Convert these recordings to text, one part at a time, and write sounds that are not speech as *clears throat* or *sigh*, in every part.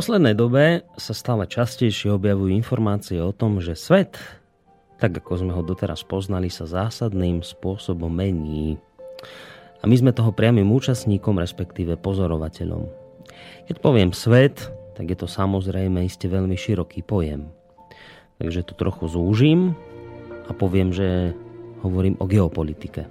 Poslednej dobe sa stále častejšie objavujú informácie o tom, že svet, tak ako sme ho doteraz poznali, sa zásadným spôsobom mení. A my sme toho priamým účastníkom, respektíve pozorovateľom. Keď poviem svet, tak je to samozrejme iste veľmi široký pojem. Takže to trochu zúžim a poviem, že hovorím o geopolitike.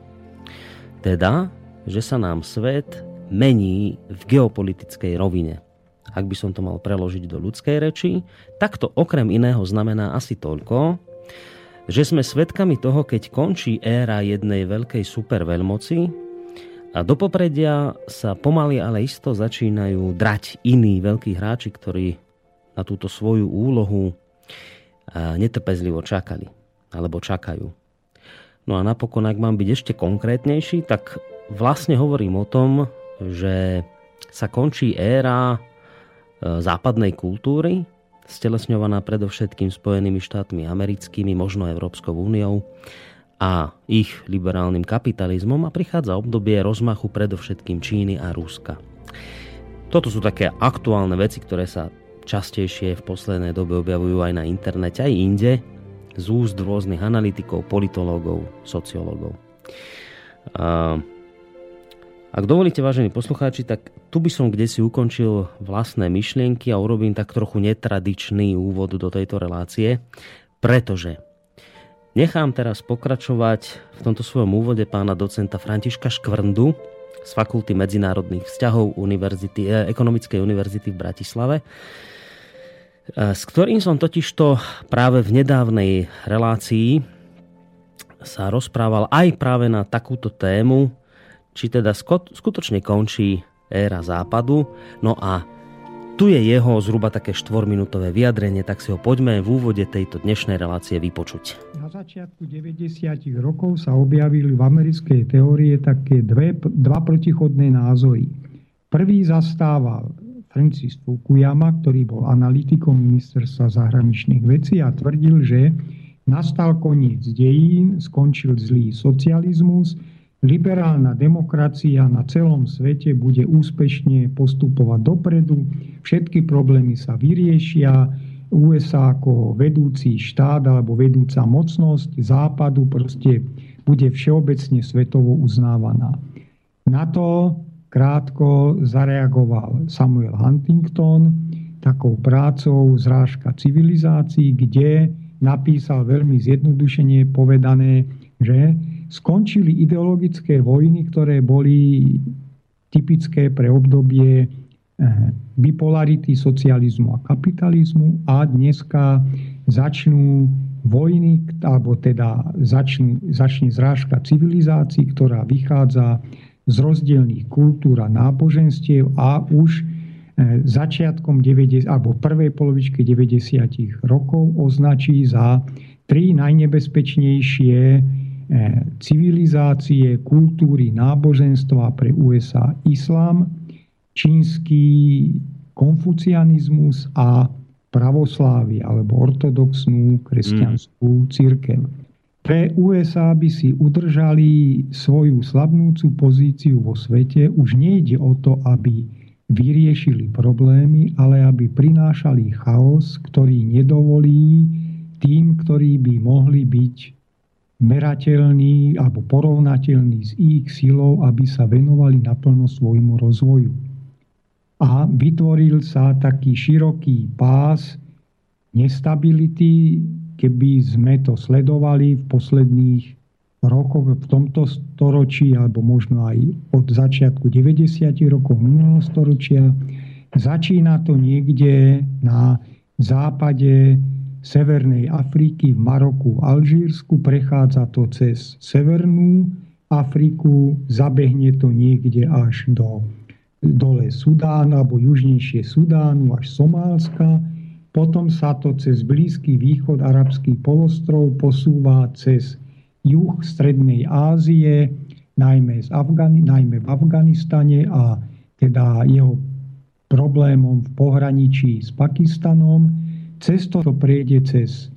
Teda, že sa nám svet mení v geopolitickej rovine. Ak by som to mal preložiť do ľudskej reči, tak to okrem iného znamená asi toľko, že sme svedkami toho, keď končí éra jednej veľkej superveľmoci a do popredia sa pomaly ale isto začínajú drať iní veľkí hráči, ktorí na túto svoju úlohu netrpezlivo čakali alebo čakajú. No a napokon, ak mám byť ešte konkrétnejší, tak vlastne hovorím o tom, že sa končí éra e, západnej kultúry, stelesňovaná predovšetkým Spojenými štátmi americkými, možno Európskou úniou a ich liberálnym kapitalizmom a prichádza obdobie rozmachu predovšetkým Číny a Ruska. Toto sú také aktuálne veci, ktoré sa častejšie v poslednej dobe objavujú aj na internete, aj inde, z úst rôznych analytikov, politológov, sociológov. Ak dovolíte, vážení poslucháči, tak tu by som kde si ukončil vlastné myšlienky a urobím tak trochu netradičný úvod do tejto relácie, pretože nechám teraz pokračovať v tomto svojom úvode pána docenta Františka Škvrndu z Fakulty medzinárodných vzťahov univerzity, eh, Ekonomickej univerzity v Bratislave, E, s ktorým som totižto práve v nedávnej relácii sa rozprával aj práve na takúto tému, či teda skutočne končí éra západu. No a tu je jeho zhruba také štvorminútové vyjadrenie, tak si ho poďme v úvode tejto dnešnej relácie vypočuť. Na začiatku 90. rokov sa objavili v americkej teórie také dve, dva protichodné názory. Prvý zastával Francis Fukuyama, ktorý bol analytikom ministerstva zahraničných vecí a tvrdil, že nastal koniec dejín, skončil zlý socializmus, liberálna demokracia na celom svete bude úspešne postupovať dopredu, všetky problémy sa vyriešia, USA ako vedúci štát alebo vedúca mocnosť západu proste bude všeobecne svetovo uznávaná. Na to krátko zareagoval Samuel Huntington takou prácou Zrážka civilizácií, kde napísal veľmi zjednodušenie povedané, že skončili ideologické vojny, ktoré boli typické pre obdobie eh, bipolarity socializmu a kapitalizmu a dneska začnú vojny, alebo teda začne, začne zrážka civilizácií, ktorá vychádza z rozdielných kultúr a náboženstiev a už E, začiatkom 90, alebo prvej polovičky 90. rokov označí za tri najnebezpečnejšie civilizácie, kultúry, náboženstva pre USA islám, čínsky konfucianizmus a pravoslávie alebo ortodoxnú kresťanskú mm. církev. Pre USA by si udržali svoju slabnúcu pozíciu vo svete. Už nejde o to, aby vyriešili problémy, ale aby prinášali chaos, ktorý nedovolí tým, ktorí by mohli byť merateľní alebo porovnateľní s ich silou, aby sa venovali naplno svojmu rozvoju. A vytvoril sa taký široký pás nestability, keby sme to sledovali v posledných rokov v tomto storočí, alebo možno aj od začiatku 90. rokov minulého storočia. Začína to niekde na západe Severnej Afriky, v Maroku, v Alžírsku, prechádza to cez Severnú Afriku, zabehne to niekde až do dole Sudánu alebo južnejšie Sudánu až Somálska. Potom sa to cez Blízky východ, arabský polostrov posúva cez juh Strednej Ázie, najmä, z Afgani- najmä v Afganistane a teda jeho problémom v pohraničí s Pakistanom. Cesto to prejde cez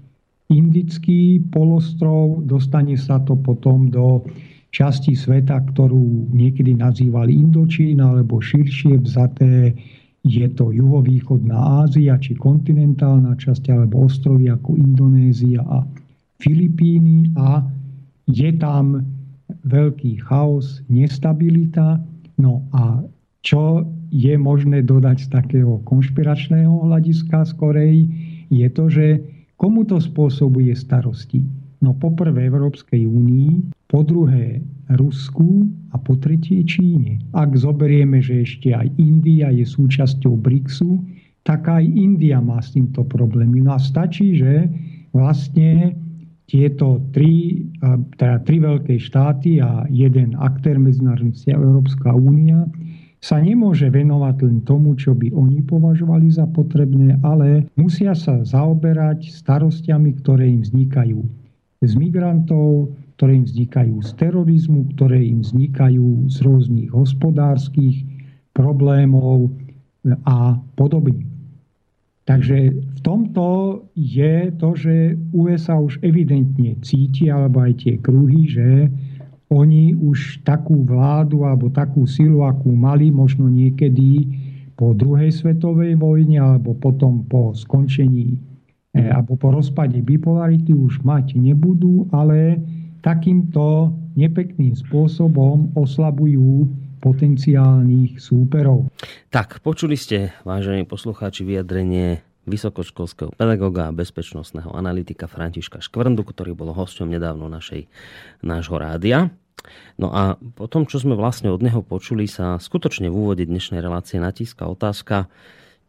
Indický polostrov, dostane sa to potom do časti sveta, ktorú niekedy nazývali Indočína, alebo širšie vzaté je to juhovýchodná Ázia, či kontinentálna časť, alebo ostrovy ako Indonézia a Filipíny a je tam veľký chaos, nestabilita. No a čo je možné dodať z takého konšpiračného hľadiska skorej, je to, že komu to spôsobuje starosti. No poprvé Európskej únii, po druhé Rusku a po tretie Číne. Ak zoberieme, že ešte aj India je súčasťou BRICSu, tak aj India má s týmto problémy. No a stačí, že vlastne tieto tri, teda tri veľké štáty a jeden aktér medzinárodných Európska únia sa nemôže venovať len tomu, čo by oni považovali za potrebné, ale musia sa zaoberať starostiami, ktoré im vznikajú z migrantov, ktoré im vznikajú z terorizmu, ktoré im vznikajú z rôznych hospodárskych problémov a podobne. Takže v tomto je to, že USA už evidentne cíti, alebo aj tie kruhy, že oni už takú vládu alebo takú silu, akú mali možno niekedy po druhej svetovej vojne alebo potom po skončení eh, alebo po rozpade bipolarity už mať nebudú, ale takýmto nepekným spôsobom oslabujú potenciálnych súperov. Tak, počuli ste, vážení poslucháči, vyjadrenie vysokoškolského pedagoga a bezpečnostného analytika Františka Škvrndu, ktorý bol hosťom nedávno našej, nášho rádia. No a po tom, čo sme vlastne od neho počuli, sa skutočne v úvode dnešnej relácie natíska otázka,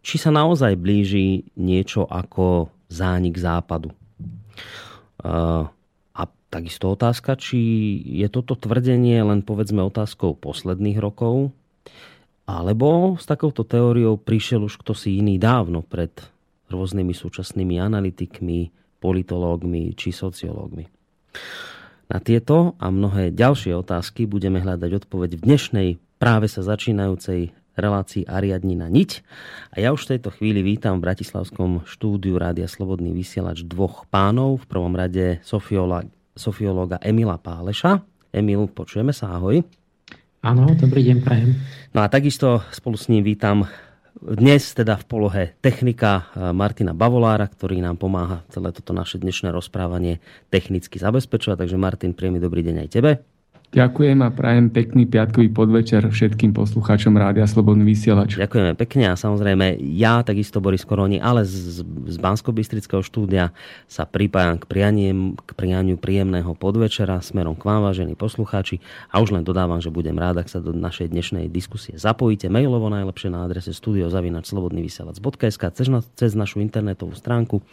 či sa naozaj blíži niečo ako zánik západu. Takisto otázka, či je toto tvrdenie len povedzme otázkou posledných rokov, alebo s takouto teóriou prišiel už kto si iný dávno pred rôznymi súčasnými analytikmi, politológmi či sociológmi. Na tieto a mnohé ďalšie otázky budeme hľadať odpoveď v dnešnej práve sa začínajúcej relácii Ariadnina niť. A ja už v tejto chvíli vítam v Bratislavskom štúdiu Rádia Slobodný vysielač dvoch pánov. V prvom rade Sofiola sofiológa Emila Páleša. Emil, počujeme sa, ahoj. Áno, dobrý deň, prajem. No a takisto spolu s ním vítam dnes teda v polohe technika eh, Martina Bavolára, ktorý nám pomáha celé toto naše dnešné rozprávanie technicky zabezpečovať. Takže Martin, príjemný dobrý deň aj tebe. Ďakujem a prajem pekný piatkový podvečer všetkým poslucháčom Rádia Slobodný vysielač. Ďakujeme pekne a samozrejme ja, takisto Boris Koroni, ale z, z bansko štúdia sa pripájam k, prianiem, k prianiu príjemného podvečera smerom k vám, vážení poslucháči. A už len dodávam, že budem rád, ak sa do našej dnešnej diskusie zapojíte mailovo najlepšie na adrese studiozavinačslobodnyvysielac.sk cez, cez našu internetovú stránku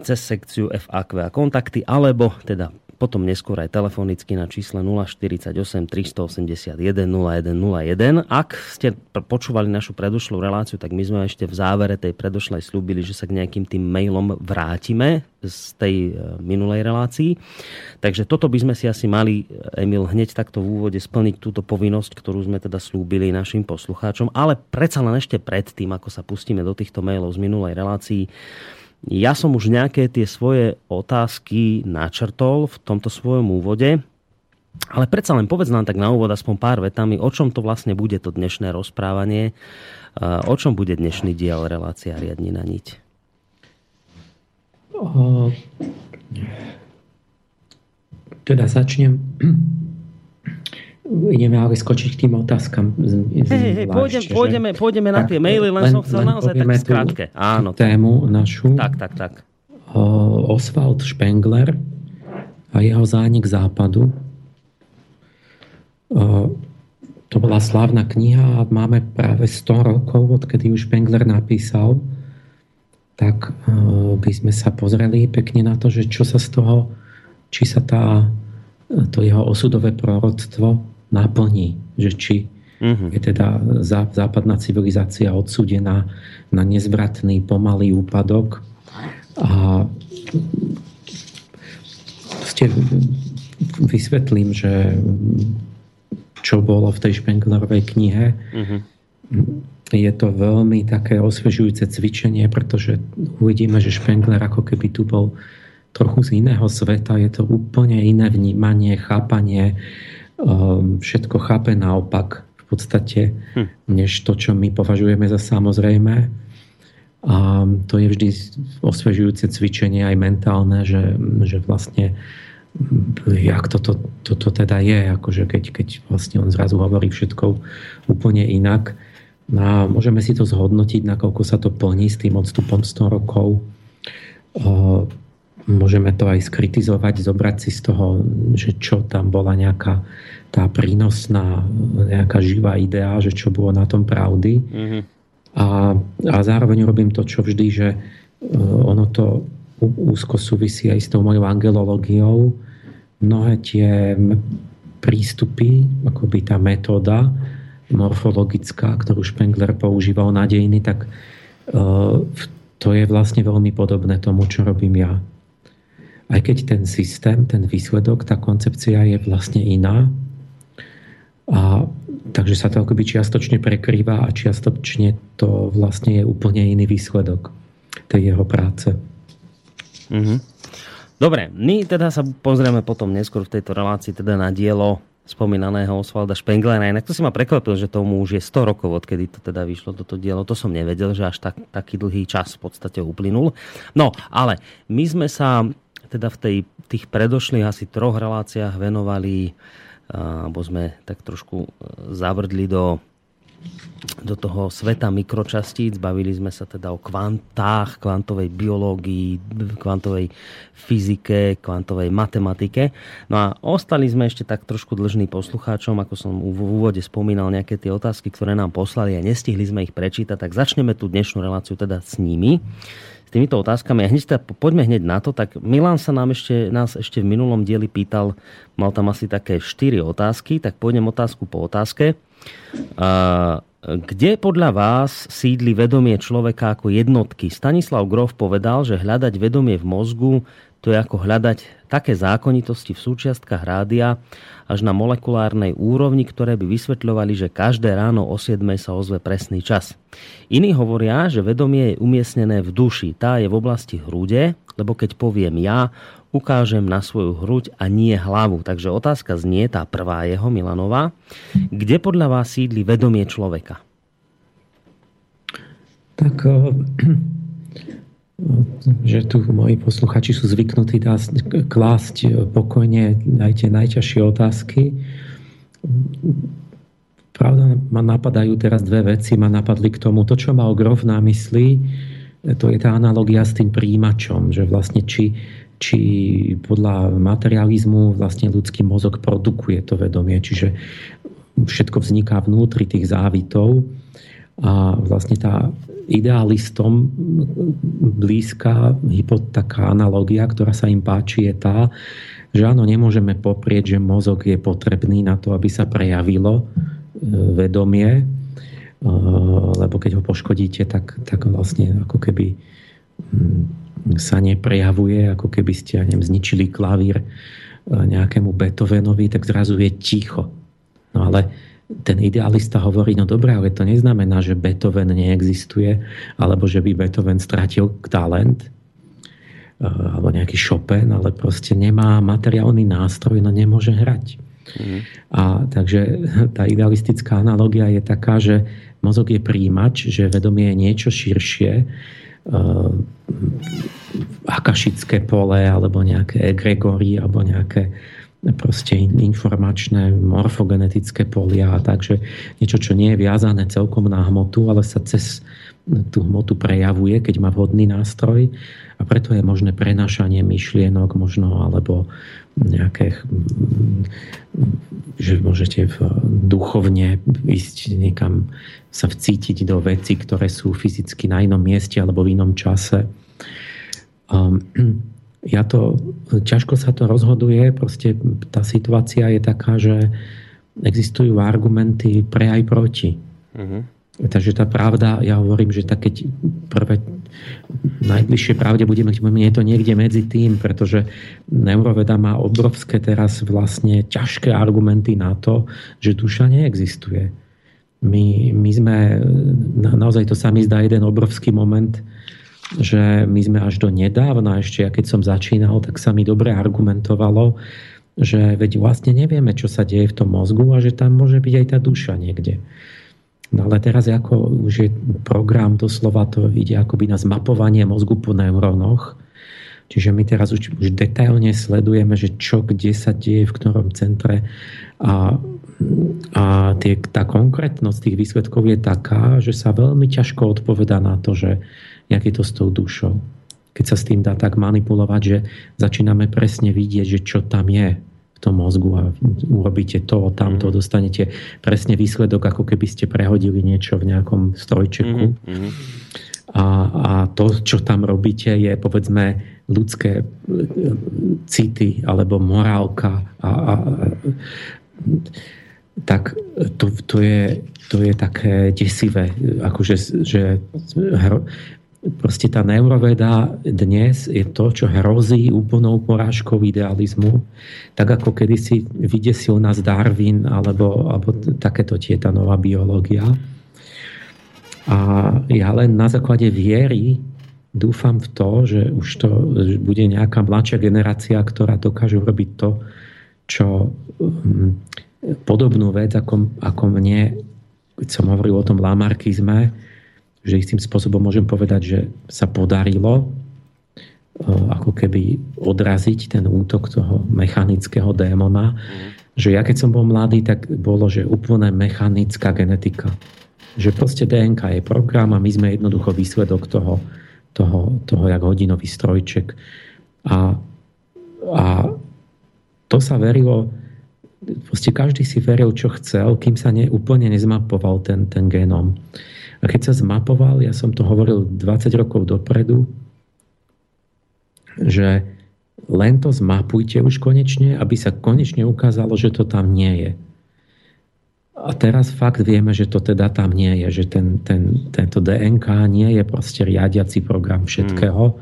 cez sekciu FAQ a kontakty, alebo teda potom neskôr aj telefonicky na čísle 048 381 0101. Ak ste počúvali našu predošlú reláciu, tak my sme ešte v závere tej predošlej slúbili, že sa k nejakým tým mailom vrátime z tej e, minulej relácii. Takže toto by sme si asi mali, Emil, hneď takto v úvode splniť túto povinnosť, ktorú sme teda slúbili našim poslucháčom. Ale predsa len ešte predtým, ako sa pustíme do týchto mailov z minulej relácii, ja som už nejaké tie svoje otázky načrtol v tomto svojom úvode, ale predsa len povedz nám tak na úvod aspoň pár vetami, o čom to vlastne bude to dnešné rozprávanie, o čom bude dnešný diel relácia riadni na niť. teda začnem ideme ale skočiť k tým otázkam. Hej, hej, pôjdem, pôjdeme, pôjdeme na tie maily, len, len som chcel len naozaj tak skrátke. Áno. Tému našu. Tak, tak, tak. Oswald Spengler a jeho zánik západu. To bola slávna kniha a máme práve 100 rokov, odkedy už Spengler napísal. Tak by sme sa pozreli pekne na to, že čo sa z toho, či sa tá, to jeho osudové proroctvo naplní. Že či uh-huh. je teda západná civilizácia odsudená na nezvratný pomalý úpadok a ste vysvetlím, že čo bolo v tej Špenglerovej knihe. Uh-huh. Je to veľmi také osvežujúce cvičenie, pretože uvidíme, že Špengler ako keby tu bol trochu z iného sveta. Je to úplne iné vnímanie, chápanie Ehm, všetko chápe naopak v podstate, hm. než to, čo my považujeme za samozrejme. A to je vždy osvežujúce cvičenie aj mentálne, že, že vlastne jak toto, toto teda je, akože keď, keď vlastne on zrazu hovorí všetko úplne inak. No a môžeme si to zhodnotiť, nakoľko sa to plní s tým odstupom 100 rokov. Môžeme to aj skritizovať, zobrať si z toho, že čo tam bola nejaká tá prínosná, nejaká živá idea, že čo bolo na tom pravdy. Mm-hmm. A, a zároveň robím to, čo vždy, že e, ono to úzko súvisí aj s tou mojou angelológiou. Mnohé tie prístupy, akoby tá metóda morfologická, ktorú Spengler používal na dejiny, tak uh, to je vlastne veľmi podobné tomu, čo robím ja aj keď ten systém, ten výsledok, tá koncepcia je vlastne iná. A, takže sa to akoby čiastočne prekrýva a čiastočne to vlastne je úplne iný výsledok tej jeho práce. Mm-hmm. Dobre, my teda sa pozrieme potom neskôr v tejto relácii teda na dielo spomínaného Osvalda Špenglera. Inak to si ma prekvapil, že tomu už je 100 rokov, odkedy to teda vyšlo toto dielo. To som nevedel, že až tak, taký dlhý čas v podstate uplynul. No, ale my sme sa teda v tej, tých predošlých asi troch reláciách venovali, alebo sme tak trošku e, zavrdli do, do toho sveta mikročastíc. Bavili sme sa teda o kvantách, kvantovej biológii, kvantovej fyzike, kvantovej matematike. No a ostali sme ešte tak trošku dlžní poslucháčom, ako som v úvode spomínal nejaké tie otázky, ktoré nám poslali a nestihli sme ich prečítať, tak začneme tú dnešnú reláciu teda s nimi týmito otázkami. A hneď poďme hneď na to. Tak Milan sa nám ešte, nás ešte v minulom dieli pýtal, mal tam asi také štyri otázky, tak pôjdem otázku po otázke. A, kde podľa vás sídli vedomie človeka ako jednotky? Stanislav Grof povedal, že hľadať vedomie v mozgu to je ako hľadať také zákonitosti v súčiastkách rádia až na molekulárnej úrovni, ktoré by vysvetľovali, že každé ráno o 7 sa ozve presný čas. Iní hovoria, že vedomie je umiestnené v duši. Tá je v oblasti hrude, lebo keď poviem ja, ukážem na svoju hruď a nie hlavu. Takže otázka znie, tá prvá jeho, Milanová. Kde podľa vás sídli vedomie človeka? Tak že tu moji posluchači sú zvyknutí klásť pokojne aj tie najťažšie otázky. Pravda, ma napadajú teraz dve veci, ma napadli k tomu. To, čo mal Grof na mysli, to je tá analogia s tým príjimačom, že vlastne či, či podľa materializmu vlastne ľudský mozog produkuje to vedomie, čiže všetko vzniká vnútri tých závitov a vlastne tá idealistom blízka taká analogia, ktorá sa im páči, je tá, že áno, nemôžeme poprieť, že mozog je potrebný na to, aby sa prejavilo e, vedomie, e, lebo keď ho poškodíte, tak, tak vlastne ako keby mm, sa neprejavuje, ako keby ste, ja neviem, zničili klavír e, nejakému Beethovenovi, tak zrazu je ticho. No ale ten idealista hovorí, no dobré, ale to neznamená, že Beethoven neexistuje, alebo že by Beethoven stratil talent, eh, alebo nejaký Chopin, ale proste nemá materiálny nástroj, no nemôže hrať. Mm. A takže tá idealistická analogia je taká, že mozog je príjimač, že vedomie je niečo širšie, uh, akašické pole, alebo nejaké egregory, alebo nejaké proste informačné, morfogenetické polia, takže niečo, čo nie je viazané celkom na hmotu, ale sa cez tú hmotu prejavuje, keď má vhodný nástroj a preto je možné prenášanie myšlienok možno, alebo nejaké že môžete v duchovne ísť niekam sa vcítiť do veci, ktoré sú fyzicky na inom mieste alebo v inom čase. Um, ja to, ťažko sa to rozhoduje, proste tá situácia je taká, že existujú argumenty pre aj proti. Uh-huh. Takže tá pravda, ja hovorím, že tak keď prvé najbližšie pravde budeme, je to niekde medzi tým, pretože neuroveda má obrovské teraz vlastne ťažké argumenty na to, že duša neexistuje. My, my sme, naozaj to sa mi zdá jeden obrovský moment, že my sme až do nedávna, ešte ja keď som začínal, tak sa mi dobre argumentovalo, že veď vlastne nevieme, čo sa deje v tom mozgu a že tam môže byť aj tá duša niekde. No ale teraz ako už je program, doslova to ide akoby na zmapovanie mozgu po neurónoch. Čiže my teraz už, už detailne sledujeme, že čo kde sa deje, v ktorom centre. A, a tie, tá konkrétnosť tých výsledkov je taká, že sa veľmi ťažko odpovedá na to, že jak je to s tou dušou. Keď sa s tým dá tak manipulovať, že začíname presne vidieť, že čo tam je v tom mozgu a urobíte to, tamto, mm. dostanete presne výsledok, ako keby ste prehodili niečo v nejakom strojčeku. Mm-hmm. A, a to, čo tam robíte, je povedzme ľudské e, city alebo morálka a, a, tak to, to, je, to je také desivé, akože že proste tá neuroveda dnes je to, čo hrozí úplnou porážkou idealizmu. Tak ako kedysi vydesil nás Darwin alebo, alebo takéto tie tá nová biológia. A ja len na základe viery dúfam v to, že už to bude nejaká mladšia generácia, ktorá dokáže urobiť to, čo um, podobnú vec, ako, ako mne, keď som hovoril o tom lamarkizme, že istým spôsobom môžem povedať, že sa podarilo e, ako keby odraziť ten útok toho mechanického démona. Mm. Že ja keď som bol mladý, tak bolo, že úplne mechanická genetika. Že proste DNK je program a my sme jednoducho výsledok toho, toho, toho jak hodinový strojček. A, a to sa verilo, proste každý si veril, čo chcel, kým sa ne, úplne nezmapoval ten, ten genom. A keď sa zmapoval, ja som to hovoril 20 rokov dopredu, že len to zmapujte už konečne, aby sa konečne ukázalo, že to tam nie je. A teraz fakt vieme, že to teda tam nie je, že ten, ten, tento DNK nie je proste riadiaci program všetkého, hmm.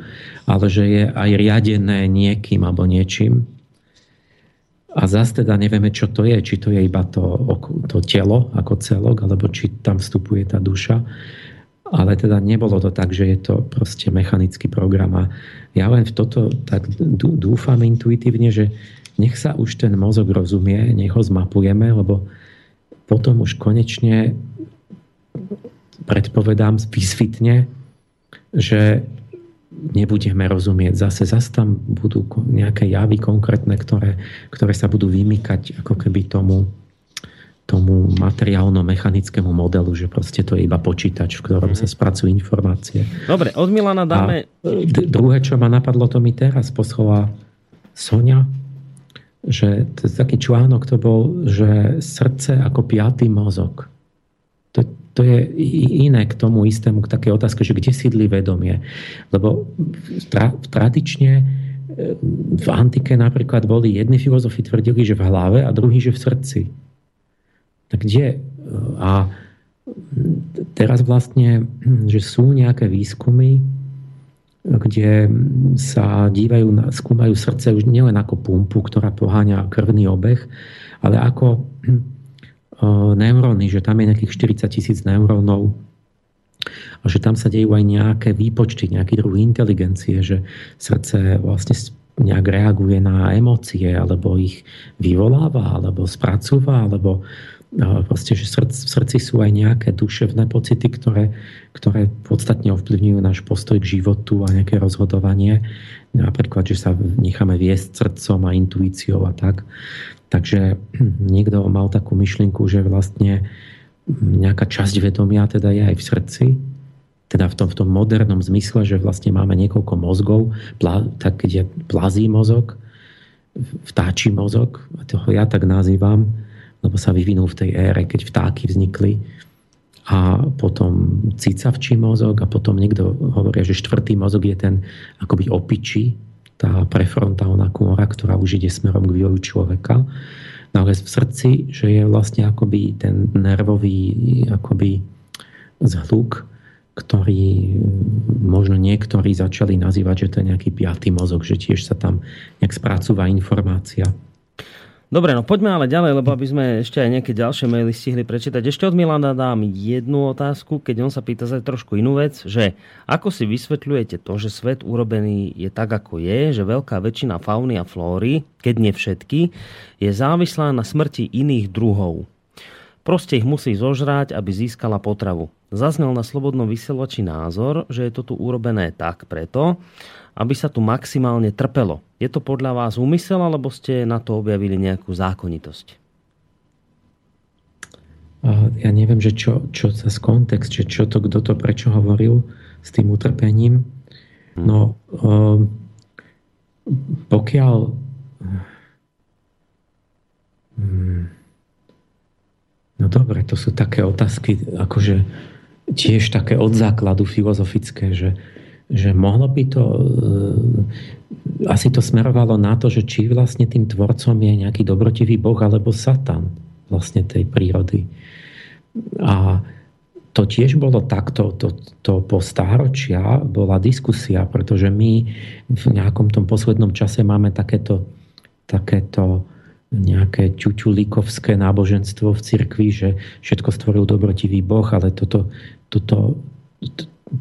ale že je aj riadené niekým alebo niečím. A zase teda nevieme, čo to je. Či to je iba to, to telo ako celok, alebo či tam vstupuje tá duša. Ale teda nebolo to tak, že je to proste mechanický program. A ja len v toto tak dúfam intuitívne, že nech sa už ten mozog rozumie, nech ho zmapujeme, lebo potom už konečne predpovedám vysvitne, že nebudeme rozumieť. Zase, zase tam budú nejaké javy konkrétne, ktoré, ktoré sa budú vymykať ako keby tomu, tomu materiálno-mechanickému modelu, že proste to je iba počítač, v ktorom sa mhm. spracujú informácie. Dobre, od Milana dáme... A d- druhé, čo ma napadlo, to mi teraz poslala Sonia, že to je taký článok to bol, že srdce ako piatý mozog. To, je iné k tomu istému, k takej otázke, že kde sídli vedomie. Lebo tra, tradične e, v antike napríklad boli jedni filozofi tvrdili, že v hlave a druhý, že v srdci. Tak kde? A teraz vlastne, že sú nejaké výskumy, kde sa dívajú, skúmajú srdce už nielen ako pumpu, ktorá poháňa krvný obeh, ale ako neuróny, že tam je nejakých 40 tisíc neurónov a že tam sa dejú aj nejaké výpočty, nejaký druh inteligencie, že srdce vlastne nejak reaguje na emócie, alebo ich vyvoláva, alebo spracúva, alebo proste, že v srdci sú aj nejaké duševné pocity, ktoré, ktoré podstatne ovplyvňujú náš postoj k životu a nejaké rozhodovanie. Napríklad, že sa necháme viesť srdcom a intuíciou a tak. Takže *clears throat* niekto mal takú myšlienku, že vlastne nejaká časť vedomia teda je aj v srdci, teda v tom, v tom modernom zmysle, že vlastne máme niekoľko mozgov, plá, tak je plazí mozog, vtáčí mozog, toho ja tak nazývam, lebo sa vyvinul v tej ére, keď vtáky vznikli. A potom cicavčí mozog a potom niekto hovorí, že štvrtý mozog je ten akoby opičí, tá prefrontálna kôra, ktorá už ide smerom k vývoju človeka. Ale v srdci, že je vlastne akoby ten nervový akoby zhluk, ktorý možno niektorí začali nazývať, že to je nejaký piatý mozog, že tiež sa tam nejak spracúva informácia. Dobre, no poďme ale ďalej, lebo aby sme ešte aj nejaké ďalšie maily stihli prečítať. Ešte od Milana dám jednu otázku, keď on sa pýta za trošku inú vec, že ako si vysvetľujete to, že svet urobený je tak, ako je, že veľká väčšina fauny a flóry, keď nie všetky, je závislá na smrti iných druhov. Proste ich musí zožrať, aby získala potravu. Zaznel na Slobodnom vysielači názor, že je to tu urobené tak preto, aby sa tu maximálne trpelo. Je to podľa vás úmysel, alebo ste na to objavili nejakú zákonitosť? Ja neviem, že čo, čo z kontext, že čo to, kto to prečo hovoril s tým utrpením. Hm. No, ehm, pokiaľ hm, no dobre, to sú také otázky, akože tiež také od základu filozofické, že, že mohlo by to, e, asi to smerovalo na to, že či vlastne tým tvorcom je nejaký dobrotivý boh alebo satan vlastne tej prírody. A to tiež bolo takto, to, to po stáročia bola diskusia, pretože my v nejakom tom poslednom čase máme takéto, takéto nejaké ťuťulíkovské náboženstvo v cirkvi, že všetko stvoril dobrotivý boh, ale toto, toto,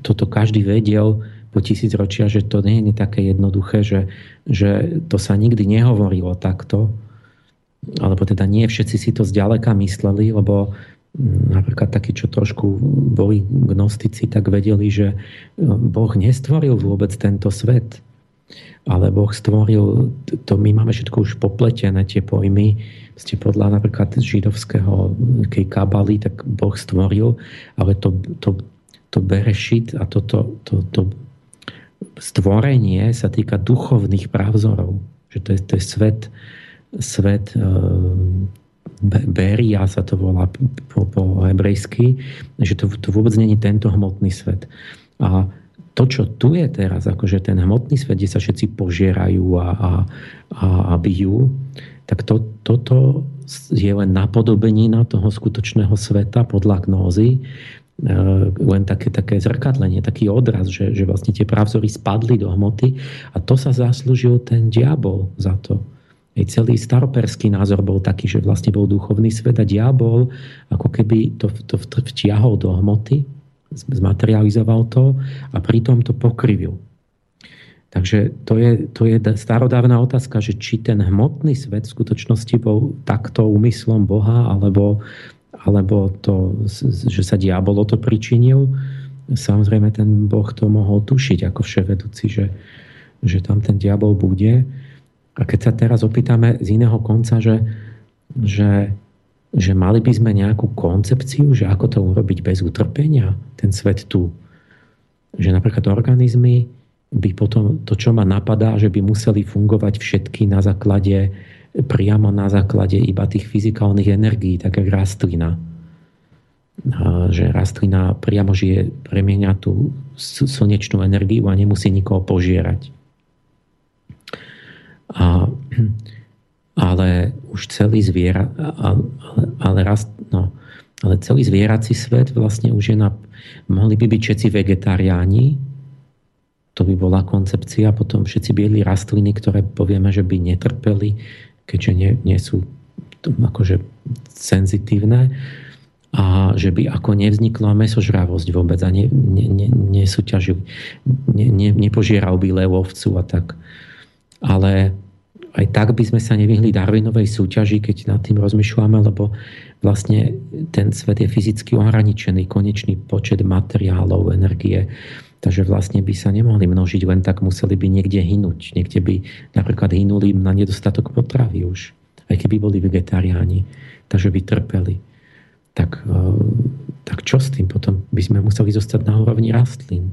toto každý vedel, po tisíc ročia, že to nie je také jednoduché, že, že to sa nikdy nehovorilo takto, alebo teda nie všetci si to zďaleka mysleli, lebo mm, napríklad takí, čo trošku boli gnostici, tak vedeli, že mm, Boh nestvoril vôbec tento svet, ale Boh stvoril, to my máme všetko už popletené, tie pojmy, ste podľa napríklad židovského kej kabaly, tak Boh stvoril, ale to, to, to berešit a toto to, to, to stvorenie sa týka duchovných právzorov. Že to je, to je svet, svet e, Beria sa to volá po, po hebrejsky, že to, to vôbec není tento hmotný svet. A to, čo tu je teraz, akože ten hmotný svet, kde sa všetci požierajú a, a, a, a bijú, tak to, toto je len napodobenina toho skutočného sveta podľa gnózy, len také, také zrkadlenie, taký odraz, že, že vlastne tie právzory spadli do hmoty a to sa zaslúžil ten diabol za to. Ej, celý staroperský názor bol taký, že vlastne bol duchovný svet a diabol ako keby to, to vtiahol do hmoty, zmaterializoval to a pritom to pokrivil. Takže to je, to je starodávna otázka, že či ten hmotný svet v skutočnosti bol takto úmyslom Boha, alebo alebo to, že sa diabol o to pričinil. samozrejme ten Boh to mohol tušiť ako vševedúci, že, že tam ten diabol bude. A keď sa teraz opýtame z iného konca, že, že, že mali by sme nejakú koncepciu, že ako to urobiť bez utrpenia, ten svet tu. Že napríklad organizmy by potom, to čo ma napadá, že by museli fungovať všetky na základe, priamo na základe iba tých fyzikálnych energií, tak ako rastlina že rastlina priamo žije, premieňa tú slnečnú energiu a nemusí nikoho požierať. A, *clears throat* ale už celý zviera, ale, ale, rast, no, ale celý zvierací svet vlastne už je na... Mohli by byť všetci vegetariáni, to by bola koncepcia, potom všetci bieli rastliny, ktoré povieme, že by netrpeli, keďže nie, nie sú akože senzitívne a že by ako nevznikla mesožravosť vôbec a ne, ne, ne, ne, ne, nepožieral by levovcu a tak. Ale aj tak by sme sa nevyhli Darwinovej súťaži, keď nad tým rozmýšľame, lebo vlastne ten svet je fyzicky ohraničený, konečný počet materiálov, energie. Takže vlastne by sa nemohli množiť, len tak museli by niekde hynúť. Niekde by napríklad hynuli na nedostatok potravy už, aj keby boli vegetariáni. Takže by trpeli tak, e, tak čo s tým? Potom by sme museli zostať na úrovni rastlín.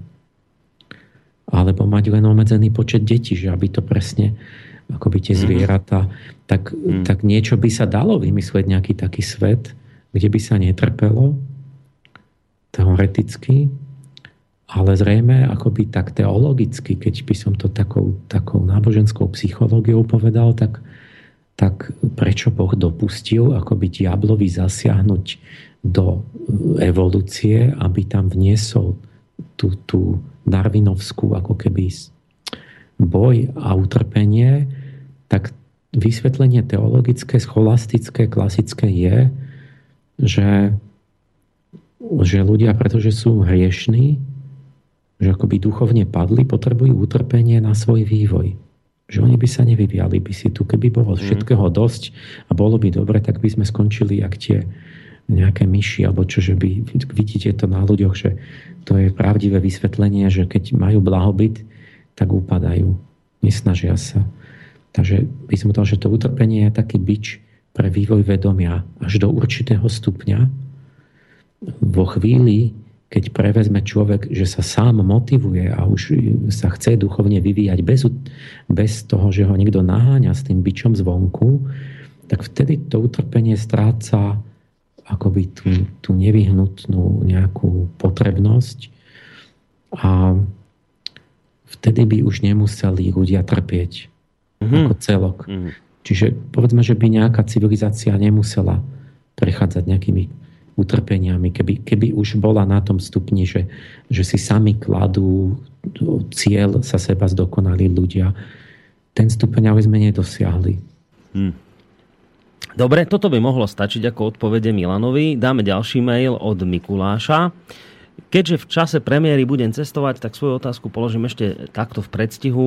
Alebo mať len obmedzený počet detí, že aby to presne ako by tie mhm. zvieratá, tak, mm. tak niečo by sa dalo vymyslieť, nejaký taký svet, kde by sa netrpelo, teoreticky, ale zrejme akoby tak teologicky, keď by som to takou, takou náboženskou psychológiou povedal, tak tak prečo Boh dopustil akoby diablovi zasiahnuť do evolúcie, aby tam vniesol tú, tú darvinovskú ako keby boj a utrpenie, tak vysvetlenie teologické, scholastické, klasické je, že, že ľudia, pretože sú hriešní, že akoby duchovne padli, potrebujú utrpenie na svoj vývoj že oni by sa nevyviali by si tu. Keby bolo mhm. všetkého dosť a bolo by dobre, tak by sme skončili jak tie nejaké myši, alebo čo, že by, vidíte to na ľuďoch, že to je pravdivé vysvetlenie, že keď majú blahobyt, tak upadajú. Nesnažia sa. Takže by som povedal, že to utrpenie je taký bič pre vývoj vedomia až do určitého stupňa. Vo chvíli, keď prevezme človek, že sa sám motivuje a už sa chce duchovne vyvíjať bez, bez toho, že ho niekto naháňa s tým byčom zvonku, tak vtedy to utrpenie stráca akoby tú, tú nevyhnutnú nejakú potrebnosť a vtedy by už nemuseli ľudia trpieť mm-hmm. ako celok. Mm-hmm. Čiže povedzme, že by nejaká civilizácia nemusela prechádzať nejakými utrpeniami, keby, keby už bola na tom stupni, že, že si sami kladú cieľ sa seba zdokonali ľudia, ten stupeň ale sme nedosiahli. Hmm. Dobre, toto by mohlo stačiť ako odpovede Milanovi. Dáme ďalší mail od Mikuláša. Keďže v čase premiéry budem cestovať, tak svoju otázku položím ešte takto v predstihu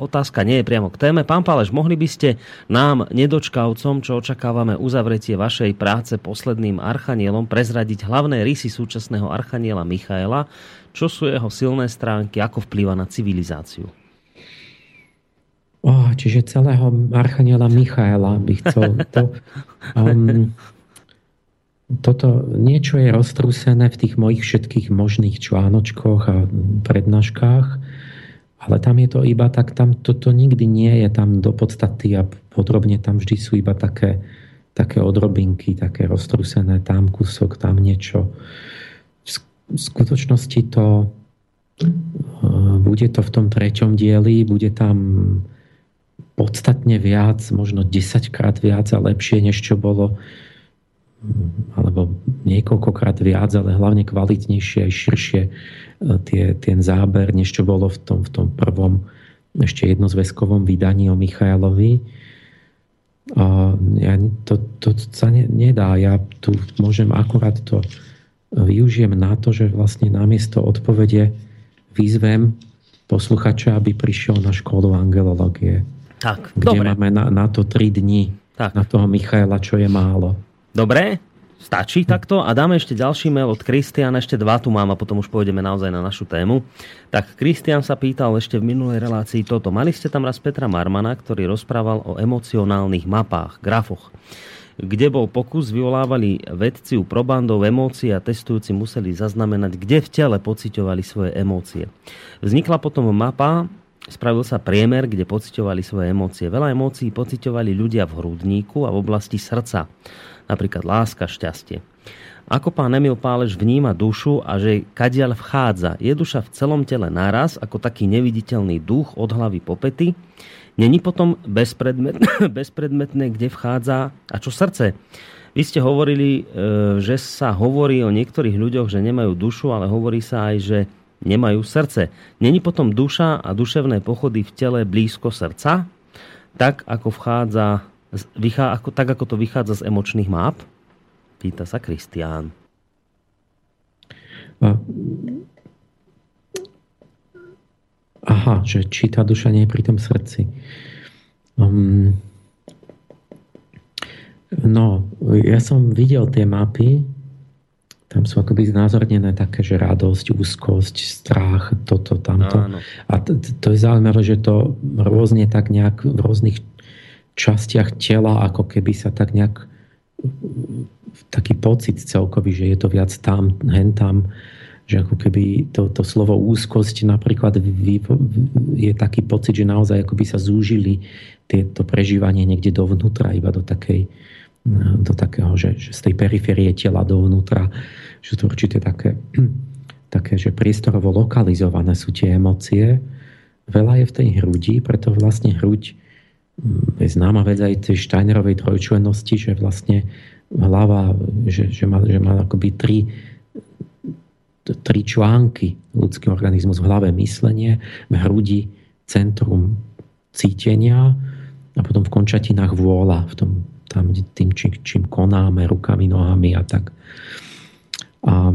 otázka nie je priamo k téme. Pán Páleš, mohli by ste nám, nedočkavcom, čo očakávame uzavretie vašej práce posledným archanielom, prezradiť hlavné rysy súčasného archaniela Michaela, čo sú jeho silné stránky, ako vplýva na civilizáciu? Oh, čiže celého archaniela Michaela by chcel. To, um, toto niečo je roztrúsené v tých mojich všetkých možných článočkoch a prednáškach ale tam je to iba tak, tam toto nikdy nie je tam do podstaty a podrobne tam vždy sú iba také, také odrobinky, také roztrusené, tam kúsok, tam niečo. V skutočnosti to e, bude to v tom treťom dieli, bude tam podstatne viac, možno 10 krát viac a lepšie, než čo bolo alebo niekoľkokrát viac, ale hlavne kvalitnejšie aj širšie e, tie, ten záber, než čo bolo v tom, v tom prvom ešte jednozväzkovom vydaní o Michailovi. A ja, to, to sa ne, nedá. Ja tu môžem akurát to využijem na to, že vlastne namiesto odpovede vyzvem posluchača, aby prišiel na školu angelológie. Tak, kde dobre. máme na, na to 3 dní. Tak. Na toho Michaela, čo je málo. Dobre, stačí takto a dáme ešte ďalší mail od Kristiana, ešte dva tu mám a potom už pôjdeme naozaj na našu tému. Tak Kristian sa pýtal ešte v minulej relácii toto. Mali ste tam raz Petra Marmana, ktorý rozprával o emocionálnych mapách, grafoch kde bol pokus, vyvolávali vedci u probandov emócie a testujúci museli zaznamenať, kde v tele pociťovali svoje emócie. Vznikla potom mapa, spravil sa priemer, kde pociťovali svoje emócie. Veľa emócií pociťovali ľudia v hrudníku a v oblasti srdca. Napríklad láska, šťastie. Ako pán Emil Pálež vníma dušu a že kadiaľ vchádza. Je duša v celom tele naraz, ako taký neviditeľný duch od hlavy po pety Není potom bezpredmetné, *laughs* bezpredmetné, kde vchádza a čo srdce? Vy ste hovorili, e, že sa hovorí o niektorých ľuďoch, že nemajú dušu, ale hovorí sa aj, že nemajú srdce. Není potom duša a duševné pochody v tele blízko srdca, tak ako, vchádza, vychá, ako, tak ako to vychádza z emočných map? Pýta sa Kristián. aha, že či tá duša nie je pri tom srdci. Um, no, ja som videl tie mapy, tam sú akoby znázornené také, že radosť, úzkosť, strach, toto, tamto. Áno. A to, to je zaujímavé, že to rôzne tak nejak v rôznych častiach tela, ako keby sa tak nejak taký pocit celkový, že je to viac tam, hen tam, že ako keby to, to slovo úzkosť napríklad je taký pocit, že naozaj ako by sa zúžili tieto prežívanie niekde dovnútra, iba do takej do takého, že, že z tej periférie tela dovnútra, že to určite také, *clears throat* také, že priestorovo lokalizované sú tie emócie. Veľa je v tej hrudi, preto vlastne hruď je známa vec aj tej Steinerovej trojčlennosti, že vlastne hlava, že, že, má, že má akoby tri tri články ľudský organizmus v hlave myslenie, v hrudi centrum cítenia a potom v končatinách vôľa, v tom, tam tým, čím, čím konáme rukami, nohami a tak. A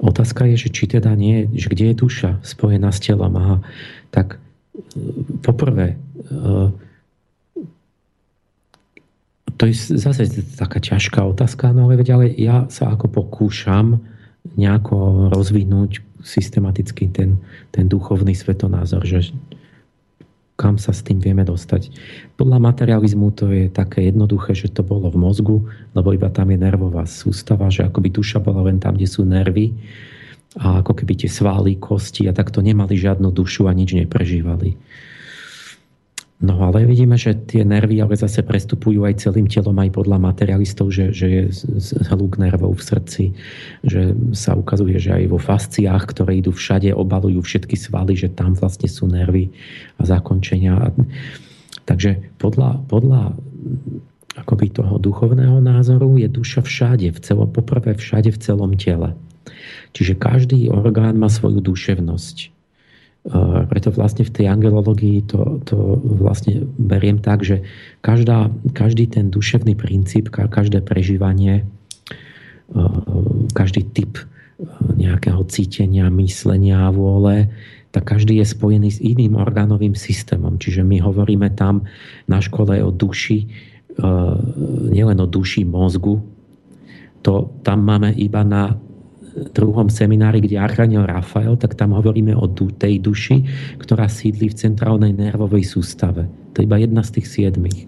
otázka je, že či teda nie, že kde je duša spojená s telom. Aha, tak e, poprvé, to je zase taká ťažká otázka, no ale, ale ja sa ako pokúšam nejako rozvinúť systematicky ten, ten duchovný svetonázor, že kam sa s tým vieme dostať. Podľa materializmu to je také jednoduché, že to bolo v mozgu, lebo iba tam je nervová sústava, že akoby duša bola len tam, kde sú nervy a ako keby tie svaly, kosti a takto nemali žiadnu dušu a nič neprežívali. No ale vidíme, že tie nervy ale zase prestupujú aj celým telom aj podľa materialistov, že, že je hluk nervov v srdci, že sa ukazuje, že aj vo fasciách, ktoré idú všade, obalujú všetky svaly, že tam vlastne sú nervy a zakončenia. Takže podľa, podľa akoby toho duchovného názoru je duša všade, v celom, poprvé všade v celom tele. Čiže každý orgán má svoju duševnosť preto vlastne v tej angelológii to, to vlastne beriem tak, že každá, každý ten duševný princíp, každé prežívanie, každý typ nejakého cítenia, myslenia a vôle, tak každý je spojený s iným orgánovým systémom. Čiže my hovoríme tam na škole o duši, nielen o duši mozgu, to tam máme iba na druhom seminári, kde Archaniel Rafael, tak tam hovoríme o tej duši, ktorá sídli v centrálnej nervovej sústave. To je iba jedna z tých siedmých.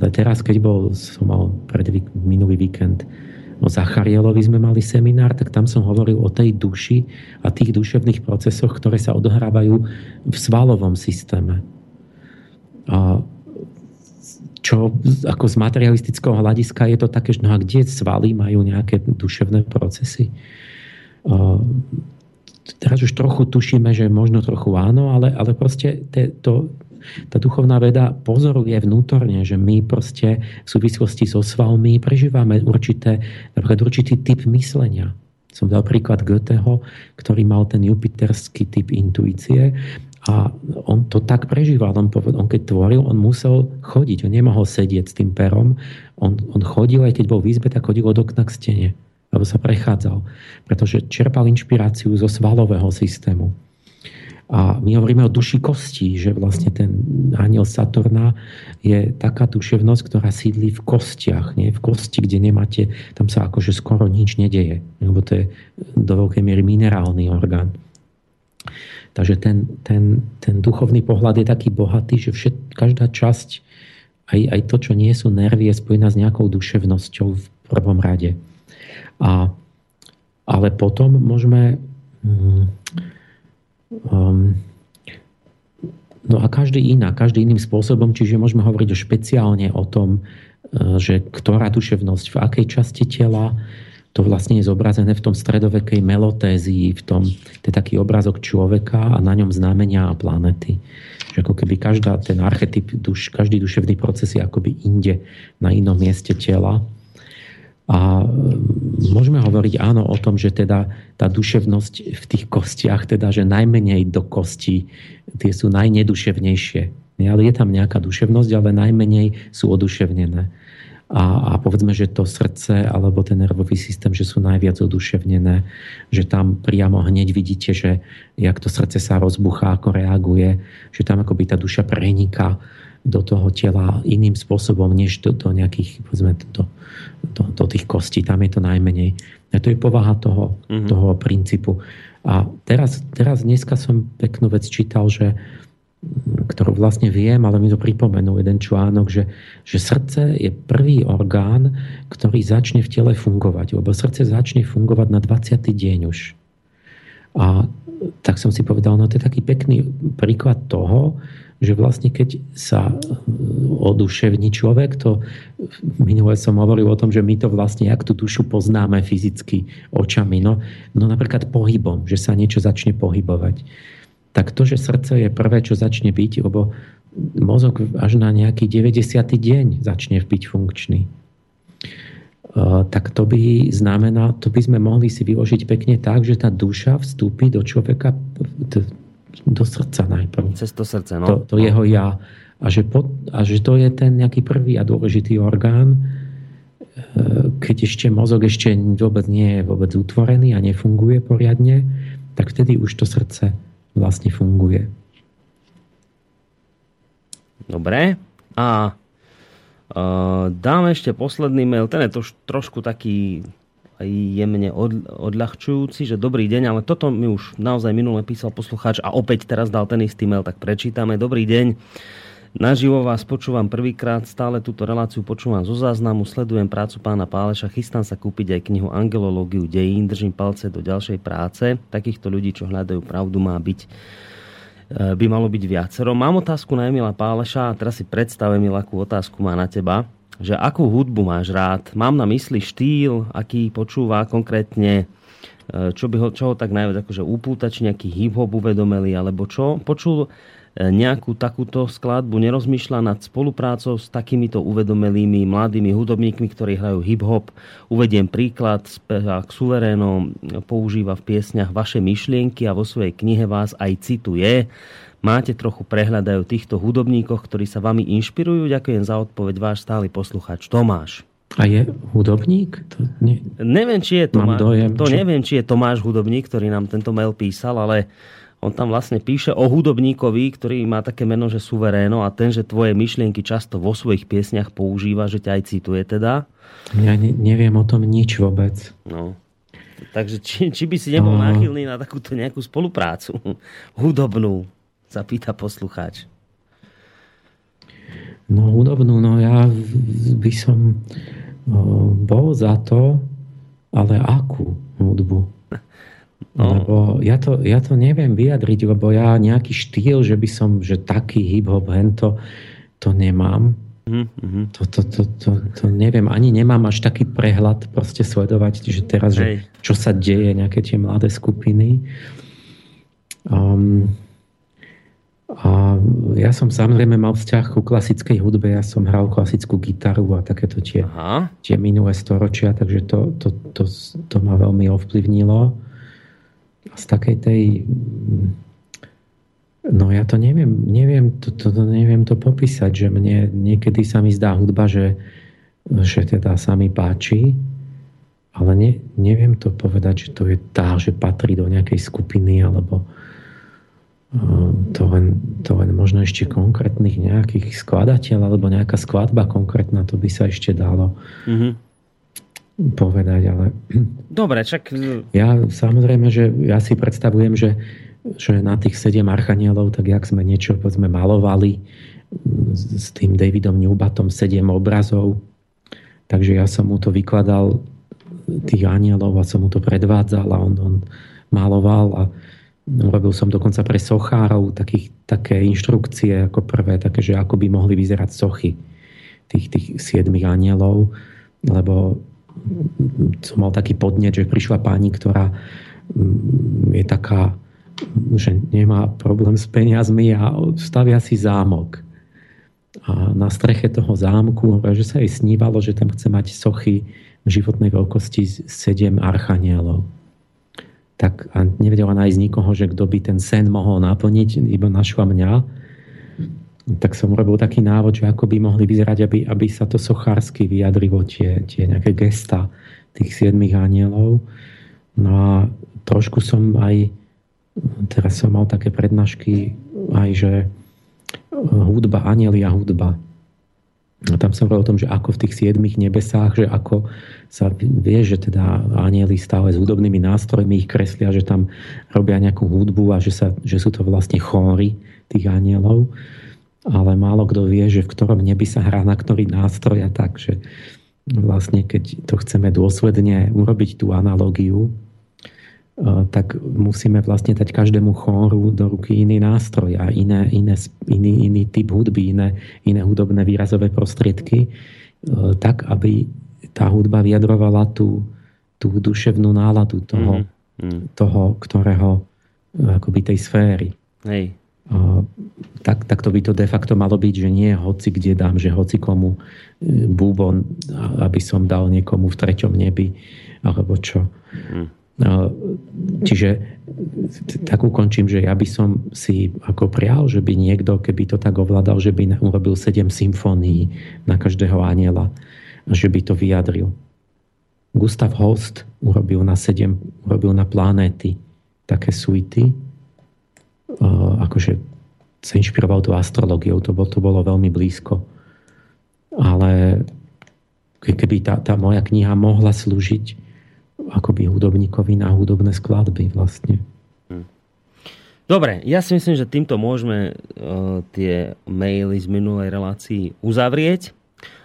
Ale teraz, keď bol, som mal pred minulý víkend o Zacharielovi sme mali seminár, tak tam som hovoril o tej duši a tých duševných procesoch, ktoré sa odohrávajú v svalovom systéme. A čo ako z materialistického hľadiska je to také, že no a kde svaly majú nejaké duševné procesy? Teraz už trochu tušíme, že možno trochu áno, ale, ale proste te, to, tá duchovná veda pozoruje vnútorne, že my proste v súvislosti so svalmi prežívame určité, napríklad určitý typ myslenia. Som dal príklad Goetheho, ktorý mal ten jupiterský typ intuície a on to tak prežíval. On, on keď tvoril, on musel chodiť. On nemohol sedieť s tým perom. On, on chodil, aj keď bol v izbe, tak chodil od okna k stene. Lebo sa prechádzal. Pretože čerpal inšpiráciu zo svalového systému. A my hovoríme o duši kostí, že vlastne ten aniel Saturna je taká duševnosť, ktorá sídli v kostiach, nie? v kosti, kde nemáte, tam sa akože skoro nič nedeje, lebo to je do veľkej miery minerálny orgán. Takže ten, ten, ten duchovný pohľad je taký bohatý, že všet, každá časť, aj, aj to, čo nie sú nervy, je spojená s nejakou duševnosťou v prvom rade. A, ale potom môžeme um, um, no a každý iná, každý iným spôsobom, čiže môžeme hovoriť špeciálne o tom, e, že ktorá duševnosť v akej časti tela, to vlastne je zobrazené v tom stredovekej melotézii, v tom, to je taký obrázok človeka a na ňom znamenia a planety. Že ako keby každá, ten archetyp, duš, každý duševný proces je akoby inde na inom mieste tela. A mm, môžeme hovoriť áno o tom, že teda tá duševnosť v tých kostiach, teda že najmenej do kostí, tie sú najneduševnejšie. Ale je tam nejaká duševnosť, ale najmenej sú oduševnené. A, a povedzme, že to srdce alebo ten nervový systém, že sú najviac oduševnené, že tam priamo hneď vidíte, že jak to srdce sa rozbuchá, ako reaguje, že tam akoby tá duša preniká do toho tela iným spôsobom, než do, do nejakých, povedzme, do, do, do tých kostí. Tam je to najmenej. A to je povaha toho, mm-hmm. toho princípu. A teraz, teraz dneska som peknú vec čítal, že ktorú vlastne viem, ale mi to pripomenul jeden článok, že, že srdce je prvý orgán, ktorý začne v tele fungovať, lebo srdce začne fungovať na 20. deň už. A tak som si povedal, no to je taký pekný príklad toho, že vlastne keď sa e, oduševní človek, to minule som hovoril o tom, že my to vlastne, jak tú dušu poznáme fyzicky očami, no, no napríklad pohybom, že sa niečo začne pohybovať. Tak to, že srdce je prvé, čo začne byť, lebo mozog až na nejaký 90. deň začne byť funkčný. Uh, tak to by znamená, to by sme mohli si vyložiť pekne tak, že tá duša vstúpi do človeka do srdca najprv. Cez to srdce, no. To, to jeho ja. A že, po, a že to je ten nejaký prvý a dôležitý orgán, e, keď ešte mozog ešte vôbec nie je vôbec utvorený a nefunguje poriadne, tak vtedy už to srdce vlastne funguje. Dobre. A uh, dám ešte posledný mail. Ten je to trošku taký jemne odľahčujúci, že dobrý deň, ale toto mi už naozaj minule písal poslucháč a opäť teraz dal ten istý mail, tak prečítame. Dobrý deň. Naživo vás počúvam prvýkrát, stále túto reláciu počúvam zo záznamu, sledujem prácu pána Páleša, chystám sa kúpiť aj knihu Angelológiu dejín, držím palce do ďalšej práce. Takýchto ľudí, čo hľadajú pravdu, má byť e, by malo byť viacero. Mám otázku na Emila Páleša a teraz si predstavím, akú otázku má na teba že akú hudbu máš rád. Mám na mysli štýl, aký počúva konkrétne, e, čo by ho, čo ho tak najviac akože upúta, nejaký hip-hop uvedomelý, alebo čo. Počul nejakú takúto skladbu, nerozmýšľa nad spoluprácou s takýmito uvedomelými mladými hudobníkmi, ktorí hrajú hip-hop. Uvediem príklad, spevák Suveréno používa v piesňach vaše myšlienky a vo svojej knihe vás aj cituje máte trochu prehľadajú týchto hudobníkoch, ktorí sa vami inšpirujú? Ďakujem za odpoveď váš stály posluchač Tomáš. A je hudobník? To nie... Neviem, či je Tomáš, dojem, to či... neviem, či je Tomáš hudobník, ktorý nám tento mail písal, ale on tam vlastne píše o hudobníkovi, ktorý má také meno, že suveréno a ten, že tvoje myšlienky často vo svojich piesniach používa, že ťa aj cituje teda. Ja ne, neviem o tom nič vôbec. No. Takže či, či by si nebol no. náchylný na takúto nejakú spoluprácu hudobnú? sa pýta poslucháč. No hudobnú, no ja by som bol za to, ale akú hudbu? *laughs* No. Lebo ja to, ja to neviem vyjadriť, lebo ja nejaký štýl, že by som, že taký hip-hop, hento, to nemám. Mm-hmm. To, to, to, to, to neviem, ani nemám až taký prehľad proste sledovať, že teraz, že čo sa deje, nejaké tie mladé skupiny. Um, a ja som samozrejme mal vzťah ku klasickej hudbe, ja som hral klasickú gitaru a takéto tie, tie minulé storočia, takže to, to, to, to ma veľmi ovplyvnilo. Z takej tej... No ja to neviem, neviem to, to, to, neviem to popísať, že mne niekedy sa mi zdá hudba, že, že teda sa mi páči, ale ne, neviem to povedať, že to je tá, že patrí do nejakej skupiny, alebo to len, to len možno ešte konkrétnych nejakých skladateľ alebo nejaká skladba konkrétna, to by sa ešte dalo mm-hmm. Povedať, ale... Dobre, čak... Ja samozrejme, že ja si predstavujem, že, že na tých sedem archanielov, tak jak sme niečo povedzme malovali s tým Davidom Newbatom sedem obrazov, takže ja som mu to vykladal tých anielov a som mu to predvádzal a on, on maloval a Robil som dokonca pre sochárov takých, také inštrukcie ako prvé, také, že ako by mohli vyzerať sochy tých, tých siedmých anielov, lebo som mal taký podnet, že prišla pani, ktorá mm, je taká, že nemá problém s peniazmi a stavia si zámok. A na streche toho zámku, že sa jej snívalo, že tam chce mať sochy v životnej veľkosti sedem archanielov tak a nevedela nájsť nikoho, že kto by ten sen mohol naplniť, iba našla mňa. Tak som robil taký návod, že ako by mohli vyzerať, aby, aby sa to sochársky vyjadrilo, tie, tie nejaké gesta tých siedmých anielov. No a trošku som aj, teraz som mal také prednášky aj, že hudba, anieli a hudba a tam som hovoril o tom, že ako v tých siedmých nebesách, že ako sa vie, že teda anieli stále s hudobnými nástrojmi ich kreslia, že tam robia nejakú hudbu a že, sa, že sú to vlastne chóry tých anielov. Ale málo kto vie, že v ktorom nebi sa hrá na ktorý nástroj a tak, že vlastne keď to chceme dôsledne urobiť tú analogiu, Eh, tak musíme vlastne dať každému chóru do ruky iný nástroj a iné, iné, iný, iný typ hudby, iné, iné hudobné výrazové prostriedky, eh, tak, aby tá hudba vyjadrovala tú, tú duševnú náladu toho, mm. toho ktorého eh, akoby tej sféry. Hej. Tak, tak to by to de facto malo byť, že nie hoci kde dám, že hoci komu búbon, aby som dal niekomu v treťom nebi, alebo čo. Mm No, čiže tak ukončím, že ja by som si ako prial, že by niekto, keby to tak ovládal, že by urobil sedem symfónií na každého aniela, že by to vyjadril. Gustav Holst urobil na sedem, urobil na planéty také suity, akože sa inšpiroval tú astrologiou, to to bolo veľmi blízko. Ale keby tá, tá moja kniha mohla slúžiť akoby hudobníkovi na hudobné skladby vlastne. Hm. Dobre, ja si myslím, že týmto môžeme uh, tie maily z minulej relácii uzavrieť.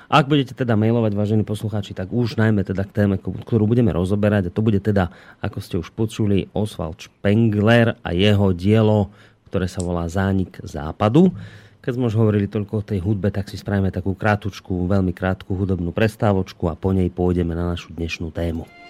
Ak budete teda mailovať, vážení poslucháči, tak už najmä teda k téme, ktorú budeme rozoberať, a to bude teda, ako ste už počuli, Oswald Spengler a jeho dielo, ktoré sa volá Zánik západu. Keď sme už hovorili toľko o tej hudbe, tak si spravíme takú krátučku, veľmi krátku hudobnú prestávočku a po nej pôjdeme na našu dnešnú tému.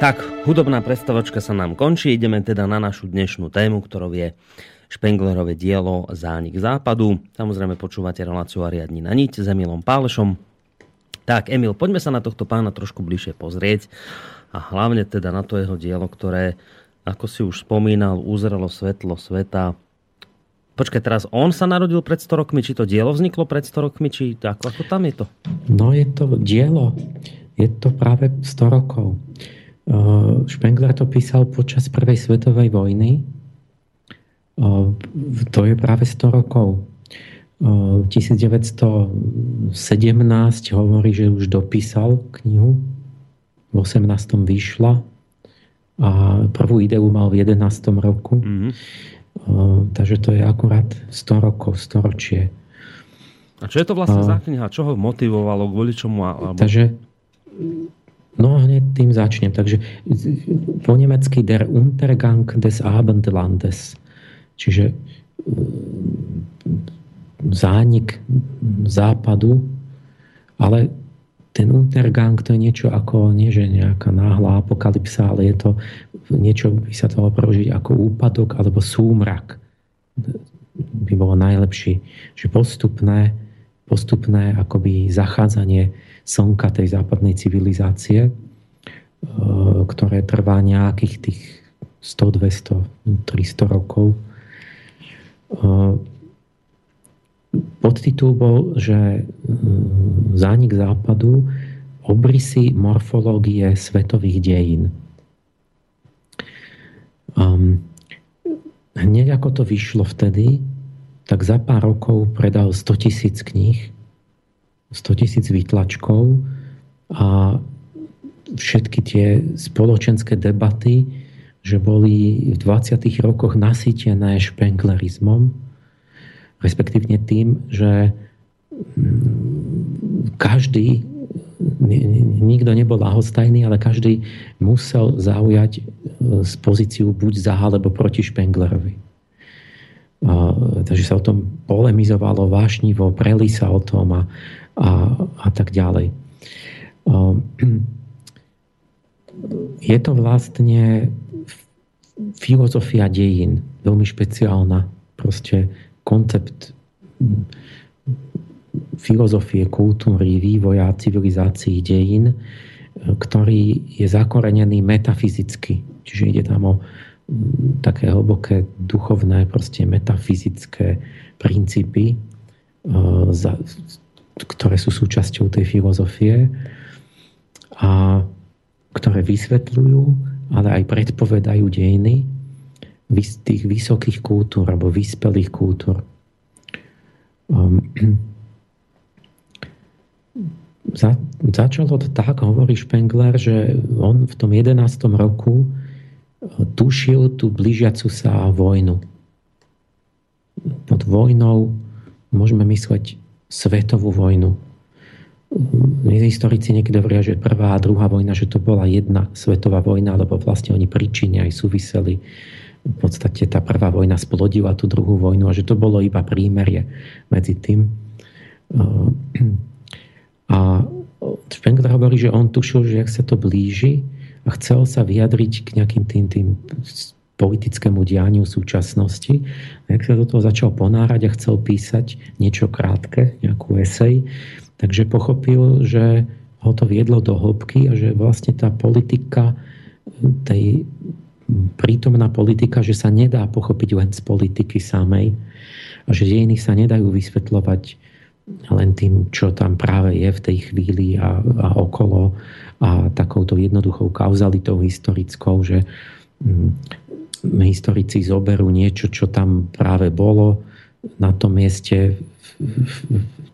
Tak, hudobná predstavočka sa nám končí. Ideme teda na našu dnešnú tému, ktorou je Špenglerové dielo Zánik západu. Samozrejme počúvate reláciu Ariadni na niť s Emilom Pálešom. Tak, Emil, poďme sa na tohto pána trošku bližšie pozrieť a hlavne teda na to jeho dielo, ktoré, ako si už spomínal, uzrelo svetlo sveta Počkaj, teraz on sa narodil pred 100 rokmi, či to dielo vzniklo pred 100 rokmi, či ako, ako tam je to? No je to dielo, je to práve 100 rokov. Špengler to písal počas prvej svetovej vojny. To je práve 100 rokov. 1917 hovorí, že už dopísal knihu. V 18. vyšla a prvú ideu mal v 11. roku. Mm-hmm. Takže to je akurát 100 rokov, storočie. A čo je to vlastne za kniha? Čo ho motivovalo? Kvôli čomu? Alebo... Takže No hneď tým začnem. Takže po nemecky der Untergang des Abendlandes. Čiže zánik západu, ale ten Untergang to je niečo ako, nie že nejaká náhla apokalypsa, ale je to niečo, by sa to preložiť ako úpadok alebo súmrak. By bolo najlepší. Že postupné, postupné akoby zachádzanie slnka tej západnej civilizácie, e, ktoré trvá nejakých tých 100, 200, 300 rokov e, Podtitul bol, že mm, zánik západu obrysy morfológie svetových dejín. Um, hneď ako to vyšlo vtedy, tak za pár rokov predal 100 tisíc kníh, 100 tisíc výtlačkov a všetky tie spoločenské debaty, že boli v 20. rokoch nasýtené špenglerizmom, respektívne tým, že mm, každý, nikto nebol lahostajný, ale každý musel zaujať e, z pozíciu buď za alebo proti Špenglerovi. Takže sa o tom polemizovalo vášnivo, preli sa o tom a, a, a tak ďalej. Je to vlastne filozofia dejín, veľmi špeciálna. Proste koncept filozofie, kultúry, vývoja, civilizácií, dejín, ktorý je zakorenený metafyzicky. Čiže ide tam o také hlboké duchovné, proste metafyzické princípy, e, ktoré sú súčasťou tej filozofie a ktoré vysvetľujú, ale aj predpovedajú dejiny tých vysokých kultúr alebo vyspelých kultúr. *clears throat* Za, začalo to tak, hovorí Špengler, že on v tom 11. roku tušil tú blížiacu sa vojnu. Pod vojnou môžeme mysleť svetovú vojnu. Historici niekedy hovoria, že prvá a druhá vojna, že to bola jedna svetová vojna, lebo vlastne oni príčine aj súviseli v podstate tá prvá vojna splodila tú druhú vojnu a že to bolo iba prímerie medzi tým. A Spengler hovorí, že on tušil, že ak sa to blíži a chcel sa vyjadriť k nejakým tým, tým politickému dianiu súčasnosti. A sa do toho začal ponárať a chcel písať niečo krátke, nejakú esej, takže pochopil, že ho to viedlo do hĺbky a že vlastne tá politika tej prítomná politika, že sa nedá pochopiť len z politiky samej a že dejiny sa nedajú vysvetľovať len tým, čo tam práve je v tej chvíli a, a okolo a takouto jednoduchou kauzalitou historickou, že hm, historici zoberú niečo, čo tam práve bolo na tom mieste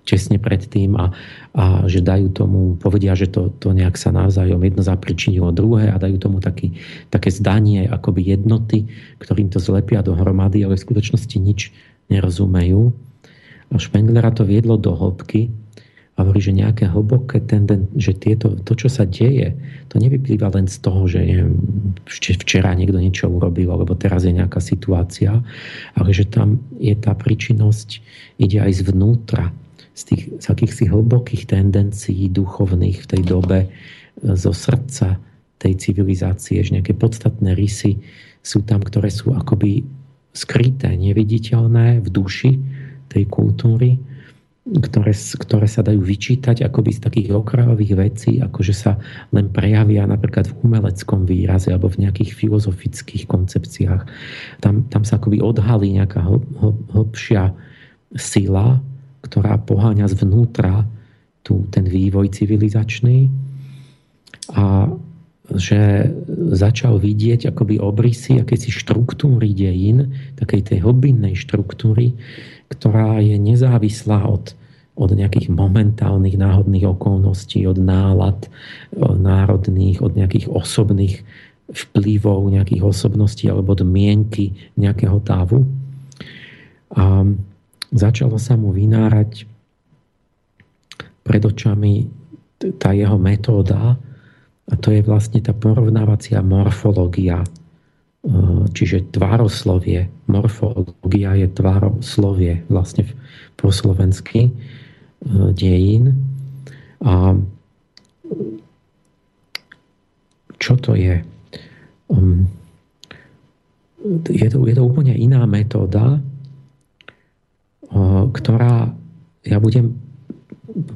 tesne predtým a, a že dajú tomu, povedia, že to, to nejak sa navzájom jedno zapričinilo druhé a dajú tomu taký, také zdanie akoby jednoty, ktorým to zlepia dohromady, ale v skutočnosti nič nerozumejú. A Špenglera to viedlo do hĺbky a hovorí, že nejaké hlboké tenden, že tieto, to, čo sa deje, to nevyplýva len z toho, že neviem, včera niekto niečo urobil, alebo teraz je nejaká situácia, ale že tam je tá príčinnosť, ide aj zvnútra, z, tých, z akýchsi hlbokých tendencií duchovných v tej dobe e, zo srdca tej civilizácie, že nejaké podstatné rysy sú tam, ktoré sú akoby skryté, neviditeľné v duši tej kultúry ktoré, ktoré sa dajú vyčítať akoby z takých okrajových vecí, ako že sa len prejavia napríklad v umeleckom výraze alebo v nejakých filozofických koncepciách. Tam, tam sa akoby odhalí nejaká hlbšia sila, ktorá poháňa zvnútra tu, ten vývoj civilizačný a že začal vidieť akoby obrysy akési štruktúry dejín, takej tej hlbinnej štruktúry, ktorá je nezávislá od, od nejakých momentálnych náhodných okolností, od nálad od národných, od nejakých osobných vplyvov nejakých osobností alebo od mienky nejakého davu. A začalo sa mu vynárať pred očami tá jeho metóda, a to je vlastne tá porovnávacia morfológia čiže tvároslovie, morfológia je tvároslovie vlastne po slovensky eh, dejín. A čo to je? Um, je to, je to úplne iná metóda, eh, ktorá, ja budem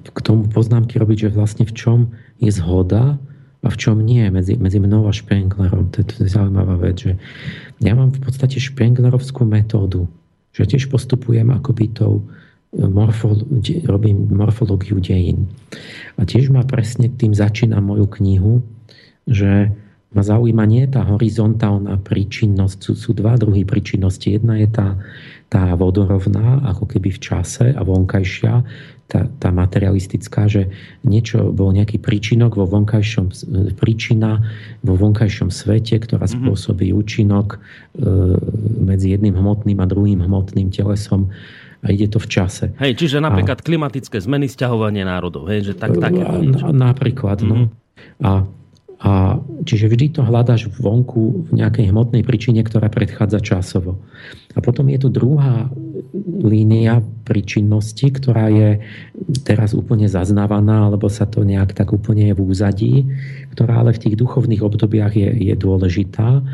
k tomu poznámky robiť, že vlastne v čom je zhoda a v čom nie medzi, medzi mnou a Špenglerom. To je, to je zaujímavá vec, že ja mám v podstate špenglerovskú metódu, že tiež postupujem akoby tou e, morfolo- robím morfológiu dejín. A tiež ma presne tým začína moju knihu, že ma zaujíma nie tá horizontálna príčinnosť, sú, sú dva druhy príčinnosti. Jedna je tá, tá vodorovná, ako keby v čase a vonkajšia, tá, tá materialistická, že niečo, bol nejaký príčinok vo vonkajšom, príčina vo vonkajšom svete, ktorá mhm. spôsobí účinok e, medzi jedným hmotným a druhým hmotným telesom a ide to v čase. Hej, čiže napríklad a, klimatické zmeny, stiahovanie národov, hej, že tak, tak je to Napríklad, mm-hmm. no. Mhm. A a čiže vždy to hľadáš vonku v nejakej hmotnej príčine, ktorá predchádza časovo. A potom je tu druhá línia príčinnosti, ktorá je teraz úplne zaznávaná, alebo sa to nejak tak úplne je v úzadí, ktorá ale v tých duchovných obdobiach je, je dôležitá.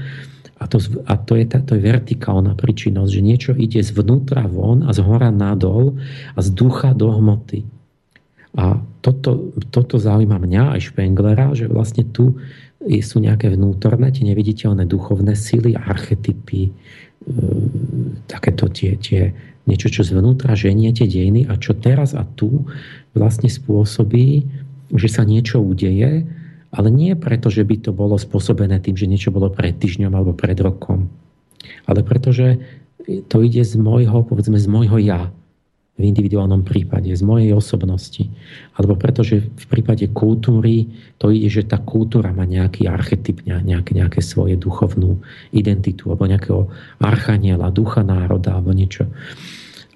A to, a to, je, to je vertikálna príčinnosť, že niečo ide zvnútra von a z hora nadol a z ducha do hmoty. A toto, toto zaujíma mňa aj Špenglera, že vlastne tu sú nejaké vnútorné, tie neviditeľné duchovné sily, archetypy, e, takéto tie, tie niečo, čo zvnútra ženie tie dejiny a čo teraz a tu vlastne spôsobí, že sa niečo udeje, ale nie preto, že by to bolo spôsobené tým, že niečo bolo pred týždňom alebo pred rokom, ale preto, že to ide z môjho, povedzme, z môjho ja v individuálnom prípade, z mojej osobnosti. Alebo pretože v prípade kultúry to ide, že tá kultúra má nejaký archetyp, nejaké, nejaké svoje duchovnú identitu, alebo nejakého archaniela, ducha národa, alebo niečo.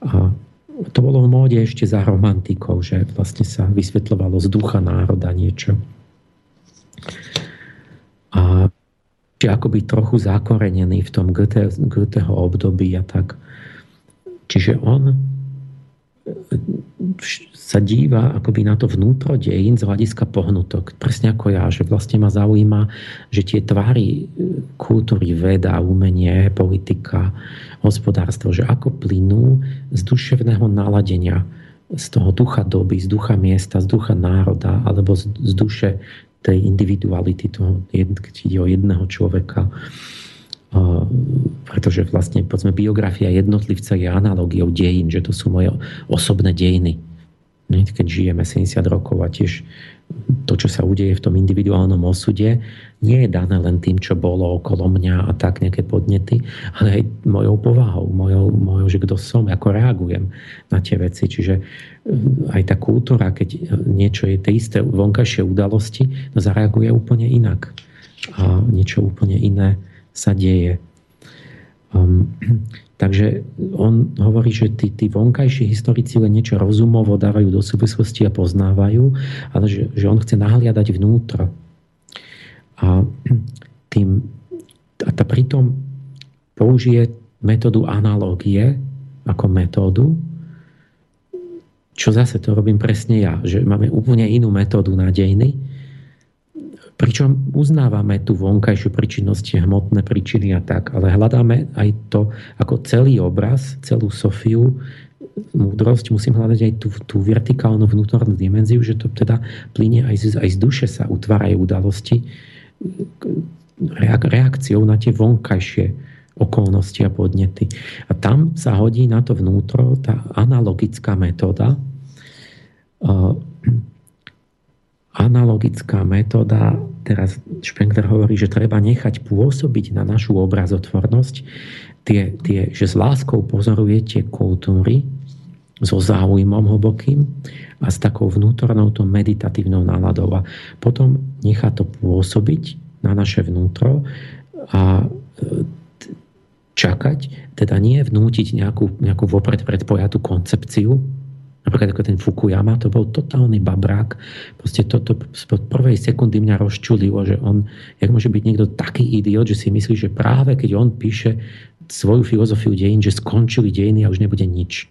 A to bolo v móde ešte za romantikov, že vlastne sa vysvetľovalo z ducha národa niečo. A či akoby trochu zakorenený v tom Goethe, Goetheho období a tak. Čiže on sa díva akoby na to vnútro dejín z hľadiska pohnutok. Presne ako ja, že vlastne ma zaujíma, že tie tvary e, kultúry, veda, umenie, politika, hospodárstvo, že ako plynú z duševného naladenia, z toho ducha doby, z ducha miesta, z ducha národa, alebo z, z duše tej individuality, toho, keď ide o jedného človeka pretože vlastne povedzme, biografia jednotlivca je analogiou dejín, že to sú moje osobné dejiny. Keď žijeme 70 rokov a tiež to, čo sa udeje v tom individuálnom osude, nie je dané len tým, čo bolo okolo mňa a tak nejaké podnety, ale aj mojou povahou, mojou, mojou že kto som, ako reagujem na tie veci. Čiže e, aj tá kultúra, keď niečo je tie isté vonkajšie udalosti, no zareaguje úplne inak. A niečo úplne iné sa deje. Um, *clears throat* takže on hovorí, že tí, tí vonkajší historici len niečo rozumovo dávajú do súvislosti a poznávajú, ale že, že on chce nahliadať vnútro. A, *clears throat* tým, a tá pritom použije metódu analógie ako metódu, čo zase to robím presne ja, že máme úplne inú metódu na dejiny, Pričom uznávame tú vonkajšiu príčinnosť, hmotné príčiny a tak, ale hľadáme aj to ako celý obraz, celú Sofiu múdrosť, musím hľadať aj tú, tú vertikálnu vnútornú dimenziu, že to teda plyne aj z, aj z duše sa utvárajú udalosti reakciou na tie vonkajšie okolnosti a podnety. A tam sa hodí na to vnútro tá analogická metóda. Analogická metóda, teraz Spengler hovorí, že treba nechať pôsobiť na našu obrazotvornosť, tie, tie, že s láskou pozoruje tie kultúry, so záujmom hlbokým a s takou vnútornou to meditatívnou náladou. A potom nechá to pôsobiť na naše vnútro a e, čakať, teda nie vnútiť nejakú, nejakú vopred predpojatú koncepciu, napríklad ako ten Fukuyama, to bol totálny babrák. Proste toto od prvej sekundy mňa rozčulilo, že on, jak môže byť niekto taký idiot, že si myslí, že práve keď on píše svoju filozofiu dejín, že skončili dejiny a už nebude nič.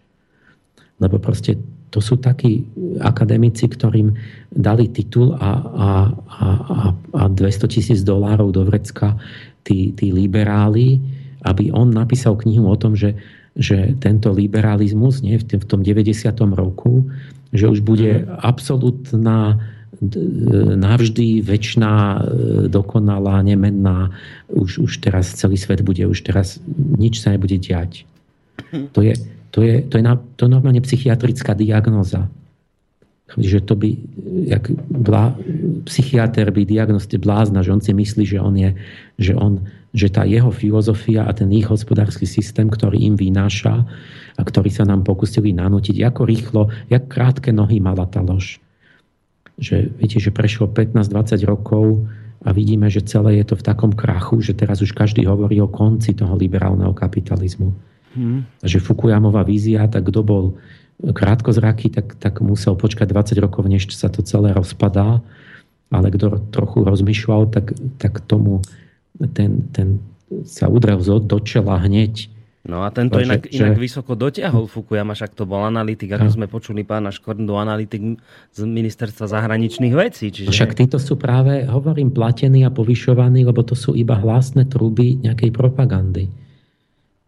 Lebo proste to sú takí akademici, ktorým dali titul a, a, a, a 200 tisíc dolárov do vrecka tí, tí liberáli, aby on napísal knihu o tom, že, že tento liberalizmus nie, v tom 90. roku, že už bude mhm. absolútna navždy väčšiná, e, dokonalá, nemenná. Už, už teraz celý svet bude, už teraz nič sa nebude diať. Mhm. To je, to je, to je, na, to je normálne psychiatrická diagnoza. Že to by, jak blá, psychiatr by diagnosti blázna, že on si myslí, že on je, že, on, že tá jeho filozofia a ten ich hospodársky systém, ktorý im vynáša a ktorý sa nám pokusili nanútiť, ako rýchlo, jak krátke nohy mala tá lož. Že, viete, že prešlo 15-20 rokov a vidíme, že celé je to v takom krachu, že teraz už každý hovorí o konci toho liberálneho kapitalizmu. Hmm. Že Fukuyamová vízia, tak kto bol krátkozraký, tak, tak musel počkať 20 rokov, než sa to celé rozpadá. Ale kto trochu rozmýšľal, tak, tak tomu ten, ten sa udrel do čela hneď. No a tento inak, že, inak vysoko dotiahol Fukuyama, však to bol analytik, ako no. sme počuli pána Škorndu, analytik z ministerstva zahraničných vecí. Čiže... Však títo sú práve, hovorím, platení a povyšovaní, lebo to sú iba hlasné truby nejakej propagandy.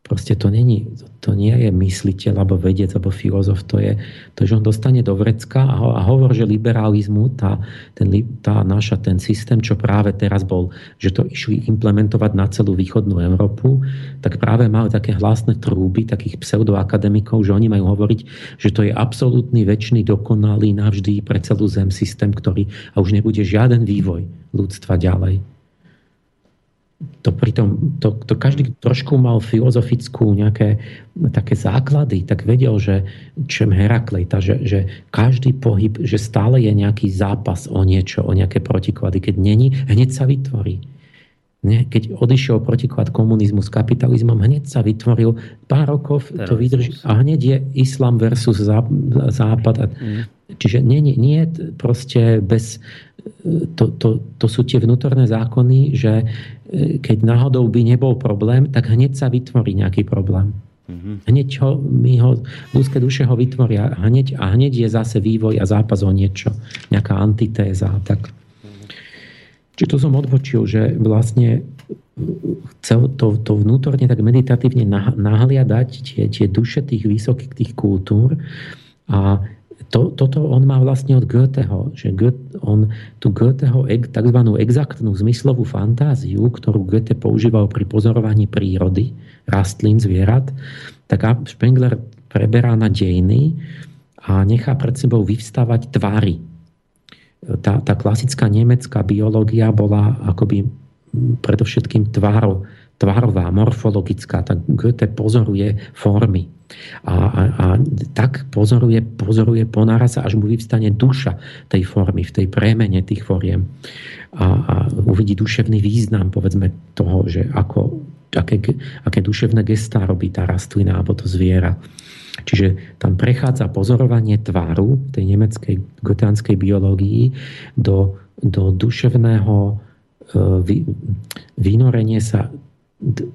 Proste to, není, to nie je mysliteľ, alebo vedec, alebo filozof. To je, to, že on dostane do vrecka a, a hovor, že liberalizmu, tá, ten, tá naša, ten systém, čo práve teraz bol, že to išli implementovať na celú východnú Európu, tak práve mal také hlasné trúby takých pseudoakademikov, že oni majú hovoriť, že to je absolútny, väčší, dokonalý, navždy pre celú zem systém, ktorý a už nebude žiaden vývoj ľudstva ďalej to pritom, to, to každý trošku mal filozofickú nejaké také základy, tak vedel, že čem Heraklejta, že, že každý pohyb, že stále je nejaký zápas o niečo, o nejaké protiklady. Keď není, hneď sa vytvorí. Nie? Keď odišiel protiklad komunizmu s kapitalizmom, hneď sa vytvoril, pár rokov to vydrží a hneď je islam versus západ. Mm. Čiže nie, nie, nie proste bez... To, to, to sú tie vnútorné zákony, že keď náhodou by nebol problém, tak hneď sa vytvorí nejaký problém. Mm-hmm. Hneď ho, my ho, ľudské duše ho vytvoria hneď, a hneď je zase vývoj a zápas o niečo. Nejaká antitéza. Tak. Čiže to som odbočil, že vlastne chcel to, to vnútorne tak meditatívne nahliadať tie, tie duše tých vysokých tých kultúr a to, toto on má vlastne od Goetheho, že Goethe, on tú Goetheho tzv. exaktnú zmyslovú fantáziu, ktorú Goethe používal pri pozorovaní prírody, rastlín, zvierat, tak Spengler preberá na dejiny a nechá pred sebou vyvstávať tvary. Tá, tá klasická nemecká biológia bola akoby predovšetkým tvárov, tvarová, morfologická, tak Goethe pozoruje formy. A, a, a tak pozoruje, pozoruje, ponára sa, až mu vyvstane duša tej formy, v tej premene tých foriem. A, a uvidí duševný význam, povedzme, toho, že ako, aké, aké duševné gestá robí tá rastlina alebo to zviera. Čiže tam prechádza pozorovanie tváru tej nemeckej gotánskej biológii do, do duševného e, vynorenie sa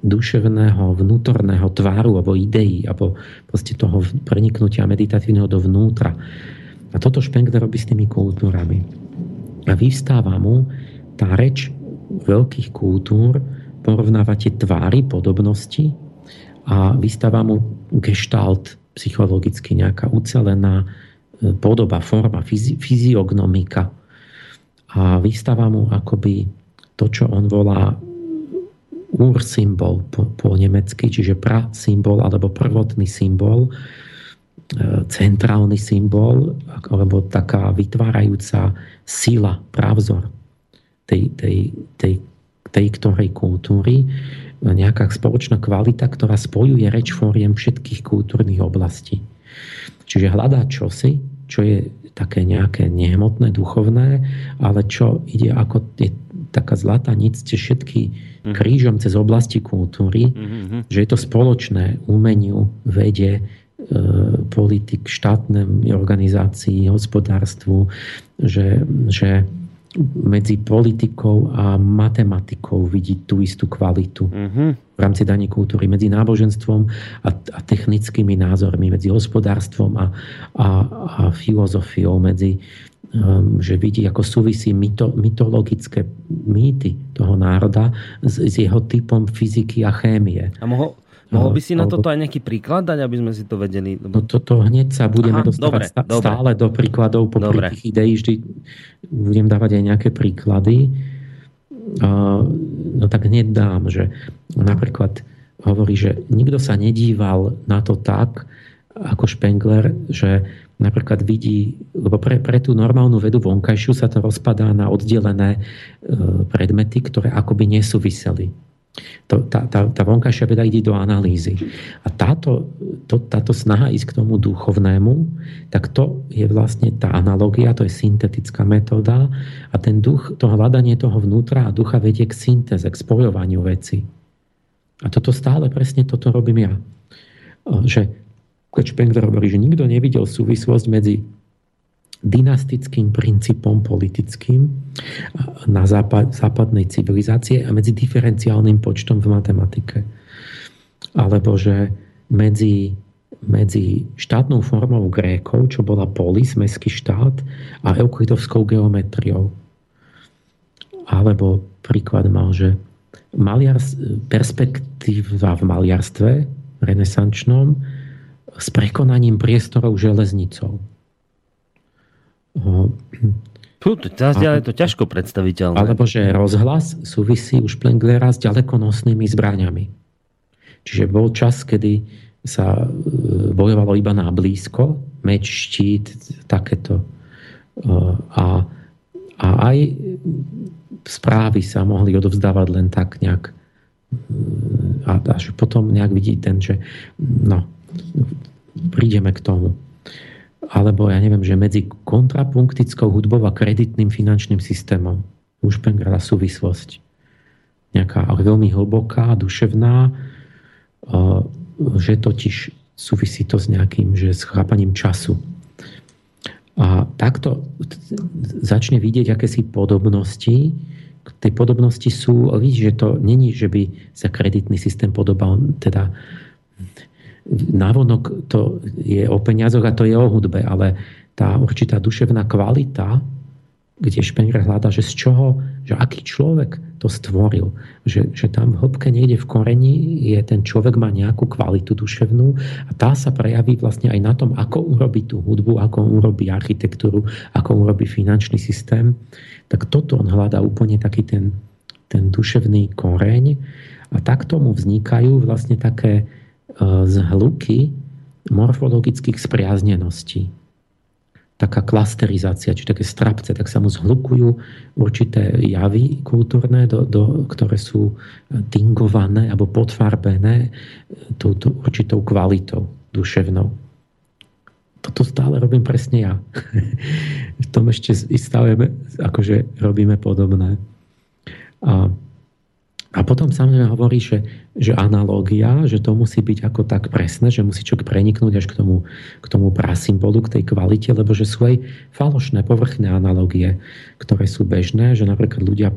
duševného, vnútorného tváru alebo ideí, alebo proste toho preniknutia meditatívneho dovnútra. A toto Spengler robí s tými kultúrami. A vyvstáva mu tá reč veľkých kultúr, porovnáva tie tvári, podobnosti a vystáva mu gestalt psychologicky nejaká ucelená e, podoba, forma, fyziognomika. A vystáva mu akoby to, čo on volá ursymbol po, po nemecky, čiže symbol alebo prvotný symbol, e, centrálny symbol, alebo taká vytvárajúca sila, právzor tej, tej, tej, tej ktorej kultúry, nejaká spoločná kvalita, ktorá spojuje reč fóriem všetkých kultúrnych oblastí. Čiže hľadá čosi, čo je také nejaké nehmotné, duchovné, ale čo ide ako je taká zlatá nic cez všetky mhm. krížom cez oblasti kultúry, mm-hmm. že je to spoločné umeniu, vede, e, politik, štátnej organizácii, hospodárstvu, že, že medzi politikou a matematikou vidí tú istú kvalitu mm-hmm. v rámci daní kultúry, medzi náboženstvom a, a technickými názormi, medzi hospodárstvom a, a, a filozofiou, medzi že vidí, ako súvisí myto, mytologické mýty toho národa s, s jeho typom fyziky a chémie. A mohol, Mohol by si na toto aj nejaký príklad dať, aby sme si to vedeli? No toto hneď sa budeme Aha, dostávať dobre, stále dobre. do príkladov po tých ideí. Vždy budem dávať aj nejaké príklady. No tak hneď dám, že napríklad hovorí, že nikto sa nedíval na to tak, ako Spengler, že napríklad vidí, lebo pre, pre tú normálnu vedu vonkajšiu sa to rozpadá na oddelené e, predmety, ktoré akoby nesúviseli to, tá, tá, tá vonkajšia veda ide do analýzy. A táto, to, táto snaha ísť k tomu duchovnému, tak to je vlastne tá analogia, to je syntetická metóda a ten duch, to hľadanie toho vnútra a ducha vedie k syntéze, k spojovaniu veci. A toto stále presne toto robím ja. Že keď hovorí, že nikto nevidel súvislosť medzi dynastickým princípom politickým na západ, západnej civilizácie a medzi diferenciálnym počtom v matematike. Alebo že medzi, medzi štátnou formou Grékov, čo bola polis, mestský štát, a euklidovskou geometriou. Alebo príklad mal, že maliar, perspektíva v maliarstve renesančnom s prekonaním priestorov železnicou Fú, to, je to ťažko predstaviteľné. Alebo že rozhlas súvisí už Plenglera s ďalekonosnými zbraniami. Čiže bol čas, kedy sa e, bojovalo iba na blízko, meč, štít, takéto. E, a, a aj správy sa mohli odovzdávať len tak nejak e, a až potom nejak vidí ten, že no, prídeme k tomu alebo ja neviem, že medzi kontrapunktickou hudbou a kreditným finančným systémom. Už pengrala súvislosť. Nejaká veľmi hlboká, duševná, že totiž súvisí to s nejakým, že s chápaním času. A takto začne vidieť akési podobnosti. Tej podobnosti sú, vidíš, že to není, že by sa kreditný systém podobal teda návonok to je o peniazoch a to je o hudbe, ale tá určitá duševná kvalita, kde Špenger hľadá, že z čoho, že aký človek to stvoril. Že, že tam v hĺbke niekde v koreni je ten človek má nejakú kvalitu duševnú a tá sa prejaví vlastne aj na tom, ako urobí tú hudbu, ako urobí architektúru, ako urobí finančný systém. Tak toto on hľadá úplne taký ten, ten duševný koreň a tak tomu vznikajú vlastne také z hluky morfologických spriazneností. Taká klasterizácia, či také strapce, tak sa mu zhlukujú určité javy kultúrne, do, do, ktoré sú tingované alebo potfarbené touto určitou kvalitou duševnou. Toto stále robím presne ja. *laughs* v tom ešte stále akože robíme podobné. A a potom samozrejme hovorí, že, že analógia, že to musí byť ako tak presné, že musí človek preniknúť až k tomu, k tomu prasymbolu, k tej kvalite, lebo že sú aj falošné, povrchné analogie, ktoré sú bežné, že napríklad ľudia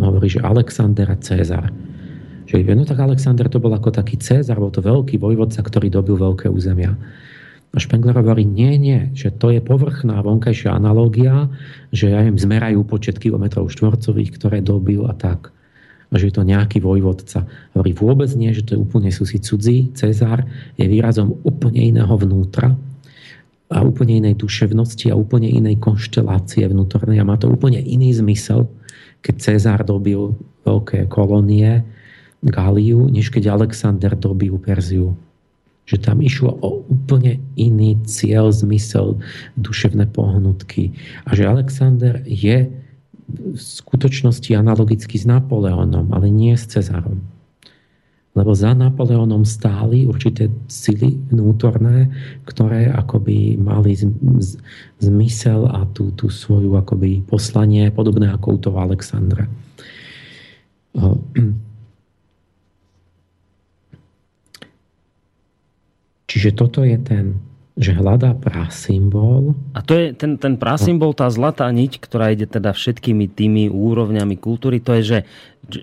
hovorí, že Alexander a Cezar. Že no tak Alexander to bol ako taký Cezar, bol to veľký vojvodca, ktorý dobil veľké územia. A Špengler hovorí, nie, nie, že to je povrchná vonkajšia analógia, že ja im zmerajú počet kilometrov štvorcových, ktoré dobil a tak a že je to nejaký vojvodca. Hovorí vôbec nie, že to je úplne sú si cudzí. Cezár je výrazom úplne iného vnútra a úplne inej duševnosti a úplne inej konštelácie vnútornej a má to úplne iný zmysel, keď Cezár dobil veľké kolónie, Gáliu, než keď Alexander dobil Perziu že tam išlo o úplne iný cieľ, zmysel, duševné pohnutky. A že Alexander je v skutočnosti analogicky s Napoleónom, ale nie s Cezarom. Lebo za Napoleónom stáli určité sily vnútorné, ktoré akoby mali zmysel a tú, tú svoju akoby poslanie, podobné ako u toho Alexandra. *clears throat* Čiže toto je ten, že hľadá prasymbol. A to je ten, ten prasymbol, tá zlatá niť, ktorá ide teda všetkými tými úrovňami kultúry, to je, že,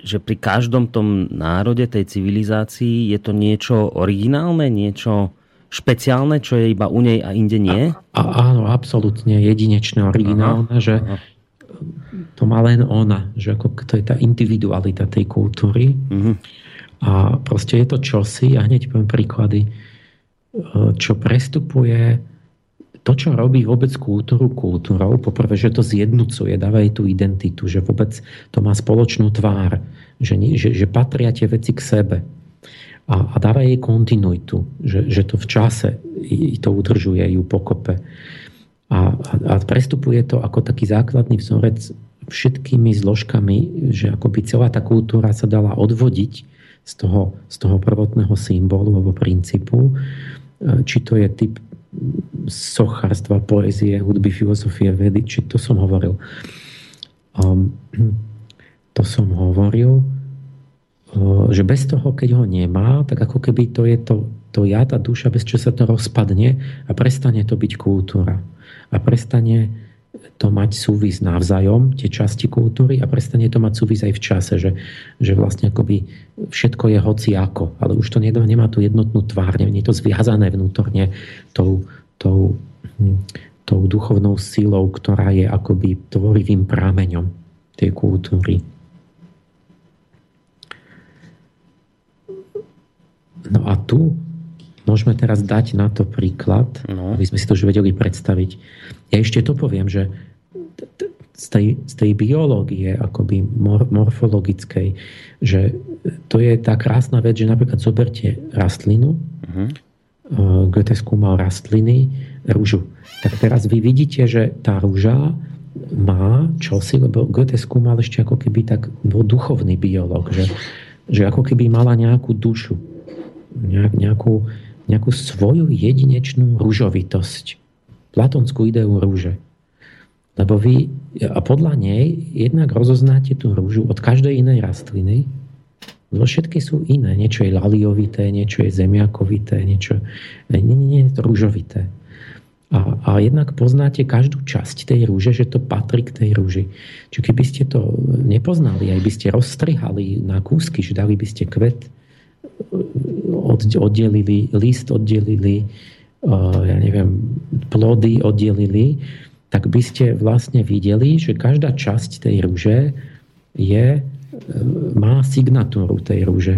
že pri každom tom národe, tej civilizácii je to niečo originálne, niečo špeciálne, čo je iba u nej a inde nie? A, a, áno, absolútne jedinečné, originálne, aha, že aha. to má len ona, že ako to je tá individualita tej kultúry. Uh-huh. A proste je to čosi, a hneď poviem príklady, čo prestupuje to, čo robí vôbec kultúru kultúrou, poprvé, že to zjednocuje, dáva jej tú identitu, že vôbec to má spoločnú tvár, že, že, že patria tie veci k sebe. A, a dáva jej kontinuitu, že, že to v čase to udržuje ju pokope. A, a, a prestupuje to ako taký základný vzorec všetkými zložkami, že akoby celá tá kultúra sa dala odvodiť z toho, z toho prvotného symbolu alebo princípu či to je typ sochárstva, poézie, hudby, filozofie, vedy, či to som hovoril. Um, to som hovoril, uh, že bez toho, keď ho nemá, tak ako keby to je to, to ja, tá duša, bez čo sa to rozpadne a prestane to byť kultúra. A prestane to mať súvis navzájom, tie časti kultúry a prestane to mať súvis aj v čase, že, že vlastne akoby všetko je hoci ako, ale už to nemá, nemá tú jednotnú tvár, nie je to zviazané vnútorne tou, tou, hm, tou duchovnou silou, ktorá je akoby tvorivým prámeňom tej kultúry. No a tu Môžeme teraz dať na to príklad, no. aby sme si to už vedeli predstaviť. Ja ešte to poviem, že z tej, z tej biológie, akoby mor, morfologickej, že to je tá krásna vec, že napríklad zoberte rastlinu, uh-huh. Goethe skúmal rastliny, rúžu. Tak teraz vy vidíte, že tá rúža má čosi, lebo Goethe skúmal ešte ako keby tak bol duchovný biológ, že, že ako keby mala nejakú dušu, nejak, nejakú, nejakú svoju jedinečnú rúžovitosť. Platonskú ideu rúže. Lebo vy, a podľa nej, jednak rozoznáte tú rúžu od každej inej rastliny, lebo všetky sú iné. Niečo je laliovité, niečo je zemiakovité, niečo nie, nie, nie rúžovité. A, a jednak poznáte každú časť tej rúže, že to patrí k tej rúži. Čiže keby ste to nepoznali, aj by ste rozstrihali na kúsky, že dali by ste kvet oddelili, list oddelili, eh, ja neviem, plody oddelili, tak by ste vlastne videli, že každá časť tej rúže je, eh, má signatúru tej rúže.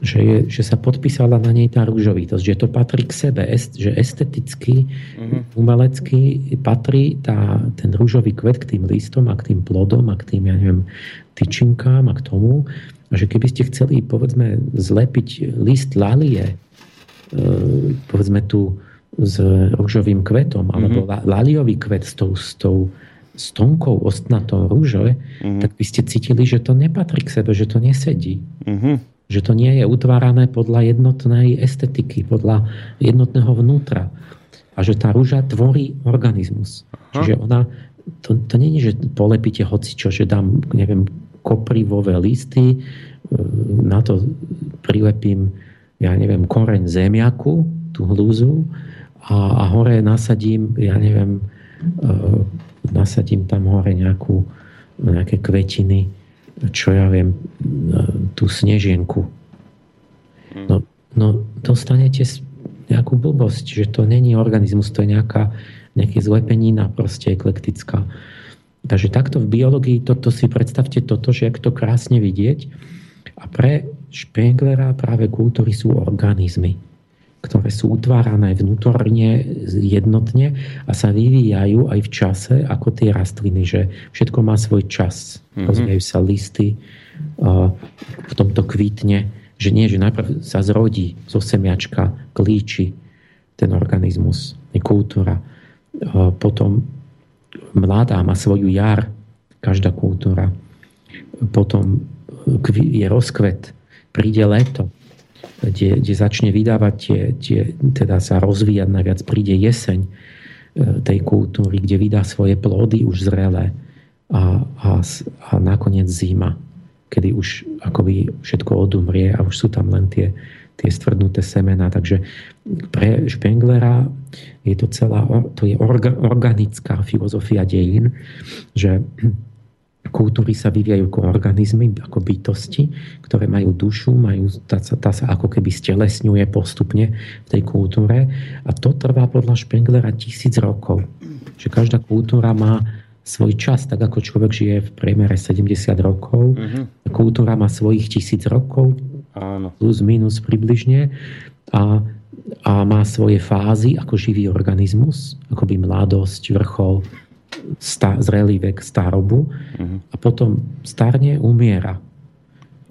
Že, je, že sa podpísala na nej tá rúžovitosť, že to patrí k sebe, že esteticky, uh-huh. umelecky patrí tá, ten rúžový kvet k tým listom a k tým plodom a k tým, ja neviem, tyčinkám a k tomu. A že keby ste chceli, povedzme, zlepiť list lalie, e, povedzme tu s rúžovým kvetom, alebo mm-hmm. laliový kvet s tou, s tou stonkou ostnatou rúže, mm-hmm. tak by ste cítili, že to nepatrí k sebe, že to nesedí. Mm-hmm. Že to nie je utvárané podľa jednotnej estetiky, podľa jednotného vnútra. A že tá rúža tvorí organizmus. Aha. Čiže ona, to, to nie je, že polepíte hocičo, že dám, neviem, koprivové listy, e, na to prilepím, ja neviem, koreň zemiaku, tú hlúzu a, a hore nasadím, ja neviem, e, nasadím tam hore nejakú, nejaké kvetiny, čo ja viem, e, tú snežienku. Hm. No, no dostanete nejakú blbosť, že to není organizmus, to je nejaká, nejaké zlepenina proste eklektická. Takže takto v biológii, toto si predstavte toto, že jak to krásne vidieť. A pre Špenglera práve kultúry sú organizmy, ktoré sú utvárané vnútorne jednotne a sa vyvíjajú aj v čase ako tie rastliny, že všetko má svoj čas. Mm-hmm. Rozvíjajú sa listy, v tomto kvítne, že nie, že najprv sa zrodí zo semiačka, klíči ten organizmus, je kultúra. Potom mladá má svoju jar, každá kultúra. Potom je rozkvet, príde leto, kde, kde začne vydávať tie, tie, teda sa rozvíjať najviac, príde jeseň e, tej kultúry, kde vydá svoje plody už zrelé a, a, a nakoniec zima kedy už akoby všetko odumrie a už sú tam len tie, tie stvrdnuté semená. Takže pre Špenglera je to celá, to je orga, organická filozofia dejín, že kultúry sa vyvíjajú ako organizmy, ako bytosti, ktoré majú dušu, majú, tá, tá sa ako keby stelesňuje postupne v tej kultúre a to trvá podľa Špenglera tisíc rokov. Že každá kultúra má svoj čas, tak ako človek žije v priemere 70 rokov, uh-huh. kultúra má svojich tisíc rokov, Áno. plus minus približne, a, a má svoje fázy ako živý organizmus, ako by mladosť, vrchol, sta, zrelý vek, starobu uh-huh. a potom starne, umiera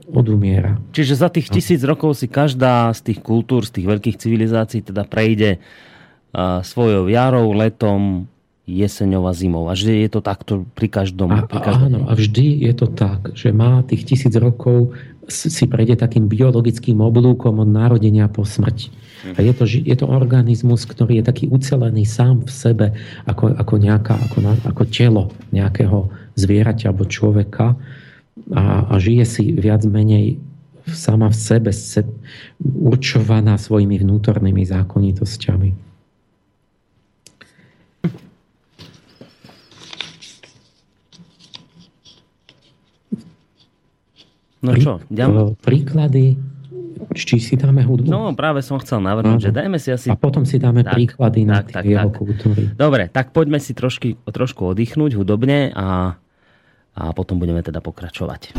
odumiera. Čiže za tých tisíc rokov si každá z tých kultúr, z tých veľkých civilizácií teda prejde uh, svojou jarou, letom, jeseňov a zimou. A že je to takto pri každom. A, pri každom... Áno, a vždy je to tak, že má tých tisíc rokov si prejde takým biologickým oblúkom od narodenia po smrť. A je to, je to organizmus, ktorý je taký ucelený sám v sebe, ako, ako, nejaká, ako, ako telo nejakého zvieraťa alebo človeka a, a žije si viac menej sama v sebe, se, určovaná svojimi vnútornými zákonitosťami. No čo, ďam... Príklady, či si dáme hudbu? No, práve som chcel navrhnúť, že dajme si asi... A potom si dáme tak, príklady na tak, tak, jeho tak. kultúry. Dobre, tak poďme si trošky, trošku oddychnúť hudobne a, a potom budeme teda pokračovať.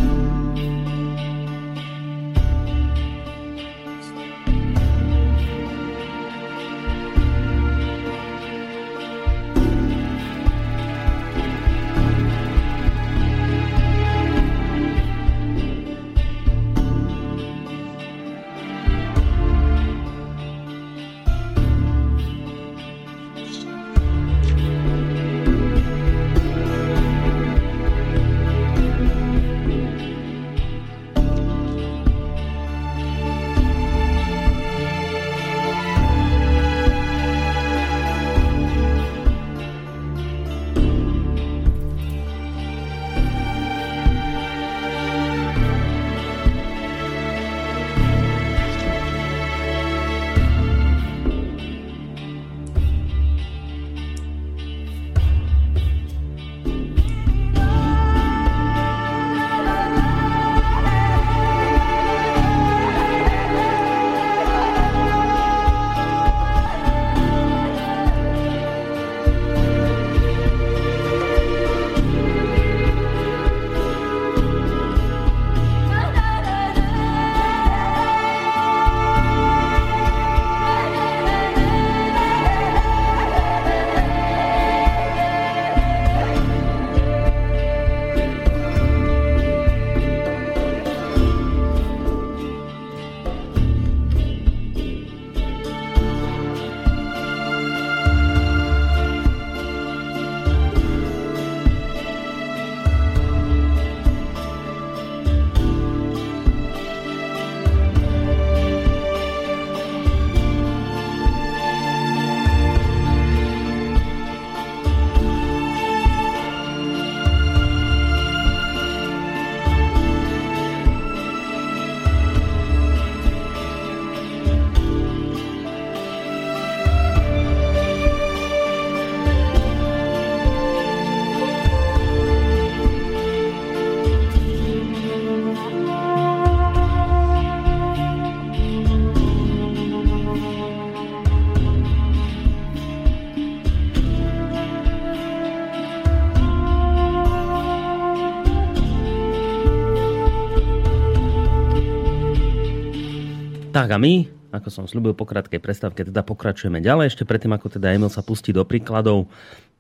Tak a my, ako som slúbil po krátkej prestávke, teda pokračujeme ďalej. Ešte predtým, ako teda Emil sa pustí do príkladov,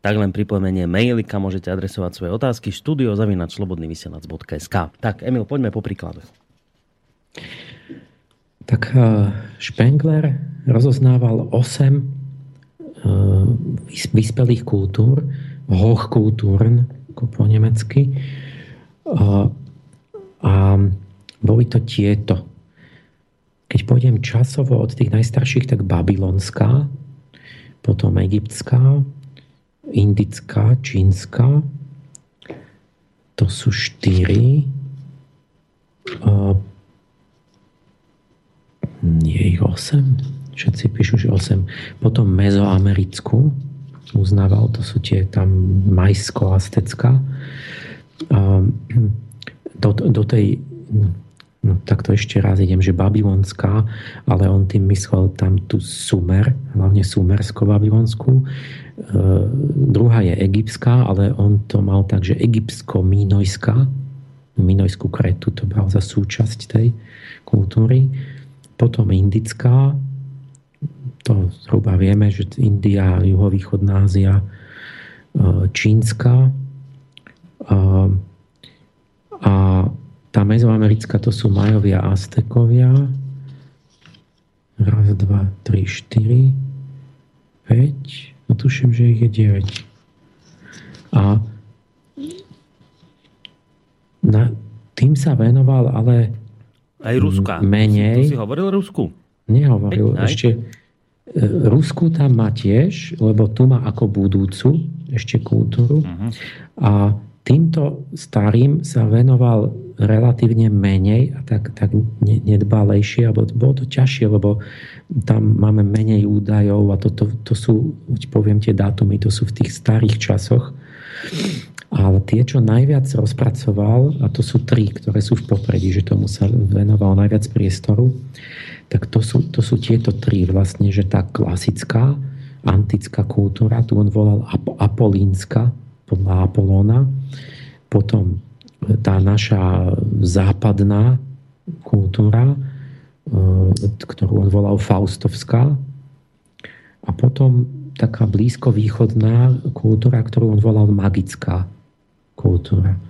tak len pripomenie maily, môžete adresovať svoje otázky studiozavinačslobodnyvysielac.sk Tak, Emil, poďme po príkladu. Tak eh, Spengler rozoznával 8 eh, vyspelých kultúr, Hochkulturen, ako po nemecky. Eh, a boli to tieto. Keď pôjdem časovo od tých najstarších, tak babylonská, potom egyptská, indická, čínska. To sú štyri. Nie ich osem. Všetci píšu, že osem. Potom mezoamerickú uznával, to sú tie tam majsko-astecká. Do, do tej No tak to ešte raz idem, že babylonská, ale on tým myslel tam tú Sumer, hlavne sumersko-babylonskú. E, druhá je egyptská, ale on to mal tak, že egyptsko-minojská, Minojskú kretu to bral za súčasť tej kultúry. Potom indická, to zhruba vieme, že India, juhovýchodná Ázia, e, čínska a, a tá mezoamerická to sú Majovia a Aztekovia. Raz, dva, tri, štyri, päť. No tuším, že ich je 9. A na, tým sa venoval ale aj Ruska. Menej. Si, si hovoril Rusku? Nehovoril. Aj? Ešte e, Rusku tam má tiež, lebo tu má ako budúcu ešte kultúru. Uh-huh. A týmto starým sa venoval relatívne menej a tak, tak nedbalejšie, alebo bolo to ťažšie, lebo tam máme menej údajov a to, to, to sú, poviem tie dátumy, to sú v tých starých časoch. Ale tie, čo najviac rozpracoval, a to sú tri, ktoré sú v popredí, že tomu sa venoval najviac priestoru, tak to sú, to sú tieto tri vlastne, že tá klasická, antická kultúra, tu on volal apolínska, podľa Apolóna, potom tá naša západná kultúra, e, ktorú on volal Faustovská, a potom taká blízkovýchodná kultúra, ktorú on volal magická kultúra. E,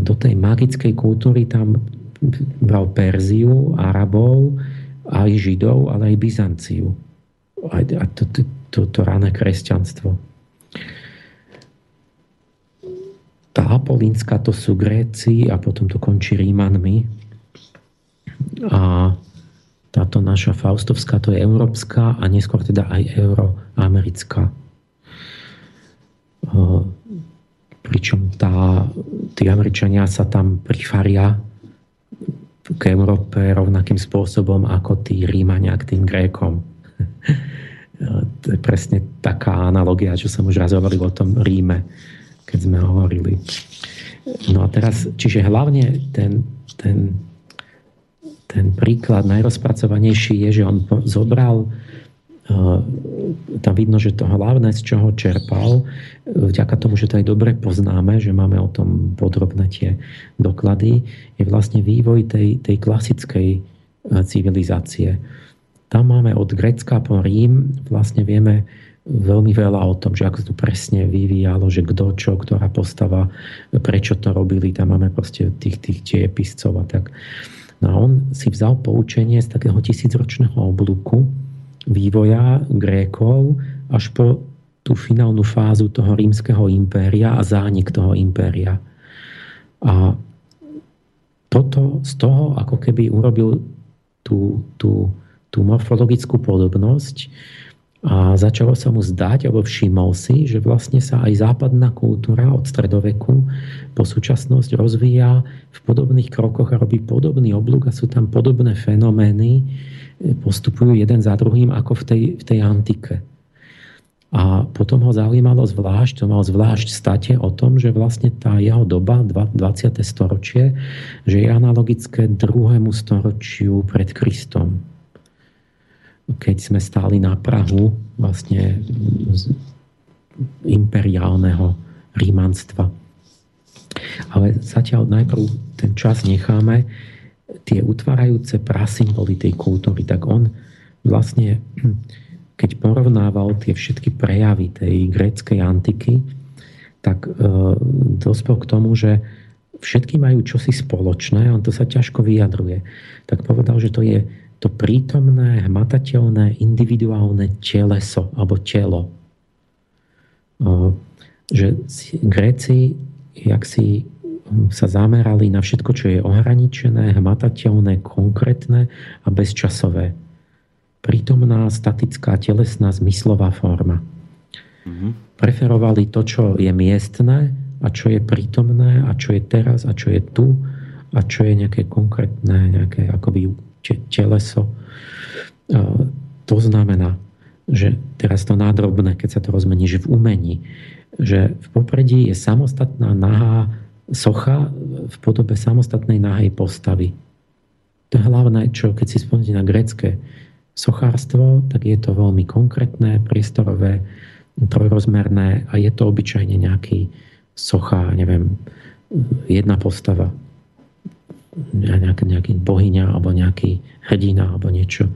do tej magickej kultúry tam bral Perziu, Arabov, aj Židov, ale aj Byzanciu. A to, to, to, to rané kresťanstvo. Tá Apolínska to sú Gréci a potom to končí Rímanmi. A táto naša Faustovská to je európska a neskôr teda aj euroamerická. Pričom tá, tí Američania sa tam prifaria k Európe rovnakým spôsobom ako tí Rímania k tým Grékom. *laughs* To je presne taká analogia, čo som už raz hovoril o tom Ríme keď sme hovorili. No a teraz, čiže hlavne ten, ten, ten príklad najrozpracovanejší je, že on zobral uh, tam vidno, že to hlavné, z čoho čerpal, vďaka tomu, že to aj dobre poznáme, že máme o tom podrobné tie doklady, je vlastne vývoj tej, tej klasickej uh, civilizácie. Tam máme od Grecka po Rím, vlastne vieme veľmi veľa o tom, že ako sa to presne vyvíjalo, že kto čo, ktorá postava, prečo to robili, tam máme proste tých, tých tiepiscov a tak. No a on si vzal poučenie z takého tisícročného oblúku vývoja Grékov až po tú finálnu fázu toho rímskeho impéria a zánik toho impéria. A toto z toho ako keby urobil tú, tú, tú morfologickú podobnosť, a začalo sa mu zdať, alebo všimol si, že vlastne sa aj západná kultúra od stredoveku po súčasnosť rozvíja v podobných krokoch a robí podobný oblúk a sú tam podobné fenomény, postupujú jeden za druhým ako v tej, v tej antike. A potom ho zaujímalo zvlášť, to mal zvlášť state o tom, že vlastne tá jeho doba, 20. storočie, že je analogické druhému storočiu pred Kristom keď sme stáli na Prahu vlastne imperiálneho rímanstva. Ale zatiaľ najprv ten čas necháme. tie utvárajúce prasymboly tej kultúry, tak on vlastne, keď porovnával tie všetky prejavy tej gréckej antiky, tak e, dospel k tomu, že všetky majú čosi spoločné, on to sa ťažko vyjadruje. Tak povedal, že to je to prítomné, hmatateľné, individuálne teleso alebo telo. Že Gréci jak si sa zamerali na všetko, čo je ohraničené, hmatateľné, konkrétne a bezčasové. Prítomná, statická, telesná, zmyslová forma. Mm-hmm. Preferovali to, čo je miestne a čo je prítomné a čo je teraz a čo je tu a čo je nejaké konkrétne, nejaké akoby teleso. To znamená, že teraz to nádrobné, keď sa to rozmení, že v umení, že v popredí je samostatná nahá socha v podobe samostatnej nahej postavy. To je hlavné, čo keď si spomínate na grecké sochárstvo, tak je to veľmi konkrétne, priestorové, trojrozmerné a je to obyčajne nejaký socha, neviem, jedna postava, nejaký, nejaký bohyňa alebo nejaký hrdina alebo niečo.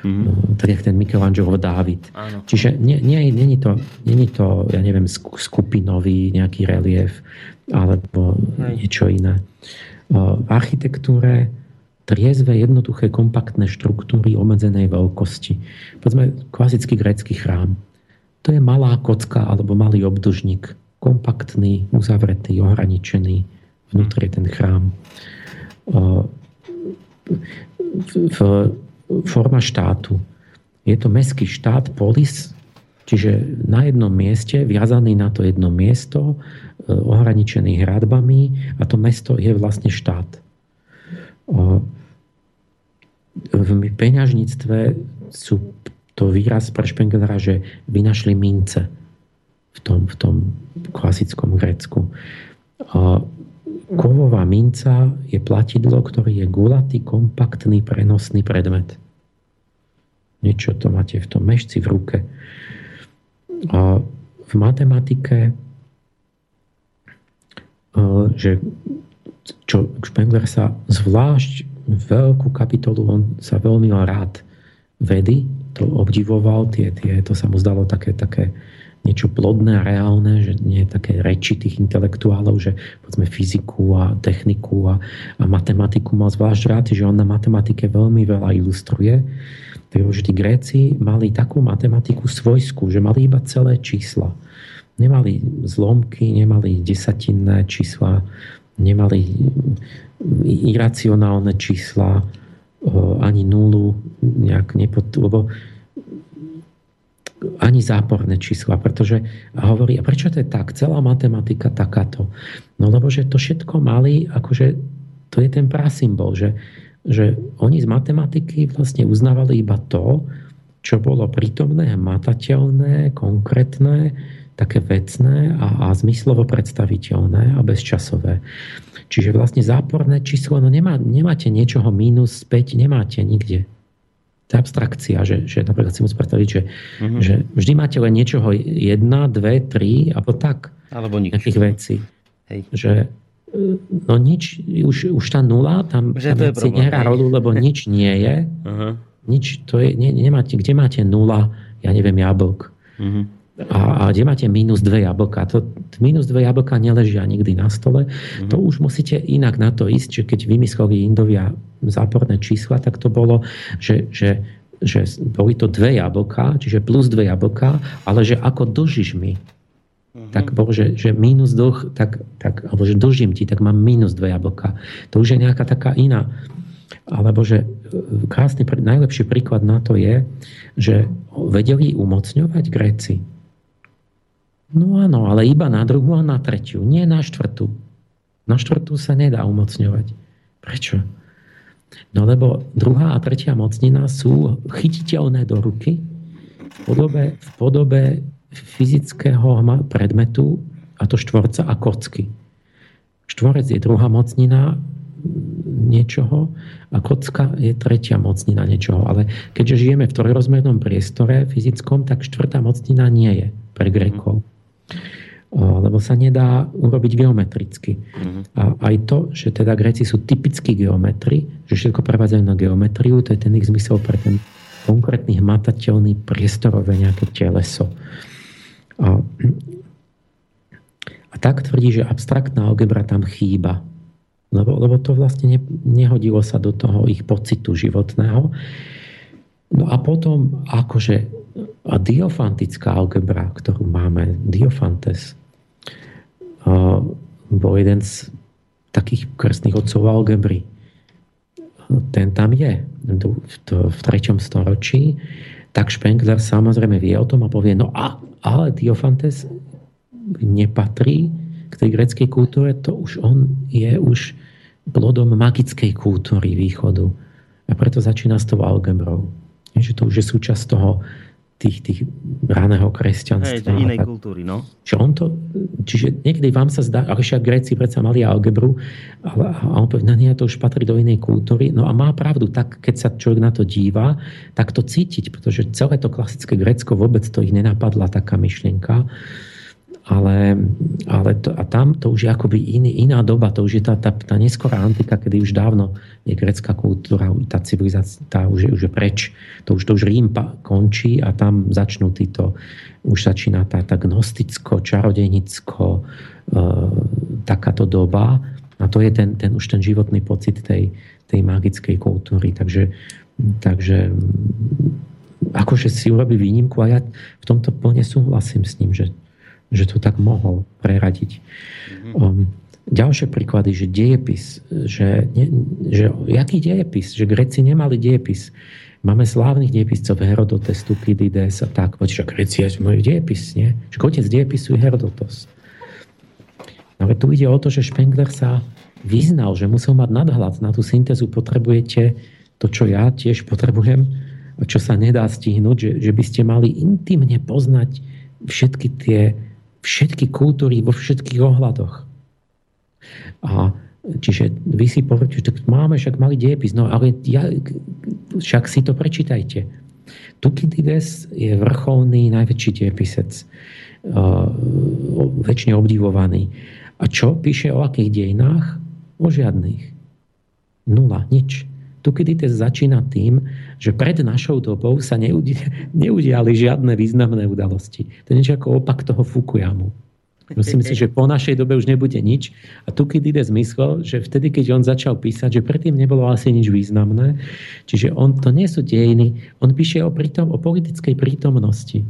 Mm-hmm. Tak jak ten Michelangelo Dávid. Áno. Čiže nie, nie, nie, to, nie to, ja neviem, skupinový nejaký relief, alebo niečo iné. V architektúre triezve, jednoduché, kompaktné štruktúry obmedzenej veľkosti. Povedzme, klasický grécky chrám. To je malá kocka alebo malý obdlžník. Kompaktný, uzavretý, ohraničený. Vnútri je ten chrám. V, forma štátu. Je to mestský štát, polis, čiže na jednom mieste, viazaný na to jedno miesto, ohraničený hradbami a to mesto je vlastne štát. V peňažníctve sú to výraz pre Špenglera, že vynašli mince v tom, v tom klasickom Grécku. Kovová minca je platidlo, ktorý je gulatý, kompaktný, prenosný predmet. Niečo to máte v tom mešci v ruke. V matematike Eh, že čo Spengler sa zvlášť veľkú kapitolu, on sa veľmi rád vedy, to obdivoval, tie, tie, to sa mu zdalo také, také niečo plodné a reálne, že nie je také reči tých intelektuálov, že povedzme fyziku a techniku a, a matematiku mal zvlášť rád, že on na matematike veľmi veľa ilustruje. Takže tí Gréci mali takú matematiku svojskú, že mali iba celé čísla Nemali zlomky, nemali desatinné čísla, nemali iracionálne čísla, ani nulu, nejak nepod, lebo ani záporné čísla, pretože hovorí, a prečo to je tak? Celá matematika takáto. No lebo, že to všetko mali, akože to je ten prasymbol, že, že oni z matematiky vlastne uznávali iba to, čo bolo prítomné, matateľné, konkrétne, také vecné a, a zmyslovo predstaviteľné a bezčasové. Čiže vlastne záporné číslo, no nemá, nemáte niečoho mínus 5, nemáte nikde. To je abstrakcia, že, že napríklad si musím predstaviť, že, mm-hmm. že vždy máte len niečoho 1, 2, 3, alebo tak. Alebo nič. Nejakých vecí. Hej. Že no nič, už, už tá nula, tam, že tam si nehrá rolu, lebo *laughs* nič nie je. Uh-huh. Nič, to je, ne, nemáte, kde máte nula, ja neviem, jablk. Uh-huh a, a kde máte minus dve jablka. To, minus dve jablka neležia nikdy na stole. Mm-hmm. To už musíte inak na to ísť, že keď vymysleli Indovia záporné čísla, tak to bolo, že, že, že boli to dve jablka, čiže plus dve jablka, ale že ako dlžíš mi, mm-hmm. tak bolo, že, že minus dlh, tak, tak, alebo že dlžím ti, tak mám minus dve jablka. To už je nejaká taká iná. Alebo že e, krásny, najlepší príklad na to je, že vedeli umocňovať Gréci. No áno, ale iba na druhú a na tretiu, nie na štvrtú. Na štvrtú sa nedá umocňovať. Prečo? No lebo druhá a tretia mocnina sú chytiteľné do ruky v podobe, v podobe fyzického predmetu a to štvorca a kocky. Štvorec je druhá mocnina niečoho a kocka je tretia mocnina niečoho. Ale keďže žijeme v trojrozmernom priestore fyzickom, tak štvrtá mocnina nie je pre Grekov. Lebo sa nedá urobiť geometricky. Mm-hmm. A aj to, že teda Gréci sú typickí geometri, že všetko prevádzajú na geometriu, to je ten ich zmysel pre ten konkrétny hmatateľný priestorové nejaké teleso. A, a tak tvrdí, že abstraktná algebra tam chýba. Lebo, lebo to vlastne ne, nehodilo sa do toho ich pocitu životného. No a potom akože a diofantická algebra, ktorú máme, Diofantes, bol jeden z takých krstných otcov algebry. Ten tam je v treťom storočí. Tak Spengler samozrejme vie o tom a povie, no a, ale Diofantes nepatrí k tej greckej kultúre, to už on je už plodom magickej kultúry východu. A preto začína s tou algebrou. Že to už je súčasť toho tých, tých raného kresťanstva. Hej, inej kultúry, no. Čiže, on to, čiže niekedy vám sa zdá, ale však Gréci predsa mali algebru, ale, a on povie, no nie, to už patrí do inej kultúry. No a má pravdu, tak keď sa človek na to díva, tak to cítiť, pretože celé to klasické Grécko vôbec to ich nenapadla taká myšlienka ale, ale to, a tam to už je akoby iný, iná doba, to už je tá, tá, tá neskorá antika, kedy už dávno je grecká kultúra, tá civilizácia tá už, je, už je preč. To už, to už Rím končí a tam začnú títo, už začína tá, tá gnosticko, čarodejnicko, e, takáto doba a to je ten, ten už ten životný pocit tej, tej magickej kultúry. Takže, takže akože si urobí výnimku a ja v tomto plne súhlasím s ním, že že to tak mohol preradiť. Mm-hmm. Um, ďalšie príklady, že dejepis, že, ne, že jaký dejepis, že Greci nemali dejepis. Máme slávnych dejepiscov Herodotes, Tukidides a tak. Že Greci majú dejepis, nie? Že otec dejepisu je Herodotos. Ale tu ide o to, že Spengler sa vyznal, že musel mať nadhľad. Na tú syntézu potrebujete to, čo ja tiež potrebujem, čo sa nedá stihnúť, že, že by ste mali intimne poznať všetky tie všetky kultúry vo všetkých ohľadoch. A čiže vy si poviete, že máme však malý diepis, no ale ja, však si to prečítajte. Tukidides je vrcholný, najväčší diepisec, uh, väčšine obdivovaný. A čo píše o akých dejinách? O žiadnych. Nula, nič. Tukidides začína tým, že pred našou dobou sa *laughs* neudiali žiadne významné udalosti. To je niečo ako opak toho Fukuyamu. Myslím si, že po našej dobe už nebude nič. A Tukidides myslel, že vtedy, keď on začal písať, že predtým nebolo asi nič významné, čiže on, to nie sú dejiny, on píše o, prítom, o politickej prítomnosti.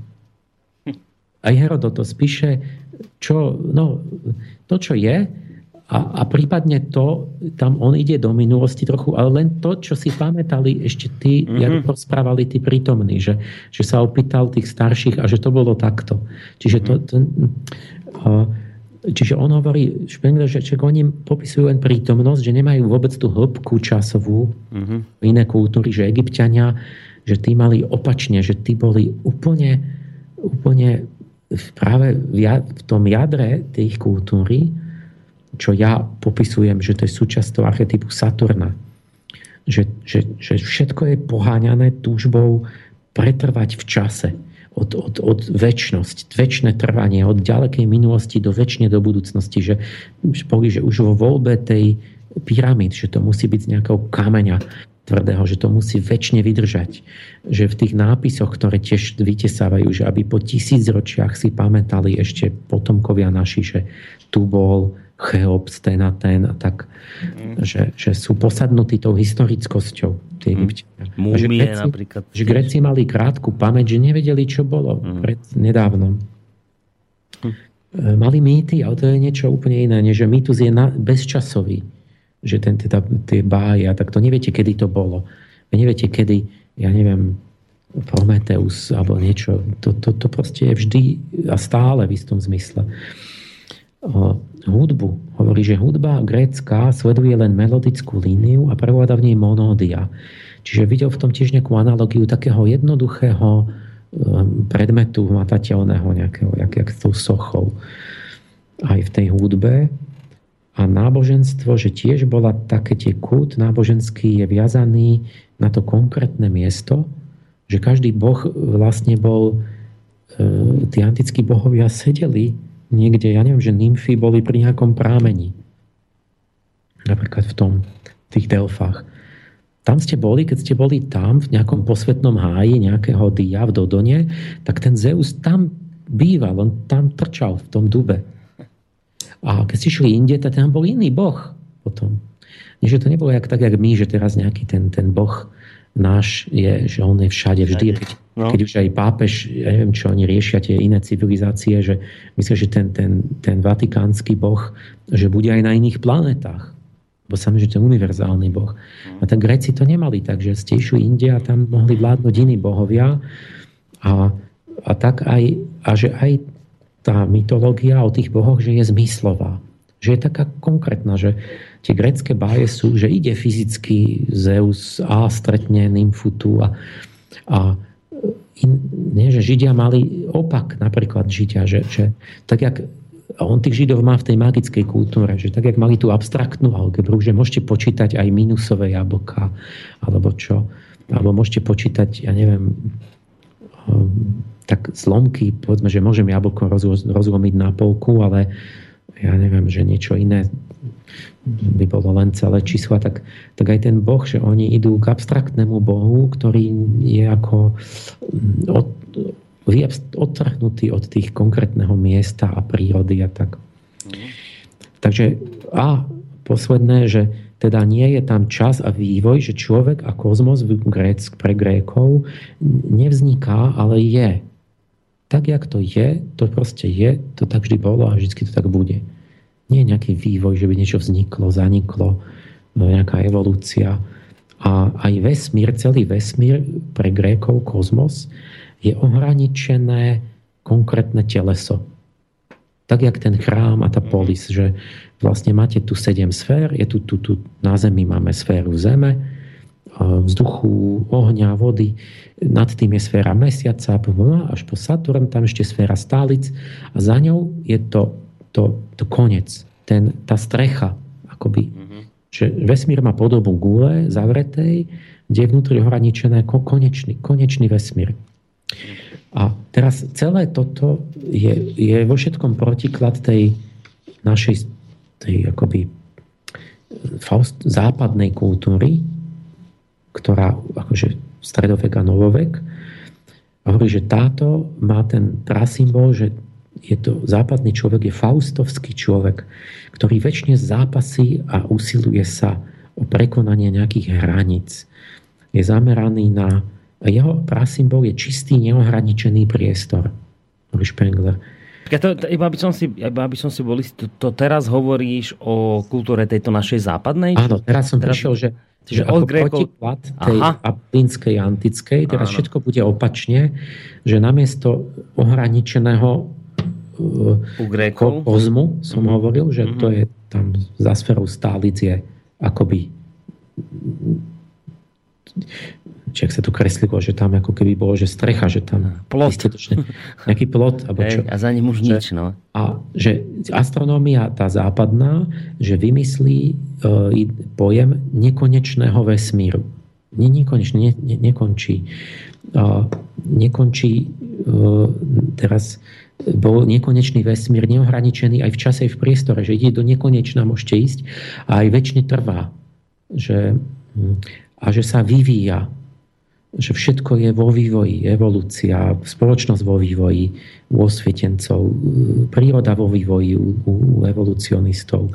Aj Herodotos píše, čo, no, to, čo je, a, a prípadne to, tam on ide do minulosti trochu, ale len to, čo si pamätali ešte tí, mm-hmm. jak rozprávali tí prítomní, že, že sa opýtal tých starších a že to bolo takto. Čiže to, to uh, Čiže on hovorí, Špengler, že, že oni popisujú len prítomnosť, že nemajú vôbec tú hĺbku časovú mm-hmm. iné kultúry, že egyptiania, že tí mali opačne, že tí boli úplne, úplne práve v, v tom jadre tej kultúry, čo ja popisujem, že to je súčasť toho archetypu Saturna. Že, že, že všetko je poháňané túžbou pretrvať v čase. Od, od, od väčšnosť, väčšie trvanie, od ďalekej minulosti do väčšine do budúcnosti. Že, že už vo voľbe tej pyramíd, že to musí byť z nejakého kameňa tvrdého, že to musí väčšine vydržať. Že v tých nápisoch, ktoré tiež vytesávajú, že aby po tisícročiach si pamätali ešte potomkovia naši, že tu bol Cheops, ten a ten a tak, mm. že, že sú posadnutí tou historickosťou. Tí mm. Múmie že Greci, napríklad. Že Greci mali krátku pamäť, že nevedeli, čo bolo mm. pred nedávnom. Mm. Mali mýty, ale to je niečo úplne iné, než že mýtus je na, bezčasový. Že ten, teda, tie bája, tak to neviete, kedy to bolo. Vy neviete, kedy, ja neviem, Prometeus alebo niečo. To, to, to proste je vždy a stále v istom zmysle hudbu. Hovorí, že hudba grécka sleduje len melodickú líniu a prevláda v nej monódia. Čiže videl v tom tiež nejakú analogiu takého jednoduchého um, predmetu matateľného nejakého, jak, jak s tou sochou. Aj v tej hudbe. A náboženstvo, že tiež bola také tie kult náboženský je viazaný na to konkrétne miesto, že každý boh vlastne bol, e, tí antickí bohovia sedeli niekde, ja neviem, že nymfy boli pri nejakom prámení. Napríklad v tom, v tých delfách. Tam ste boli, keď ste boli tam v nejakom posvetnom háji nejakého dia v Dodone, tak ten Zeus tam býval, on tam trčal v tom dube. A keď ste šli inde, tak tam bol iný boh potom. Nie, že to nebolo jak, tak, jak my, že teraz nejaký ten, ten boh náš je, že on je všade, vždy. Keď, no. keď už aj pápež, ja neviem, čo oni riešia tie iné civilizácie, že myslím, že ten, ten, ten vatikánsky boh, že bude aj na iných planetách. Bo sa že je univerzálny boh. A tak Gréci to nemali, takže ste išli India a tam mohli vládnuť iní bohovia. A, a tak aj, a že aj tá mytológia o tých bohoch, že je zmyslová. Že je taká konkrétna, že tie grecké báje sú, že ide fyzicky Zeus a stretne nymfutu a, a in, nie, že Židia mali opak napríklad Židia, že, že tak jak on tých Židov má v tej magickej kultúre, že tak, jak mali tú abstraktnú algebru, že môžete počítať aj minusové jablka, alebo čo, alebo môžete počítať, ja neviem, um, tak zlomky, povedzme, že môžem jablko rozlomiť na polku, ale ja neviem, že niečo iné by bolo len celé čísla, tak, tak aj ten Boh, že oni idú k abstraktnému Bohu, ktorý je ako mm, od, odtrhnutý od tých konkrétneho miesta a prírody a tak. Takže a posledné, že teda nie je tam čas a vývoj, že človek a kozmos Gréck, pre Grékov nevzniká, ale je. Tak, jak to je, to proste je, to tak vždy bolo a vždy to tak bude. Nie je nejaký vývoj, že by niečo vzniklo, zaniklo, no, nejaká evolúcia. A aj vesmír, celý vesmír pre Grékov, kozmos, je ohraničené konkrétne teleso. Tak, jak ten chrám a tá polis, že vlastne máte tu sedem sfér, je tu, tu, tu na Zemi máme sféru Zeme, vzduchu, ohňa, vody, nad tým je sféra Mesiaca, až po Saturn, tam ešte sféra stálic a za ňou je to to, to konec, ten, tá strecha, akoby. Mm-hmm. Že vesmír má podobu gule zavretej, kde je vnútri ohraničené konečný, konečný vesmír. A teraz celé toto je, je vo všetkom protiklad tej našej tej akoby faust, západnej kultúry, ktorá akože stredovek a novovek, hovorí, že táto má ten prasymbol, že je to, západný človek je faustovský človek, ktorý väčšine zápasí a usiluje sa o prekonanie nejakých hraníc. Je zameraný na... Jeho prasymbol je čistý, neohraničený priestor. Spengler. To, to, iba, aby som si, iba aby som si bol to, to teraz hovoríš o kultúre tejto našej západnej? Áno, teraz som teraz, prišiel, že, že od Grékov... protiklad tej aplinskej, antickej, teraz Áno. všetko bude opačne, že namiesto ohraničeného u Grékov. kozmu som mm-hmm. hovoril, že mm-hmm. to je tam za sférou stálic je akoby či ak sa to kreslilo, že tam ako keby bolo, že strecha, že tam plot. nejaký plot. *laughs* Alebo čo. a za ním už že, nič. No. A že astronómia tá západná, že vymyslí uh, pojem nekonečného vesmíru. Nie, nekonečný, ne, ne, nekončí. Uh, nekončí uh, teraz bol nekonečný vesmír, neohraničený aj v čase, aj v priestore, že ide do nekonečna, môžete ísť a aj väčšine trvá. Že, a že sa vyvíja. Že všetko je vo vývoji, evolúcia, spoločnosť vo vývoji u osvietencov, príroda vo vývoji u, u evolucionistov.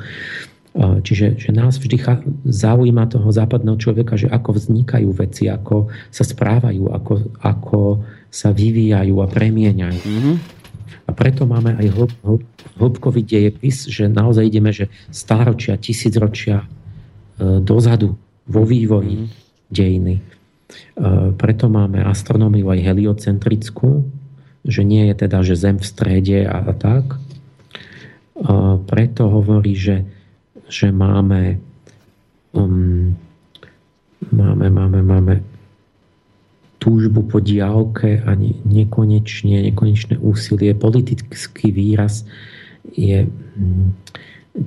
Čiže že nás vždy zaujíma toho západného človeka, že ako vznikajú veci, ako sa správajú, ako, ako sa vyvíjajú a premieňajú. Mm-hmm. A preto máme aj hĺb, hĺb, hĺbkový dejepis, že naozaj ideme, že stáročia, tisícročia e, dozadu vo vývoji mm. dejiny. E, preto máme astronómiu aj heliocentrickú, že nie je teda, že Zem v strede a, a tak. E, preto hovorí, že, že máme um, máme, máme, máme túžbu po diálke a nekonečne, nekonečné úsilie, politický výraz je, mm,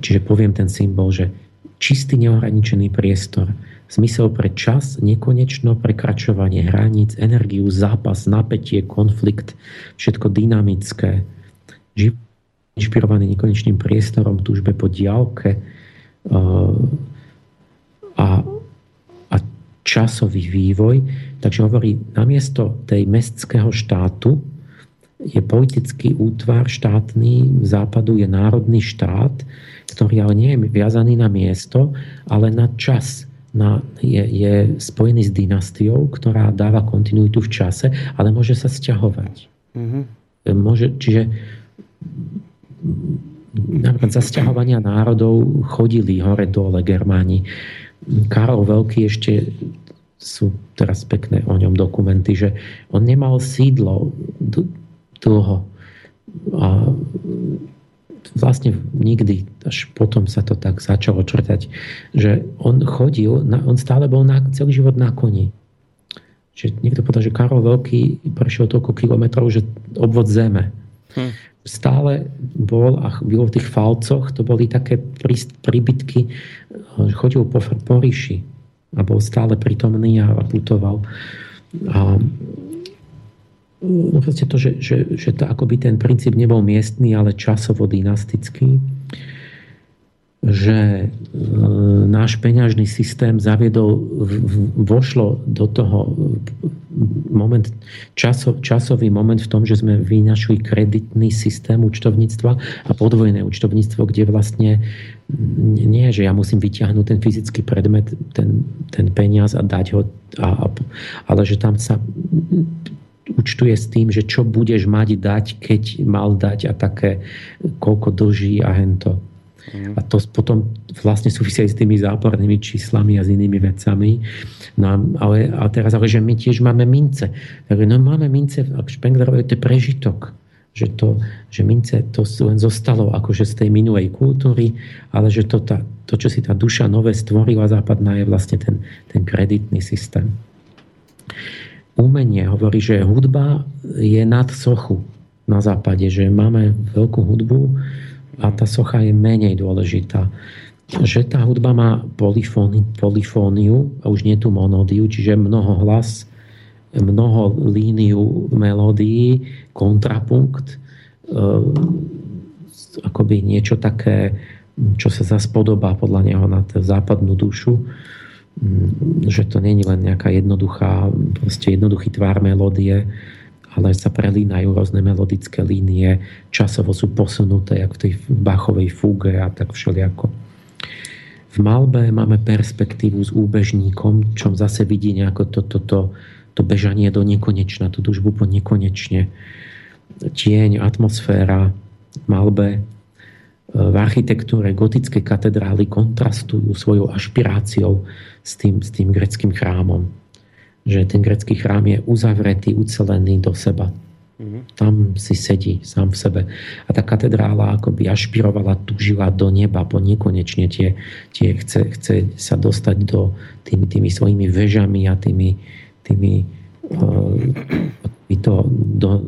čiže poviem ten symbol, že čistý neohraničený priestor, zmysel pre čas, nekonečno prekračovanie hraníc, energiu, zápas, napätie, konflikt, všetko dynamické, inšpirovaný nekonečným priestorom, túžbe po diálke a, a časový vývoj. Takže hovorí, namiesto tej mestského štátu je politický útvar štátny západu, je národný štát, ktorý ale nie je viazaný na miesto, ale na čas. Na, je, je spojený s dynastiou, ktorá dáva kontinuitu v čase, ale môže sa sťahovať. Mm-hmm. Môže, čiže napríklad za sťahovania národov chodili hore dole Germáni. Karol Veľký ešte sú teraz pekné o ňom dokumenty, že on nemal sídlo dlho. A vlastne nikdy, až potom sa to tak začalo črtať, že on chodil, on stále bol na, celý život na koni. Že niekto povedal, že Karol Veľký prešiel toľko kilometrov, že obvod zeme. Hm. Stále bol a bylo v tých falcoch, to boli také príbytky, že chodil po, po ríši a bol stále prítomný a putoval. A no proste to, že, že, že to akoby ten princíp nebol miestný, ale časovo dynastický, že e, náš peňažný systém zaviedol, vošlo do toho moment, časo, časový moment v tom, že sme vynašli kreditný systém účtovníctva a podvojné účtovníctvo, kde vlastne nie, že ja musím vyťahnuť ten fyzický predmet, ten, ten peniaz a dať ho, a, ale že tam sa účtuje s tým, že čo budeš mať dať, keď mal dať a také, koľko dlží a hento. Mm. A to potom vlastne súvisia aj s tými zápornými číslami a s inými vecami. No, ale, a teraz ale, že my tiež máme mince. No máme mince, Špenglerové to je prežitok. Že, to, že mince to len zostalo akože z tej minulej kultúry, ale že to, tá, to čo si tá duša nové stvorila západná, je vlastne ten, ten kreditný systém umenie hovorí, že hudba je nad sochu na západe, že máme veľkú hudbu a tá socha je menej dôležitá. Že tá hudba má polifóni, a už nie tú monódiu, čiže mnoho hlas, mnoho líniu melódií, kontrapunkt, e, akoby niečo také, čo sa zaspodobá podľa neho na západnú dušu Mm, že to je len nejaká jednoduchá, proste jednoduchý tvár melódie, ale sa prelínajú rôzne melodické línie, časovo sú posunuté, ako v tej Bachovej fúge a tak všelijako. V malbe máme perspektívu s úbežníkom, čom zase vidí nejako to, to, to, to bežanie do nekonečna, tú dužbu po nekonečne. Tieň, atmosféra, malbe, v architektúre gotické katedrály kontrastujú svojou ašpiráciou s tým, s tým greckým chrámom. Že ten grecký chrám je uzavretý, ucelený do seba. Mm-hmm. Tam si sedí sám v sebe. A tá katedrála akoby ašpirovala, tužila do neba po nekonečne. Tie, tie chce, chce sa dostať do tými, tými svojimi vežami a tými, tými uh, to do,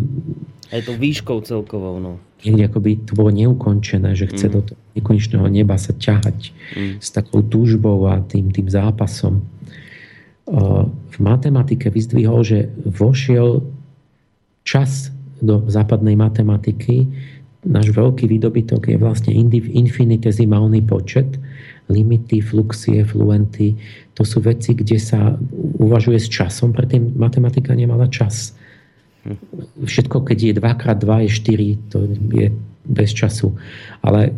aj to výškou celkovou, no. Niekde akoby to bolo neukončené, že chce mm. do toho nekonečného neba sa ťahať mm. s takou túžbou a tým, tým zápasom. V matematike vyzdvihol, že vošiel čas do západnej matematiky. Náš veľký výdobytok je vlastne infinitezimálny počet, limity, fluxie, fluenty. To sú veci, kde sa uvažuje s časom, predtým matematika nemala čas. Všetko, keď je 2x2 je 4, to je bez času. Ale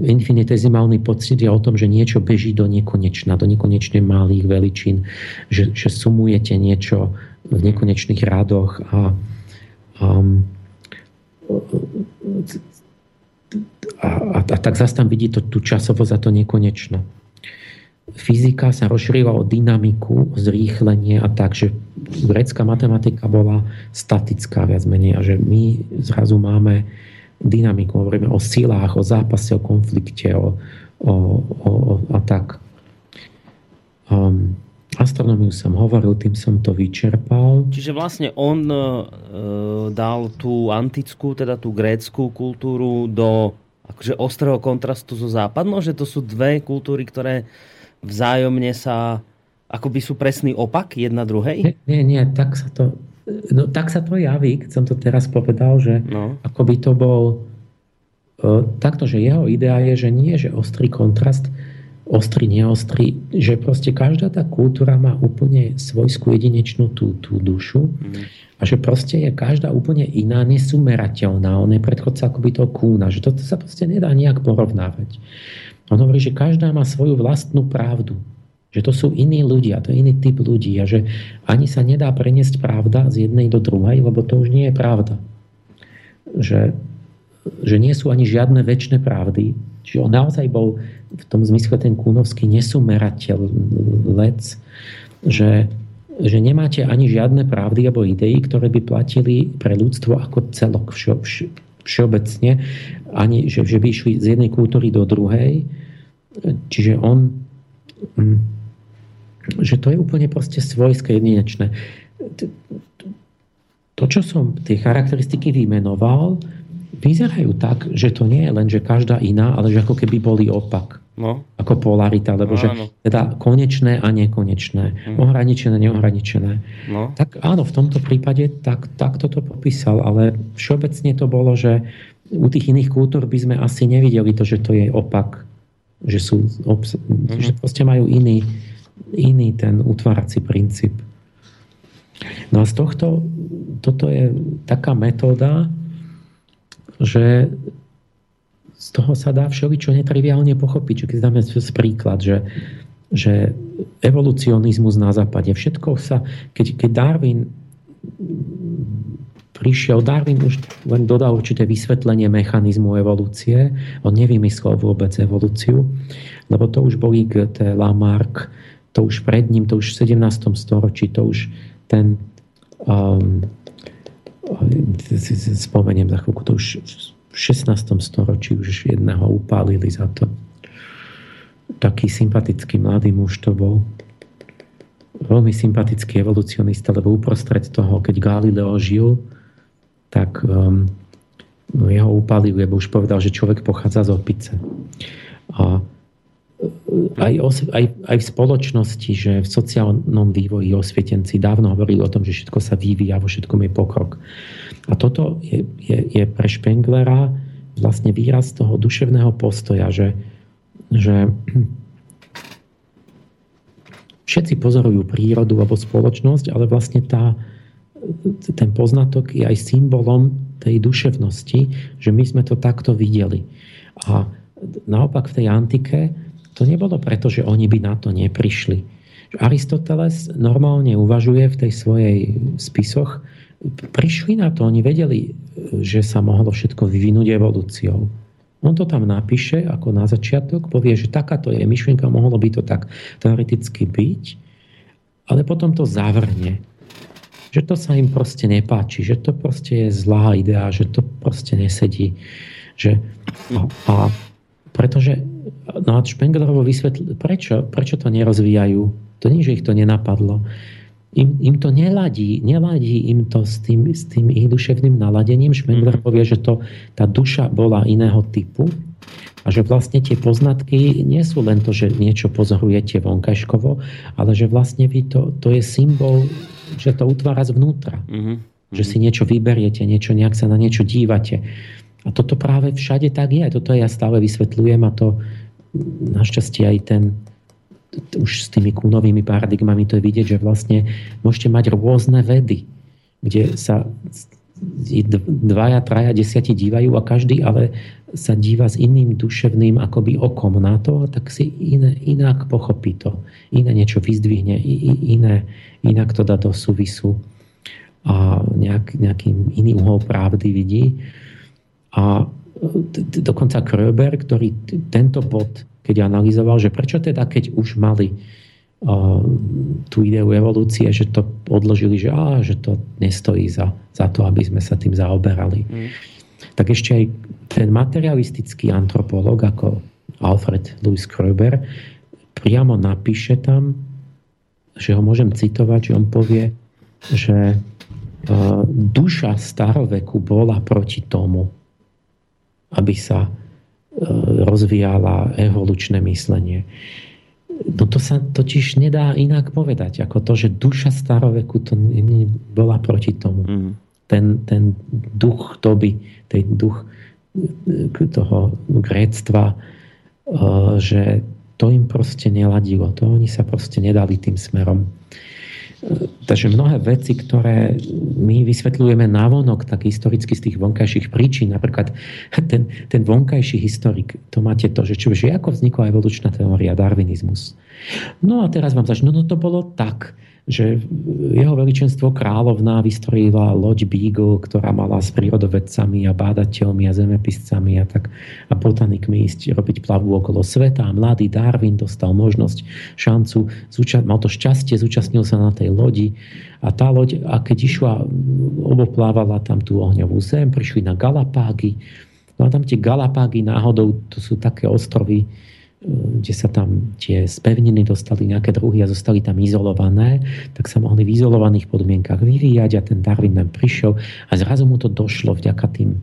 infinitezimálny pocit je o tom, že niečo beží do nekonečna, do nekonečne malých veličín, že, že sumujete niečo v nekonečných rádoch a, um, a, a, a tak zase tam vidí to, tú časovosť a to nekonečno fyzika sa rozšírila o dynamiku, o zrýchlenie a tak, že grecká matematika bola statická viac menej a že my zrazu máme dynamiku, hovoríme o silách, o zápase, o konflikte o, o, o, a tak. Um, astronómiu som hovoril, tým som to vyčerpal. Čiže vlastne on e, dal tú antickú, teda tú grécku kultúru do akože ostrého kontrastu so západnou, že to sú dve kultúry, ktoré vzájomne sa akoby sú presný opak jedna druhej? Nie, nie, tak sa to, no, tak sa to javí, keď som to teraz povedal, že no. akoby to bol takto, že jeho idea je, že nie, že ostrý kontrast, ostrý, neostrý, že proste každá tá kultúra má úplne svojskú jedinečnú tú, tú dušu mm. a že proste je každá úplne iná, nesumerateľná. On je predchodca akoby toho kúna, že toto sa proste nedá nejak porovnávať. On hovorí, že každá má svoju vlastnú pravdu. Že to sú iní ľudia, to je iný typ ľudí a že ani sa nedá preniesť pravda z jednej do druhej, lebo to už nie je pravda. Že, že nie sú ani žiadne väčšie pravdy. Čiže on naozaj bol v tom zmysle ten Kúnovský nesumerateľ že, že nemáte ani žiadne pravdy alebo idei, ktoré by platili pre ľudstvo ako celok všo, vš, všeobecne, ani že, že by išli z jednej kultúry do druhej. Čiže on hm, že to je úplne proste svojské, jedinečné. To, čo som, tie charakteristiky vymenoval, vyzerajú tak, že to nie je len, že každá iná, ale že ako keby boli opak. No. Ako polarita, lebo no, že teda konečné a nekonečné, mm. ohraničené, neohraničené. No. Tak áno, v tomto prípade tak, tak toto popísal, ale všeobecne to bolo, že u tých iných kultúr by sme asi nevideli to, že to je opak. Že sú, obs- mm. že proste majú iný, iný ten utvárací princíp. No a z tohto, toto je taká metóda, že z toho sa dá všeličo netriviálne pochopiť. Že keď dáme príklad, že, že evolucionizmus na západe, všetko sa, keď, keď Darwin prišiel, Darwin už len dodal určité vysvetlenie mechanizmu evolúcie, on nevymyslel vôbec evolúciu, lebo to už boli Goethe, Lamarck, to už pred ním, to už v 17. storočí, to už ten um, spomeniem za chvíľku, to už v 16. storočí už jedného upálili za to. Taký sympatický mladý muž to bol. Veľmi sympatický evolucionista, lebo uprostred toho, keď Galileo žil, tak um, jeho upálili, lebo už povedal, že človek pochádza z opice. A aj, aj, aj v spoločnosti, že v sociálnom vývoji osvietenci dávno hovorili o tom, že všetko sa vyvíja, vo všetkom je pokrok. A toto je, je, je pre Špenglera vlastne výraz toho duševného postoja, že, že všetci pozorujú prírodu alebo spoločnosť, ale vlastne tá, ten poznatok je aj symbolom tej duševnosti, že my sme to takto videli. A naopak v tej antike to nebolo preto, že oni by na to neprišli. Aristoteles normálne uvažuje v tej svojej spisoch, prišli na to, oni vedeli, že sa mohlo všetko vyvinúť evolúciou. On to tam napíše ako na začiatok, povie, že takáto je myšlienka, mohlo by to tak teoreticky byť, ale potom to zavrne. Že to sa im proste nepáči, že to proste je zlá idea, že to proste nesedí. Že, a, a pretože no a Špenglerovo vysvetlil, prečo, prečo to nerozvíjajú. To nie, že ich to nenapadlo. Im, im to neladí, neladí im to s tým, s tým ich duševným naladením. Špengler mm-hmm. povie, že to, tá duša bola iného typu a že vlastne tie poznatky nie sú len to, že niečo pozorujete vonkajškovo, ale že vlastne vy to, to je symbol, že to utvára zvnútra. Mm-hmm. Že si niečo vyberiete, niečo, nejak sa na niečo dívate. A toto práve všade tak je. Toto ja stále vysvetľujem a to našťastie aj ten už s tými kúnovými paradigmami to je vidieť, že vlastne môžete mať rôzne vedy, kde sa dvaja, traja, desiati dívajú a každý ale sa díva s iným duševným akoby okom na to, tak si iné, inak pochopí to. Iné niečo vyzdvihne, iné, inak to dá do súvisu a nejak, nejaký iný uhol pravdy vidí. A dokonca Kröber, ktorý tento bod, keď analyzoval, že prečo teda, keď už mali tú ideu evolúcie, že to odložili, že, á, že to nestojí za, za to, aby sme sa tým zaoberali. Mm. Tak ešte aj ten materialistický antropolog ako Alfred Louis Kröber priamo napíše tam, že ho môžem citovať, že on povie, že duša staroveku bola proti tomu, aby sa e, rozvíjala evolučné myslenie. No to sa totiž nedá inak povedať, ako to, že duša staroveku to bola proti tomu. Mm. Ten, ten duch doby, ten duch toho gréctva, že to im proste neladilo. To oni sa proste nedali tým smerom. Takže mnohé veci, ktoré my vysvetľujeme návonok, tak historicky z tých vonkajších príčin, napríklad ten, ten vonkajší historik, to máte to, že, čo, že ako vznikla evolučná teória, darwinizmus. No a teraz vám začne, no, no to bolo tak, že jeho veličenstvo kráľovná vystrojila loď Beagle, ktorá mala s prírodovedcami a bádateľmi a zemepiscami a, tak, a botanikmi ísť robiť plavbu okolo sveta. A mladý Darwin dostal možnosť, šancu, zúča- mal to šťastie, zúčastnil sa na tej lodi. A tá loď, a keď išla, oboplávala tam tú ohňovú zem, prišli na Galapágy, no a tam tie Galapágy náhodou, to sú také ostrovy, kde sa tam tie spevniny dostali nejaké druhy a zostali tam izolované, tak sa mohli v izolovaných podmienkach vyvíjať a ten Darwin tam prišiel a zrazu mu to došlo vďaka tým,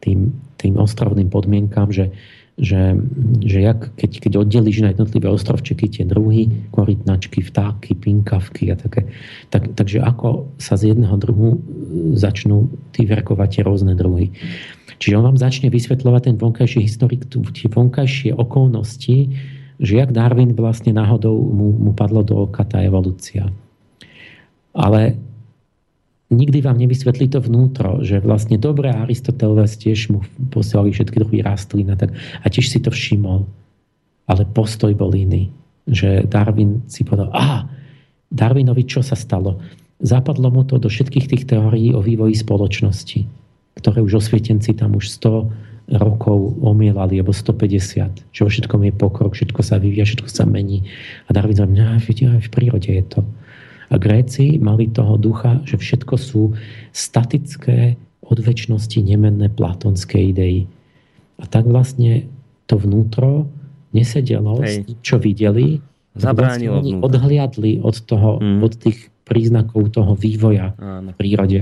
tým, tým ostrovným podmienkám, že, že, že jak, keď, keď oddelíš na jednotlivé ostrovčeky tie druhy, korytnačky, vtáky, pinkavky a také, tak, takže ako sa z jedného druhu začnú vyverkovať tie rôzne druhy. Čiže on vám začne vysvetľovať ten vonkajší historik, tie vonkajšie okolnosti, že jak Darwin vlastne náhodou mu, mu padlo do oka tá evolúcia. Ale nikdy vám nevysvetlí to vnútro, že vlastne dobré Aristoteles tiež mu posielali všetky druhy rastlín a tak. A tiež si to všimol. Ale postoj bol iný. Že Darwin si povedal, a Darwinovi čo sa stalo? Zapadlo mu to do všetkých tých teórií o vývoji spoločnosti ktoré už osvietenci tam už 100 rokov omielali, alebo 150, že vo všetkom je pokrok, všetko sa vyvíja, všetko sa mení. A Darwin hovorí, aj v prírode je to. A Gréci mali toho ducha, že všetko sú statické, od väčšnosti nemenné platonské idei. A tak vlastne to vnútro nesedelo Hej. čo videli, Zabránilo vlastne odhliadli od, toho, mm. od tých príznakov toho vývoja Áno. v prírode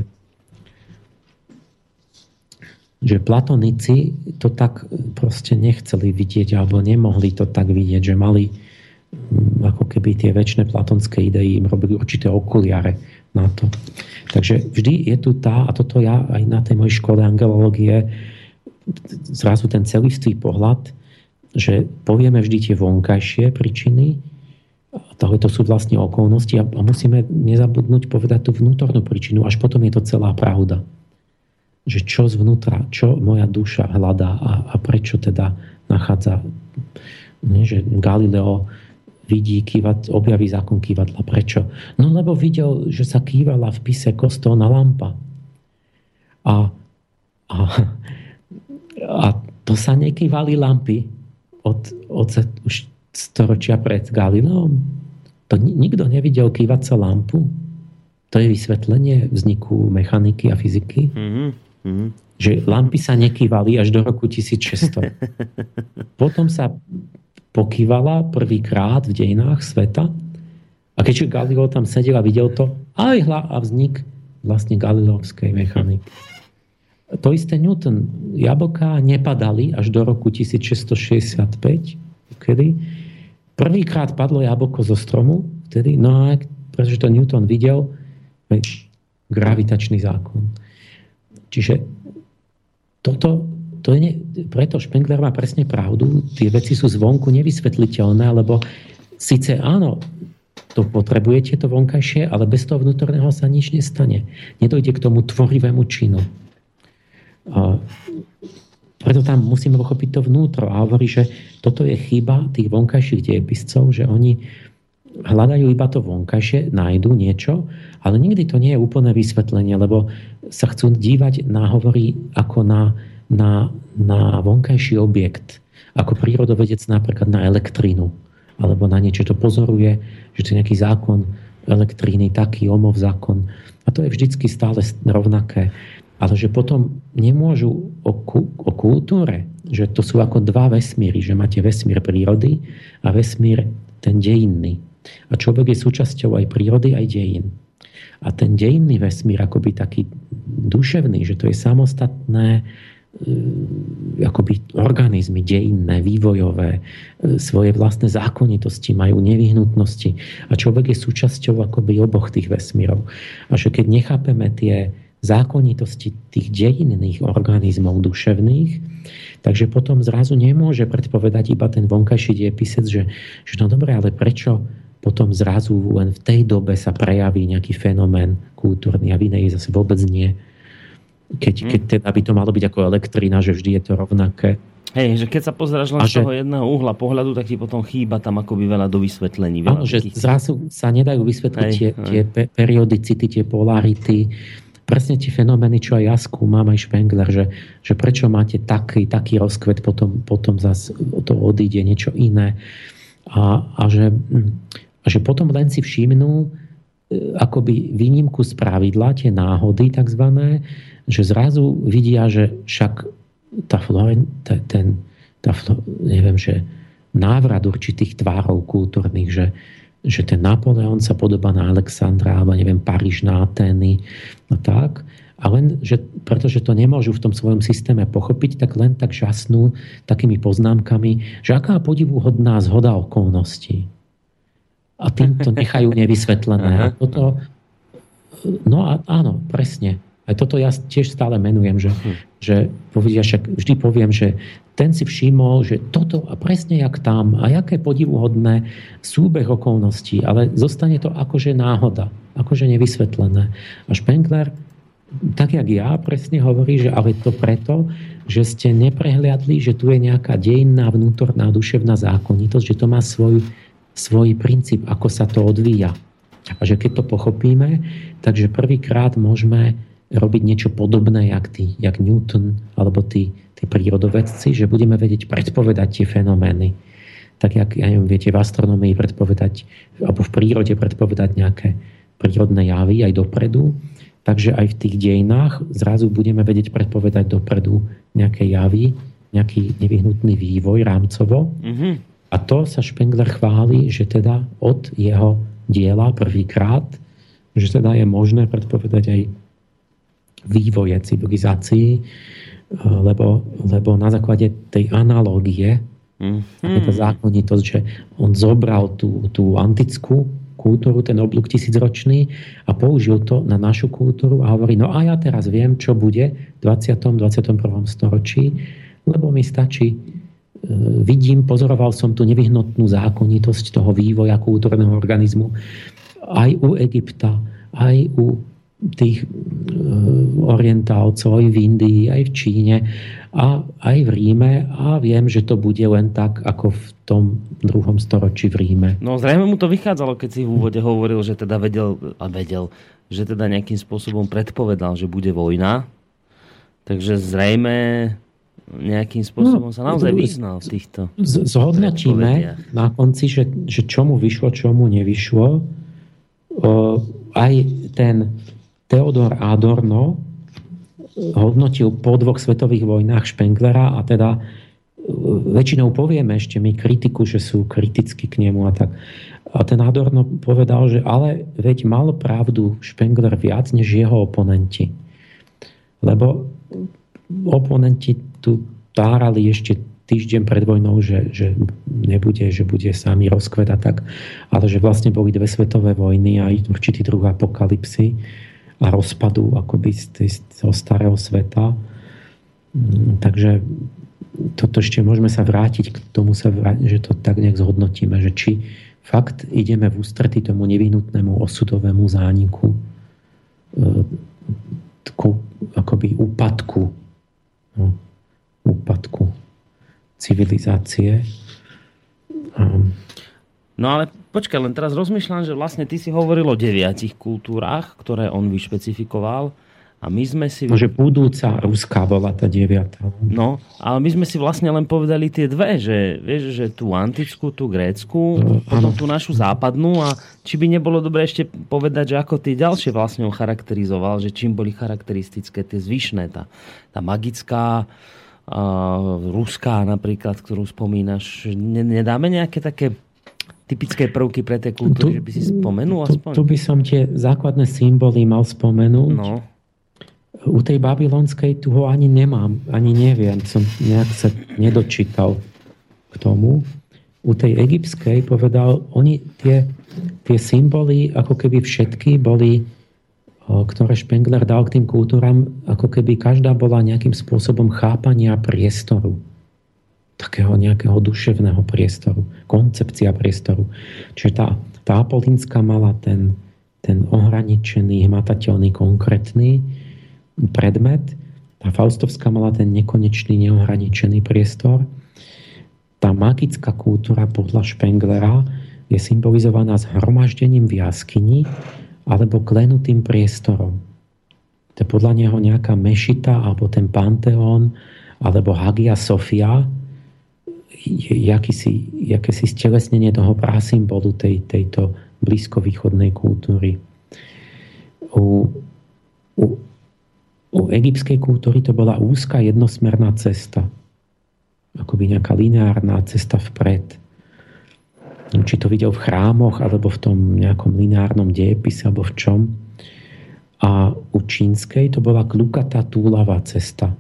že platonici to tak proste nechceli vidieť alebo nemohli to tak vidieť, že mali mm, ako keby tie väčšie platonské idei im robili určité okuliare na to. Takže vždy je tu tá, a toto ja aj na tej mojej škole angelológie, zrazu ten celistvý pohľad, že povieme vždy tie vonkajšie príčiny, to, sú vlastne okolnosti a musíme nezabudnúť povedať tú vnútornú príčinu, až potom je to celá pravda že čo zvnútra, čo moja duša hľadá a, a prečo teda nachádza, nie, že Galileo vidí kývat, objaví zákon kývadla. Prečo? No lebo videl, že sa kývala v pise kostolná lampa. A, a, a to sa nekývali lampy od, od už storočia pred Galileom. To nikto nevidel kývať sa lampu. To je vysvetlenie vzniku mechaniky a fyziky. Mm-hmm. Mm-hmm. Že lampy sa nekývali až do roku 1600. *laughs* Potom sa pokývala prvýkrát v dejinách sveta a keďže Galileo tam sedel a videl to, aj hla a vznik vlastne galileovskej mechaniky. To isté Newton. Jablká nepadali až do roku 1665, kedy prvýkrát padlo jablko zo stromu, vtedy, no a pretože to Newton videl, gravitačný zákon. Čiže toto, to je, preto Spengler má presne pravdu, tie veci sú zvonku nevysvetliteľné, lebo síce áno, to potrebujete to vonkajšie, ale bez toho vnútorného sa nič nestane. Nedojde k tomu tvorivému činu. A preto tam musíme pochopiť to vnútro. A hovorí, že toto je chyba tých vonkajších dejepiscov, že oni hľadajú iba to vonkajšie, nájdu niečo, ale nikdy to nie je úplné vysvetlenie, lebo sa chcú dívať na hovory ako na, na, na vonkajší objekt, ako prírodovedec napríklad na elektrínu, alebo na niečo, to pozoruje, že to je nejaký zákon elektríny, taký omov zákon. A to je vždycky stále rovnaké. Ale že potom nemôžu o, o kultúre, že to sú ako dva vesmíry, že máte vesmír prírody a vesmír ten dejinný. A človek je súčasťou aj prírody, aj dejín. A ten dejinný vesmír akoby taký duševný, že to je samostatné e, akoby organizmy dejinné, vývojové, e, svoje vlastné zákonitosti, majú nevyhnutnosti a človek je súčasťou akoby oboch tých vesmírov. A že keď nechápeme tie zákonitosti tých dejinných organizmov duševných, takže potom zrazu nemôže predpovedať iba ten vonkajší diepisec, že, že no dobre, ale prečo potom zrazu len v tej dobe sa prejaví nejaký fenomén kultúrny a v inej zase vôbec nie. Keď, hm. keď teda by to malo byť ako elektrina, že vždy je to rovnaké. Hej, že keď sa pozráš len z toho jedného uhla pohľadu, tak ti potom chýba tam akoby veľa do vysvetlení. Veľa áno, že zrazu sa nedajú vysvetliť hej, tie, hej. tie periodicity, tie polarity, presne tie fenomény, čo aj ja skúmam, aj Spengler, že, že prečo máte taký, taký rozkvet, potom, potom zase to odíde niečo iné. A, a, že, a že potom len si všimnú e, akoby výnimku z pravidla, tie náhody takzvané, že zrazu vidia, že však tá Floren, tá, ten, tá, neviem, že návrat určitých tvárov kultúrnych, že, že ten Napoleon sa podobá na Alexandra, alebo neviem, Paríž na Atény a tak. A len, že, pretože to nemôžu v tom svojom systéme pochopiť, tak len tak žasnú takými poznámkami, že aká podivuhodná zhoda okolností. A tým to nechajú nevysvetlené. A toto, no a áno, presne. A toto ja tiež stále menujem, že, hm. že povedia, však vždy poviem, že ten si všimol, že toto a presne jak tam a aké podivuhodné súbeh okolností, ale zostane to akože náhoda, akože nevysvetlené. A Špenkler, tak jak ja, presne hovorí, že ale to preto, že ste neprehliadli, že tu je nejaká dejinná vnútorná duševná zákonitosť, že to má svoj, svoj princíp, ako sa to odvíja. A že keď to pochopíme, takže prvýkrát môžeme robiť niečo podobné, jak, tí, jak Newton alebo tí, tí prírodovedci, že budeme vedieť predpovedať tie fenomény. Tak jak, ja neviem, viete, v astronomii predpovedať, alebo v prírode predpovedať nejaké prírodné javy aj dopredu, takže aj v tých dejinách zrazu budeme vedieť predpovedať dopredu nejaké javy, nejaký nevyhnutný vývoj rámcovo. Mm-hmm. A to sa Spengler chváli, že teda od jeho diela prvýkrát, že teda je možné predpovedať aj vývoje civilizácií, eh, lebo, lebo na základe tej analógie mm-hmm. je to zákonitosť, že on zobral tú, tú antickú kultúru, ten oblúk tisícročný a použil to na našu kultúru a hovorí, no a ja teraz viem, čo bude v 20. 21. storočí, lebo mi stačí vidím, pozoroval som tu nevyhnutnú zákonitosť toho vývoja kultúrneho organizmu aj u Egypta, aj u tých e, orientálcov aj v Indii, aj v Číne a aj v Ríme a viem, že to bude len tak, ako v tom druhom storočí v Ríme. No zrejme mu to vychádzalo, keď si v úvode hovoril, že teda vedel, a vedel, že teda nejakým spôsobom predpovedal, že bude vojna. Takže zrejme nejakým spôsobom sa naozaj no, vyznal v týchto Zhodnotíme na konci, že, že čomu vyšlo, čomu nevyšlo. O, aj ten Theodor Adorno hodnotil po dvoch svetových vojnách Špenglera a teda e, väčšinou povieme ešte my kritiku, že sú kriticky k nemu a tak. A ten Adorno povedal, že ale veď mal pravdu Špengler viac než jeho oponenti. Lebo oponenti tu tárali ešte týždeň pred vojnou, že, že nebude, že bude samý rozkvet a tak, ale že vlastne boli dve svetové vojny a určitý druh apokalipsy a rozpadu akoby z, z toho starého sveta. Mm, takže toto ešte môžeme sa vrátiť k tomu, sa vrátiť, že to tak nejak zhodnotíme, že či fakt ideme v ústretí tomu nevyhnutnému osudovému zániku e, akoby úpadku no, úpadku civilizácie. No ale počkaj, len teraz rozmýšľam, že vlastne ty si hovoril o deviatich kultúrách, ktoré on vyšpecifikoval. A my sme si... No, že budúca ruská bola tá deviata. No, ale my sme si vlastne len povedali tie dve, že vieš, že tú antickú, tú grécku, no, potom tú našu západnú a či by nebolo dobre ešte povedať, že ako tie ďalšie vlastne on charakterizoval, že čím boli charakteristické tie zvyšné, tá, tá magická, ruská napríklad, ktorú spomínaš. Nedáme nejaké také typické prvky pre tie kultúry, tu, že by si spomenul aspoň? Tu, tu by som tie základné symboly mal spomenúť. No. U tej babylonskej tu ho ani nemám, ani neviem, som nejak sa nedočítal k tomu. U tej egyptskej povedal, oni tie, tie symboly ako keby všetky boli ktoré Spengler dal k tým kultúram, ako keby každá bola nejakým spôsobom chápania priestoru. Takého nejakého duševného priestoru, koncepcia priestoru. Čiže tá, tá Apolínska mala ten, ten ohraničený, hmatateľný, konkrétny predmet, tá Faustovská mala ten nekonečný, neohraničený priestor. Tá magická kultúra podľa Špenglera je symbolizovaná zhromaždením v jaskyni, alebo klenutým priestorom. To je podľa neho nejaká mešita alebo ten Panteón alebo Hagia Sofia je akýsi, akési stelesnenie toho prásymbolu tej, tejto blízkovýchodnej kultúry. U, u, u egyptskej kultúry to bola úzka jednosmerná cesta. Akoby nejaká lineárna cesta vpred či to videl v chrámoch, alebo v tom nejakom lineárnom dejepise, alebo v čom. A u čínskej to bola klukatá túlavá cesta.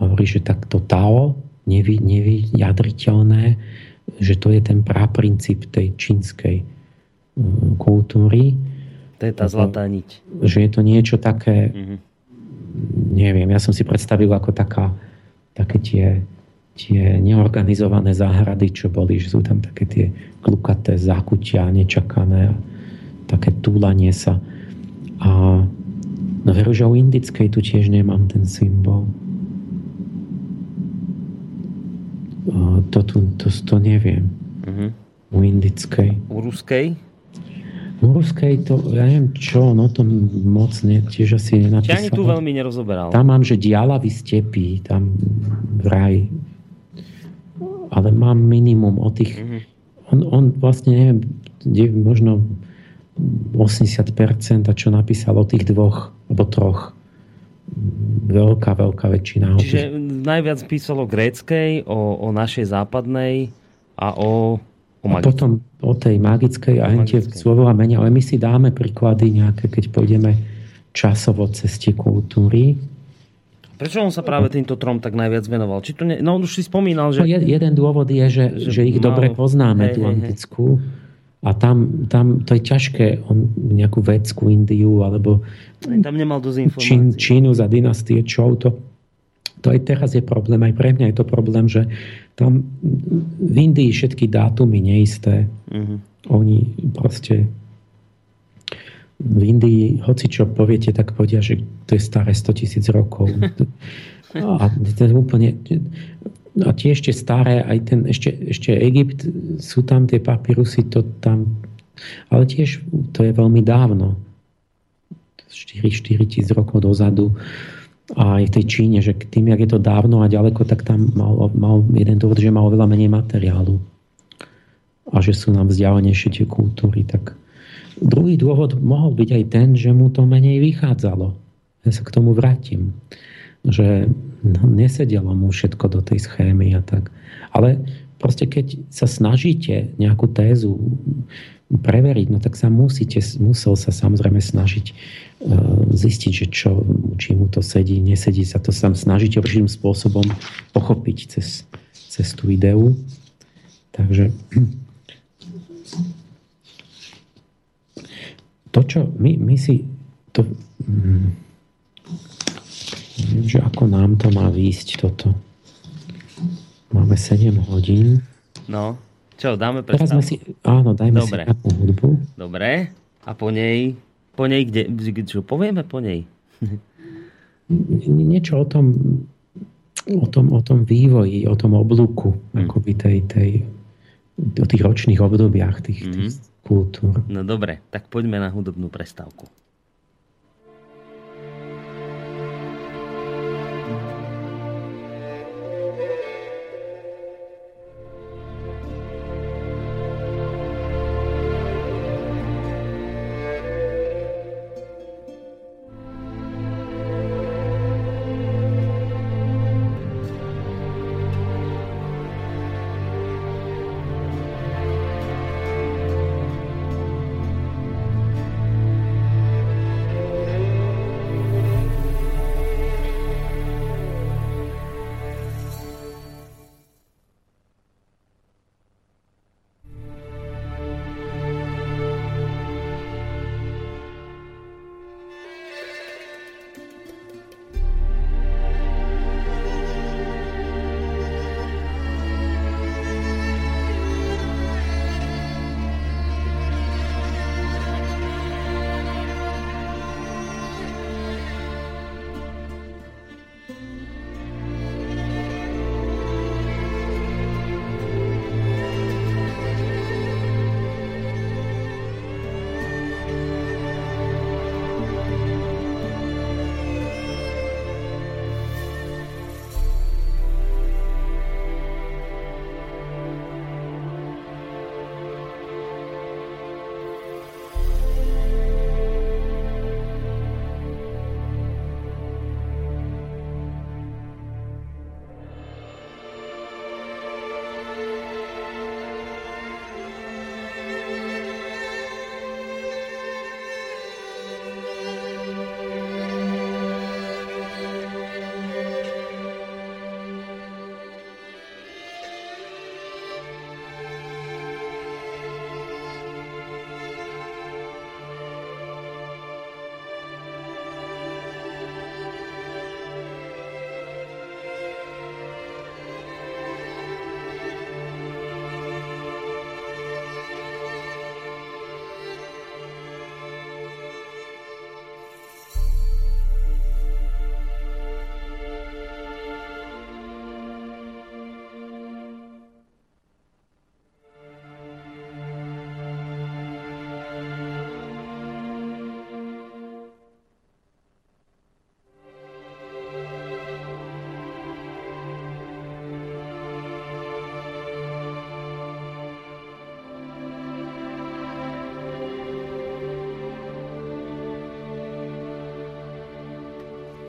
Hovorí, že takto Tao, nevy, nevyjadriteľné, že to je ten praprincíp tej čínskej mm, kultúry. To je tá zlatá niť. Že je to niečo také, mm-hmm. neviem, ja som si predstavil ako taká, také tie tie neorganizované záhrady, čo boli, že sú tam také tie klukaté zákutia, nečakané, také túlanie sa. A no veru, že u indickej tu tiež nemám ten symbol. To, tu, to, to neviem. Uh-huh. U indickej. U ruskej? U ruskej to, ja neviem čo, no to moc ne, tiež asi nenapísal. Či ani tu veľmi nerozoberal. Tam mám, že dialavy stepy, tam vraj ale mám minimum o tých... Mm-hmm. On, on vlastne, neviem, možno 80% a čo napísal o tých dvoch, alebo troch. Veľká, veľká väčšina. Čiže najviac písalo o gréckej, o, o našej západnej a o, o A potom o tej magickej a tie slovo a menia. Ale my si dáme príklady nejaké, keď pôjdeme časovo cez tie kultúry Prečo on sa práve týmto trom tak najviac venoval? Či to ne... No on už si spomínal, že... No, jeden dôvod je, že, že, že ich mal... dobre poznáme, hej, tú antickú. A tam, tam to je ťažké, on nejakú vedskú Indiu, alebo tam nemal dosť informácií. Čín, Čínu za dynastie Čou, to, to aj teraz je problém, aj pre mňa je to problém, že tam v Indii všetky dátumy neisté. Uh-huh. Oni proste v Indii, hoci čo poviete, tak povedia, že to je staré 100 tisíc rokov. *laughs* A to je úplne... A tie ešte staré, aj ten ešte, ešte Egypt, sú tam tie papírusy, to tam... Ale tiež to je veľmi dávno. 4, 4 tisíc rokov dozadu. A aj v tej Číne, že tým, jak je to dávno a ďaleko, tak tam mal, mal jeden dôvod, že mal oveľa menej materiálu. A že sú nám vzdialenejšie tie kultúry, tak Druhý dôvod mohol byť aj ten, že mu to menej vychádzalo. Ja sa k tomu vrátim. Že nesedelo mu všetko do tej schémy a tak. Ale proste keď sa snažíte nejakú tézu preveriť, no tak sa musíte, musel sa samozrejme snažiť e, zistiť, že čo, či mu to sedí, nesedí sa to sam snažiť určitým spôsobom pochopiť cez, cez tú ideu. Takže to, čo my, my si to, hm, neviem, že ako nám to má výjsť toto. Máme 7 hodín. No, čo, dáme prestávku? Teraz sme si, áno, dajme Dobre. si takú hudbu. Dobre, a po nej, po nej kde, čo povieme po nej? *laughs* Niečo o tom, o tom, o tom vývoji, o tom oblúku, hmm. akoby tej, tej, o tých ročných obdobiach tých, hmm. tých kultúr. No dobre, tak poďme na hudobnú prestávku.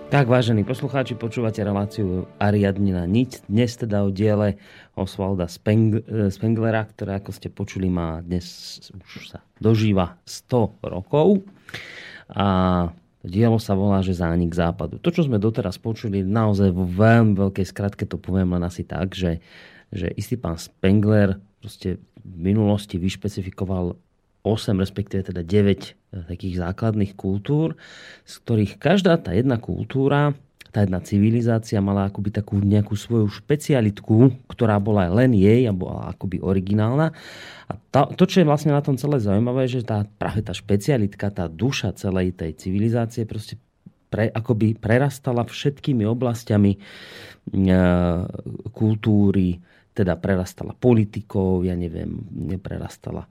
Tak, vážení poslucháči, počúvate reláciu Ariadnina niť. Dnes teda o diele Osvalda Speng- eh, Spenglera, ktoré, ako ste počuli, má dnes už sa dožíva 100 rokov. A dielo sa volá, že Zánik západu. To, čo sme doteraz počuli, naozaj vo veľmi veľkej skratke to poviem len asi tak, že, že istý pán Spengler proste v minulosti vyšpecifikoval 8, respektíve teda 9 takých základných kultúr, z ktorých každá tá jedna kultúra, tá jedna civilizácia mala akoby takú nejakú svoju špecialitku, ktorá bola len jej a bola akoby originálna. A tá, to, čo je vlastne na tom celé zaujímavé, že tá, práve tá špecialitka, tá duša celej tej civilizácie proste pre, akoby prerastala všetkými oblastiami e, kultúry, teda prerastala politikou, ja neviem, neprerastala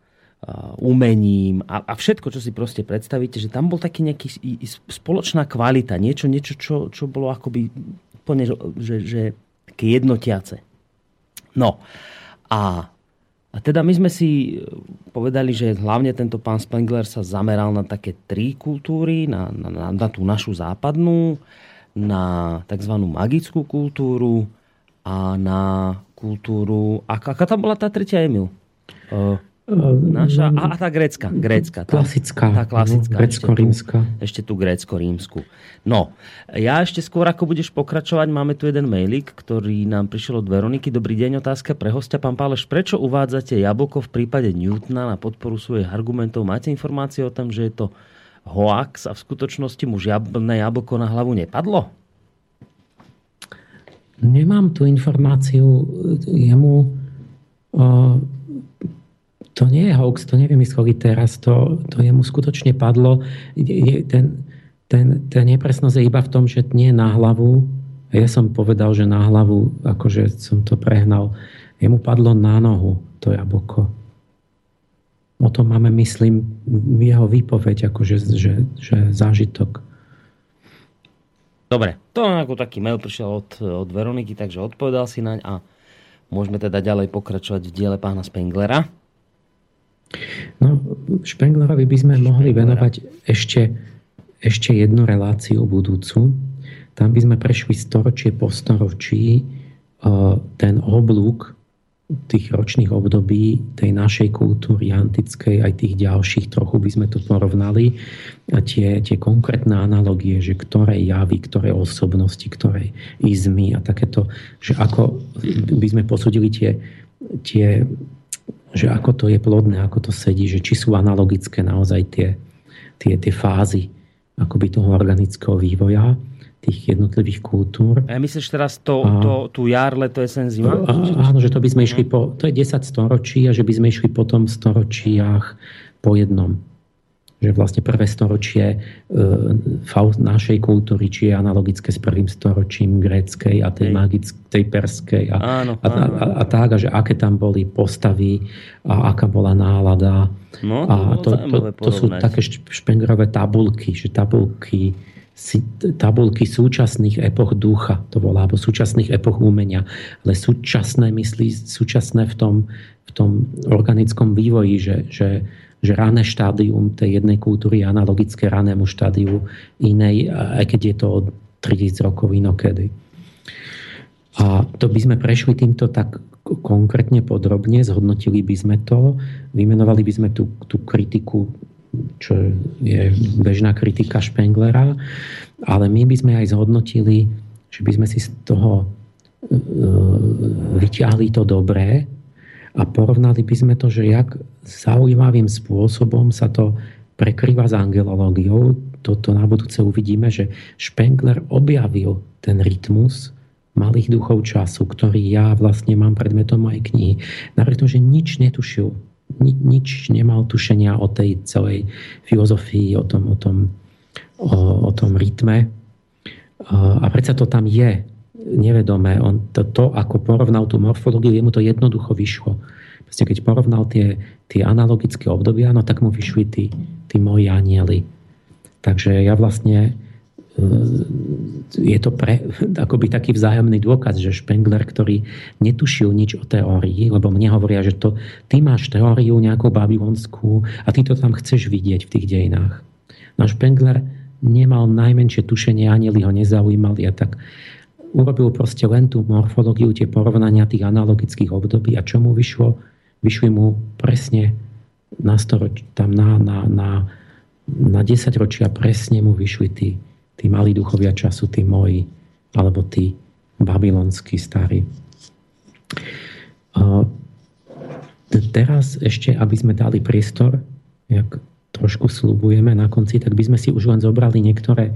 umením a, a všetko, čo si proste predstavíte, že tam bol taký nejaký spoločná kvalita, niečo, niečo čo, čo bolo akoby úplne, že, že také jednotiace. No a, a teda my sme si povedali, že hlavne tento pán Spengler sa zameral na také tri kultúry, na, na, na tú našu západnú, na tzv. magickú kultúru a na kultúru... Aká, aká tam bola tá tretia, Emil? Uh, Naša, a, a tá grécka, grécka. Tá, klasická. Tá klasická. No, grécko-rímska. Ešte tu, grécko-rímsku. No, ja ešte skôr, ako budeš pokračovať, máme tu jeden mailik, ktorý nám prišiel od Veroniky. Dobrý deň, otázka pre hostia. Pán Páleš, prečo uvádzate jablko v prípade Newtona na podporu svojich argumentov? Máte informácie o tom, že je to hoax a v skutočnosti mu žiadne jablko na hlavu nepadlo? Nemám tu informáciu. Jemu uh, to nie je hoax, to nevymysleli teraz, to, to jemu skutočne padlo. Ten, ten, ten nepresnosť je iba v tom, že nie na hlavu. Ja som povedal, že na hlavu, akože som to prehnal. Jemu padlo na nohu to jablko. O tom máme, myslím, jeho výpoveď, akože že, že zážitok. Dobre, to ako taký mail prišiel od, od Veroniky, takže odpovedal si naň a môžeme teda ďalej pokračovať v diele pána Spenglera. No, Špenglerovi by sme mohli venovať ešte, ešte jednu reláciu budúcu. Tam by sme prešli storočie po storočí ten oblúk tých ročných období tej našej kultúry antickej, aj tých ďalších, trochu by sme to porovnali. A tie, tie konkrétne analogie, že ktoré javy, ktoré osobnosti, ktoré izmy a takéto, že ako by sme posudili tie, tie že ako to je plodné, ako to sedí, že či sú analogické naozaj tie, tie, tie fázy akoby toho organického vývoja tých jednotlivých kultúr. A myslíš teraz to, a, to, tú jar, leto, jesen, zima? A, áno, že to by sme išli po, to je 10 storočí a že by sme išli po tom storočiach po jednom že vlastne prvé storočie e, našej kultúry, či je analogické s prvým storočím gréckej a tej, magickej, tej perskej a, áno, a, áno. A, a tak, a že aké tam boli postavy a aká bola nálada. No, to, a to, to, to sú také špengrové tabulky, že tabulky tabulky súčasných epoch ducha, to volá, alebo súčasných epoch umenia, ale súčasné myslí, súčasné v tom, v tom organickom vývoji, že, že že rané štádium tej jednej kultúry je analogické ranému štádiu inej, aj keď je to od 3000 rokov inokedy. A to by sme prešli týmto tak konkrétne podrobne, zhodnotili by sme to, vymenovali by sme tú, tú kritiku, čo je bežná kritika Špenglera, ale my by sme aj zhodnotili, že by sme si z toho e, vyťahli to dobré, a porovnali by sme to, že jak zaujímavým spôsobom sa to prekrýva s angelológiou. Toto na budúce uvidíme, že Spengler objavil ten rytmus malých duchov času, ktorý ja vlastne mám predmetom mojej knihy. Napriek tomu, že nič netušil, ni, nič nemal tušenia o tej celej filozofii, o tom, o tom, o, o tom rytme. A predsa to tam je nevedomé. On to, to, ako porovnal tú morfológiu, jemu to jednoducho vyšlo. Proste keď porovnal tie, tie analogické obdobia, no tak mu vyšli tí, tí moji anieli. Takže ja vlastne e, je to pre, akoby taký vzájomný dôkaz, že Spengler, ktorý netušil nič o teórii, lebo mne hovoria, že to, ty máš teóriu nejakú babylonskú a ty to tam chceš vidieť v tých dejinách. No Spengler nemal najmenšie tušenie, anieli ho nezaujímali a tak urobil proste len tú morfológiu, tie porovnania tých analogických období a čo mu vyšlo? Vyšli mu presne na storoč, tam na, na, na, na 10 ročia presne mu vyšli tí, tí malí duchovia času, tí moji, alebo tí babylonskí starí. Teraz ešte, aby sme dali priestor, jak trošku slubujeme na konci, tak by sme si už len zobrali niektoré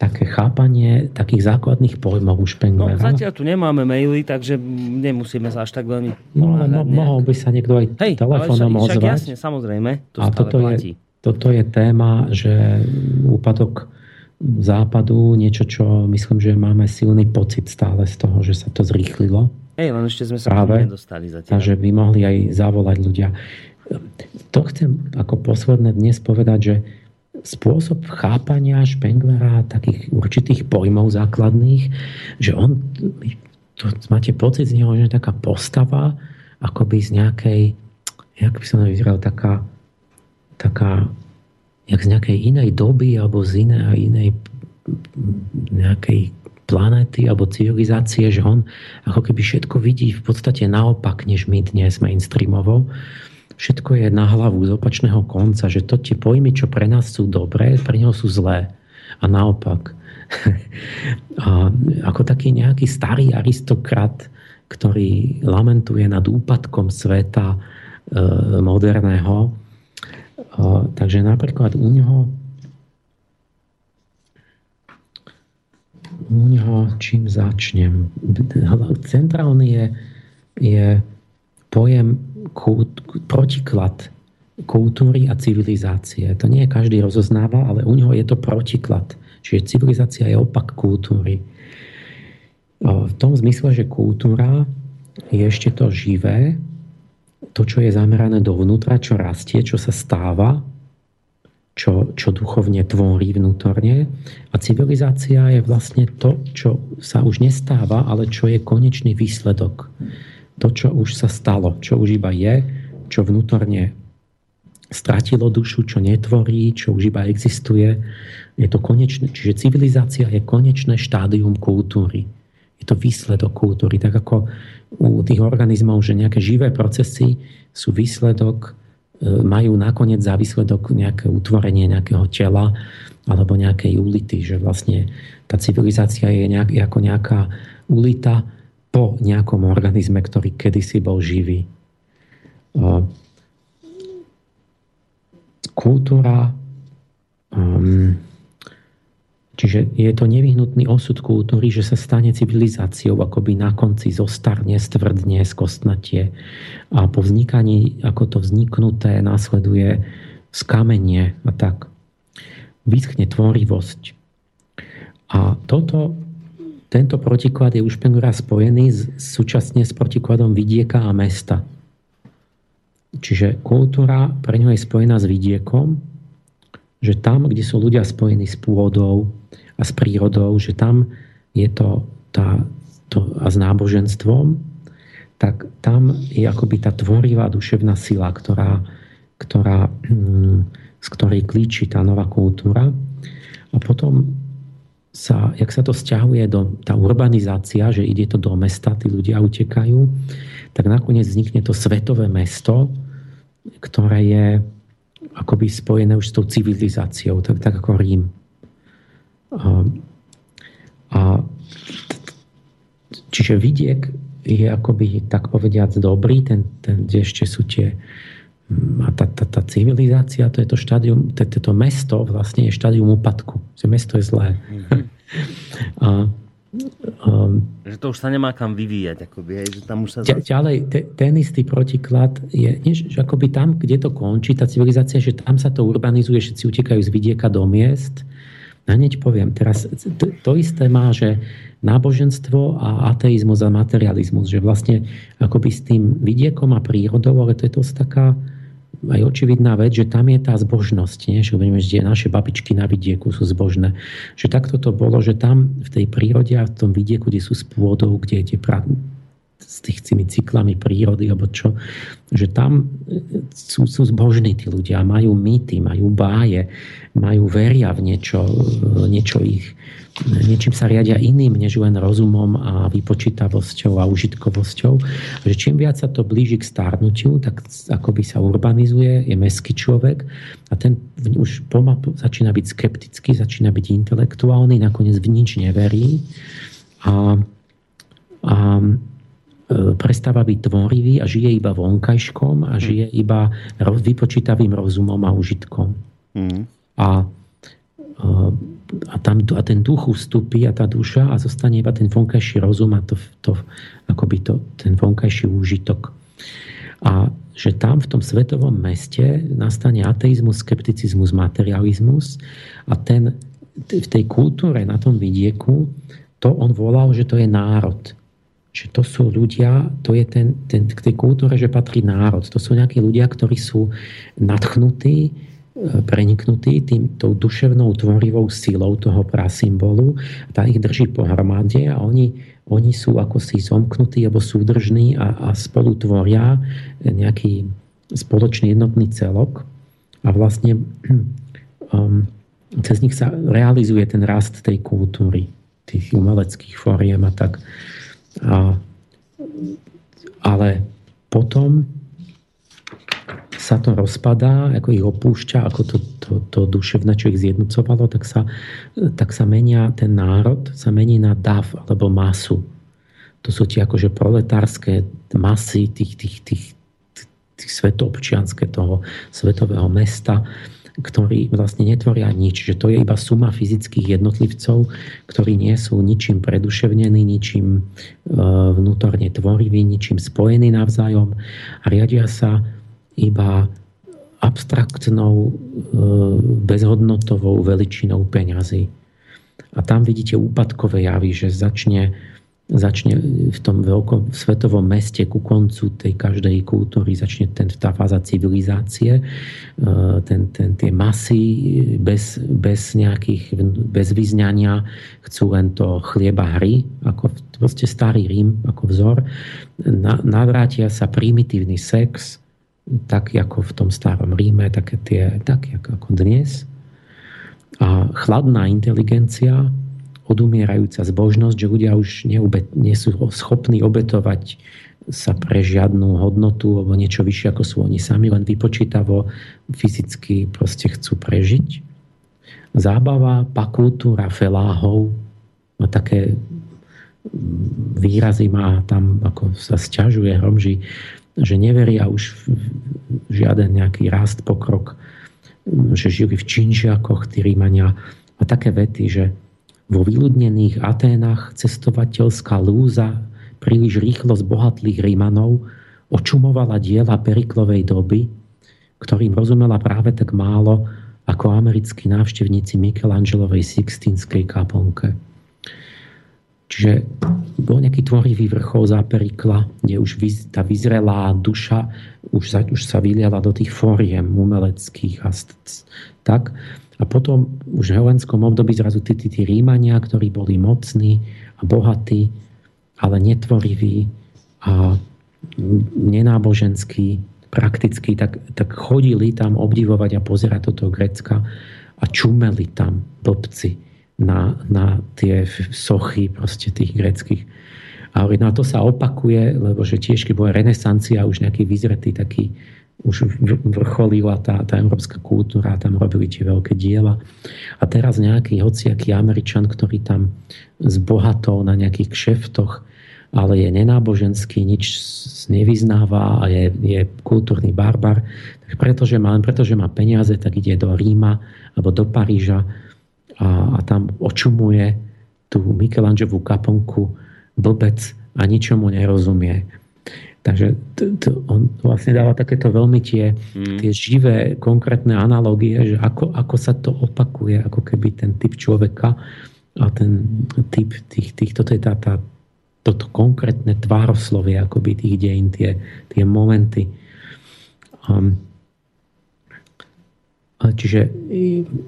také chápanie takých základných pojmov už Špenglera. No, zatiaľ tu nemáme maily, takže nemusíme sa až tak veľmi No, no mohol by sa niekto aj Hej, telefónom ozvať. jasne, samozrejme, to A toto platí. je, toto je téma, že úpadok západu, niečo, čo myslím, že máme silný pocit stále z toho, že sa to zrýchlilo. Hej, len ešte sme sa Práve, nedostali zatiaľ. Takže by mohli aj zavolať ľudia. To chcem ako posledné dnes povedať, že spôsob chápania Špenglera takých určitých pojmov základných, že on, to máte pocit z neho, že je taká postava, akoby z nejakej, jak by som vyzeral, taká, taká, jak z nejakej inej doby, alebo z inej, inej nejakej planéty alebo civilizácie, že on ako keby všetko vidí v podstate naopak, než my dnes mainstreamovo všetko je na hlavu z opačného konca, že to tie pojmy, čo pre nás sú dobré, pre neho sú zlé. A naopak. *laughs* a ako taký nejaký starý aristokrat, ktorý lamentuje nad úpadkom sveta e, moderného. E, takže napríklad u neho u neho čím začnem? Centrálny je, je pojem protiklad kultúry a civilizácie. To nie každý rozoznáva, ale u neho je to protiklad. Čiže civilizácia je opak kultúry. V tom zmysle, že kultúra je ešte to živé, to, čo je zamerané dovnútra, čo rastie, čo sa stáva, čo, čo duchovne tvorí vnútorne. A civilizácia je vlastne to, čo sa už nestáva, ale čo je konečný výsledok to, čo už sa stalo, čo už iba je, čo vnútorne stratilo dušu, čo netvorí, čo už iba existuje. Je to konečné, čiže civilizácia je konečné štádium kultúry. Je to výsledok kultúry. Tak ako u tých organizmov, že nejaké živé procesy sú výsledok, e, majú nakoniec za výsledok nejaké utvorenie nejakého tela alebo nejakej ulity, že vlastne tá civilizácia je nejak, ako nejaká ulita, po nejakom organizme, ktorý kedysi bol živý. Kultúra, um, čiže je to nevyhnutný osud kultúry, že sa stane civilizáciou, akoby na konci zostarne, stvrdne, skostnatie a po vznikaní, ako to vzniknuté, následuje skamenie a tak. Vyschne tvorivosť. A toto tento protiklad je už raz spojený súčasne s protikladom vidieka a mesta. Čiže kultúra pre ňo je spojená s vidiekom, že tam, kde sú ľudia spojení s pôdou a s prírodou, že tam je to, tá, to a s náboženstvom, tak tam je akoby tá tvorivá duševná sila, ktorá, ktorá, hm, z ktorej klíči tá nová kultúra. A potom sa, jak sa to stiahuje do, tá urbanizácia, že ide to do mesta, tí ľudia utekajú, tak nakoniec vznikne to svetové mesto, ktoré je akoby spojené už s tou civilizáciou, tak, tak ako Rím. A, a čiže vidiek je akoby, tak povediac, dobrý, ten, ten, kde ešte sú tie a tá, tá, tá civilizácia, to je to štádium, to, to mesto vlastne je štádium úpadku. Že mesto je zlé. Mm-hmm. *laughs* a, um, že to už sa nemá kam vyvíjať. Akoby, hej, že tam už sa... Ďalej, te, ten istý protiklad je, nie, že akoby tam, kde to končí, tá civilizácia, že tam sa to urbanizuje, všetci utekajú z vidieka do miest. Hneď poviem, teraz to, to isté má, že náboženstvo a ateizmus a materializmus, že vlastne akoby s tým vidiekom a prírodou, ale to je to taká aj očividná vec, že tam je tá zbožnosť, nie? že budeme, že naše babičky na vidieku sú zbožné. Že takto to bolo, že tam v tej prírode a v tom vidieku, kde sú s pôdou, kde je pra... s tými cyklami prírody, alebo čo, že tam e, sú, sú zbožní tí ľudia, majú mýty, majú báje, majú veria v niečo, niečo ich, niečím sa riadia iným, než len rozumom a vypočítavosťou a užitkovosťou. Že čím viac sa to blíži k stárnutiu, tak akoby sa urbanizuje, je meský človek a ten už pomalu začína byť skeptický, začína byť intelektuálny, nakoniec v nič neverí a, a e, prestáva byť tvorivý a žije iba vonkajškom a žije iba vypočítavým rozumom a užitkom. Mm. A, e, a, tam, a ten duch ustúpi a tá duša a zostane iba ten vonkajší rozum a to, to, akoby to, ten vonkajší úžitok. A že tam v tom svetovom meste nastane ateizmus, skepticizmus, materializmus a ten, v tej kultúre na tom vidieku to on volal, že to je národ. Že to sú ľudia, to je ten, ten, k tej kultúre, že patrí národ. To sú nejakí ľudia, ktorí sú nadchnutí, preniknutí tým, tou duševnou tvorivou silou toho prasymbolu. Tá ich drží pohromade a oni, oni sú ako si zomknutí alebo súdržní a, a spolu tvoria nejaký spoločný jednotný celok. A vlastne *clears throat* um, cez nich sa realizuje ten rast tej kultúry, tých umeleckých fóriem a tak. A, ale potom sa to rozpadá, ako ich opúšťa, ako to, to, to duševné, čo ich zjednocovalo, tak sa, tak sa menia ten národ, sa mení na dav alebo masu. To sú tie akože proletárske masy tých, tých, tých, tých svetobčianské toho svetového mesta, ktorí vlastne netvoria nič. Že to je iba suma fyzických jednotlivcov, ktorí nie sú ničím preduševnení, ničím e, vnútorne tvoriví, ničím spojení navzájom a riadia sa iba abstraktnou, e, bezhodnotovou veličinou peňazí. A tam vidíte úpadkové javy, že začne, začne v tom veľkom svetovom meste ku koncu tej každej kultúry začne ten, tá fáza civilizácie, e, ten, ten, tie masy bez, bez nejakých, bez vyznania chcú len to chlieba hry, ako proste starý Rím ako vzor. Na, navrátia sa primitívny sex, tak ako v tom starom Ríme, také tie, tak ako dnes. A chladná inteligencia, odumierajúca zbožnosť, že ľudia už neube, nie sú schopní obetovať sa pre žiadnu hodnotu alebo niečo vyššie ako sú oni sami, len vypočítavo fyzicky proste chcú prežiť. Zábava, pakultúra feláhov, no také výrazy má tam, ako sa sťažuje Hromži, že neveria už v žiaden nejaký rast, pokrok, že žili v činžiakoch, tí Rímania a také vety, že vo vyľudnených Aténach cestovateľská lúza príliš rýchlo z bohatlých Rímanov očumovala diela Periklovej doby, ktorým rozumela práve tak málo ako americkí návštevníci Michelangelovej Sixtínskej kaponke. Čiže bol nejaký tvorivý vrchol za Perikla, kde už tá vyzrelá duša už sa, už sa vyliala do tých fóriem umeleckých a tak. A potom už v helenskom období zrazu tí, tí, tí Rímania, ktorí boli mocní a bohatí, ale netvoriví a nenáboženský, prakticky, tak, tak chodili tam obdivovať a pozerať toto Grecka a čumeli tam blbci na, na tie sochy proste tých greckých. A no a to sa opakuje, lebo že tiež, keď bola renesancia, už nejaký vyzretý taký, už vrcholila tá, tá európska kultúra, tam robili tie veľké diela. A teraz nejaký hociaký Američan, ktorý tam zbohatol na nejakých kšeftoch, ale je nenáboženský, nič nevyznáva a je, je kultúrny barbar, tak pretože má, pretože má peniaze, tak ide do Ríma alebo do Paríža a, a tam očumuje tú Michelangelovú kaponku blbec a ničomu nerozumie. Takže t- t- on vlastne dáva takéto veľmi tie, mm. tie živé, konkrétne analogie, že ako, ako sa to opakuje, ako keby ten typ človeka a ten typ tých, tých toto je tá, tá, toto konkrétne tvároslovie akoby tých dejín, tie, tie momenty. Um, čiže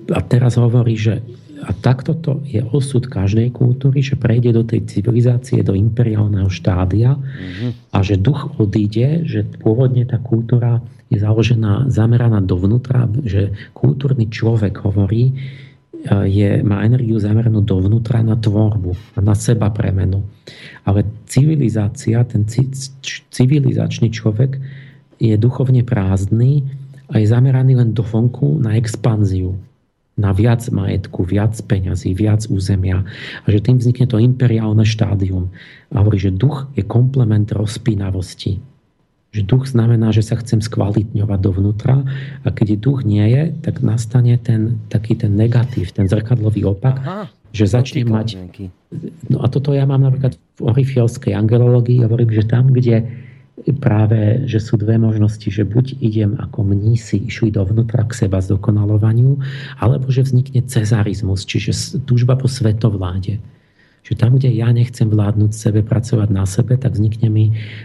a teraz hovorí, že a takto to je osud každej kultúry, že prejde do tej civilizácie, do imperiálneho štádia mm-hmm. a že duch odíde, že pôvodne tá kultúra je založená, zameraná dovnútra, že kultúrny človek hovorí, e, je, má energiu zameranú dovnútra na tvorbu a na seba premenu. Ale civilizácia, ten civilizačný človek je duchovne prázdny a je zameraný len do vonku na expanziu na viac majetku, viac peňazí, viac územia a že tým vznikne to imperiálne štádium. A hovorí, že duch je komplement rozpínavosti. Že duch znamená, že sa chcem skvalitňovať dovnútra a keď duch nie je, tak nastane ten taký ten negatív, ten zrkadlový opak, Aha, že začne mať... No a toto ja mám napríklad v orifielskej angelológii, hovorím, že tam, kde práve, že sú dve možnosti, že buď idem ako mnísi išli dovnútra k seba zdokonalovaniu, alebo že vznikne cezarizmus, čiže túžba po svetovláde. Že tam, kde ja nechcem vládnuť sebe, pracovať na sebe, tak vznikne mi,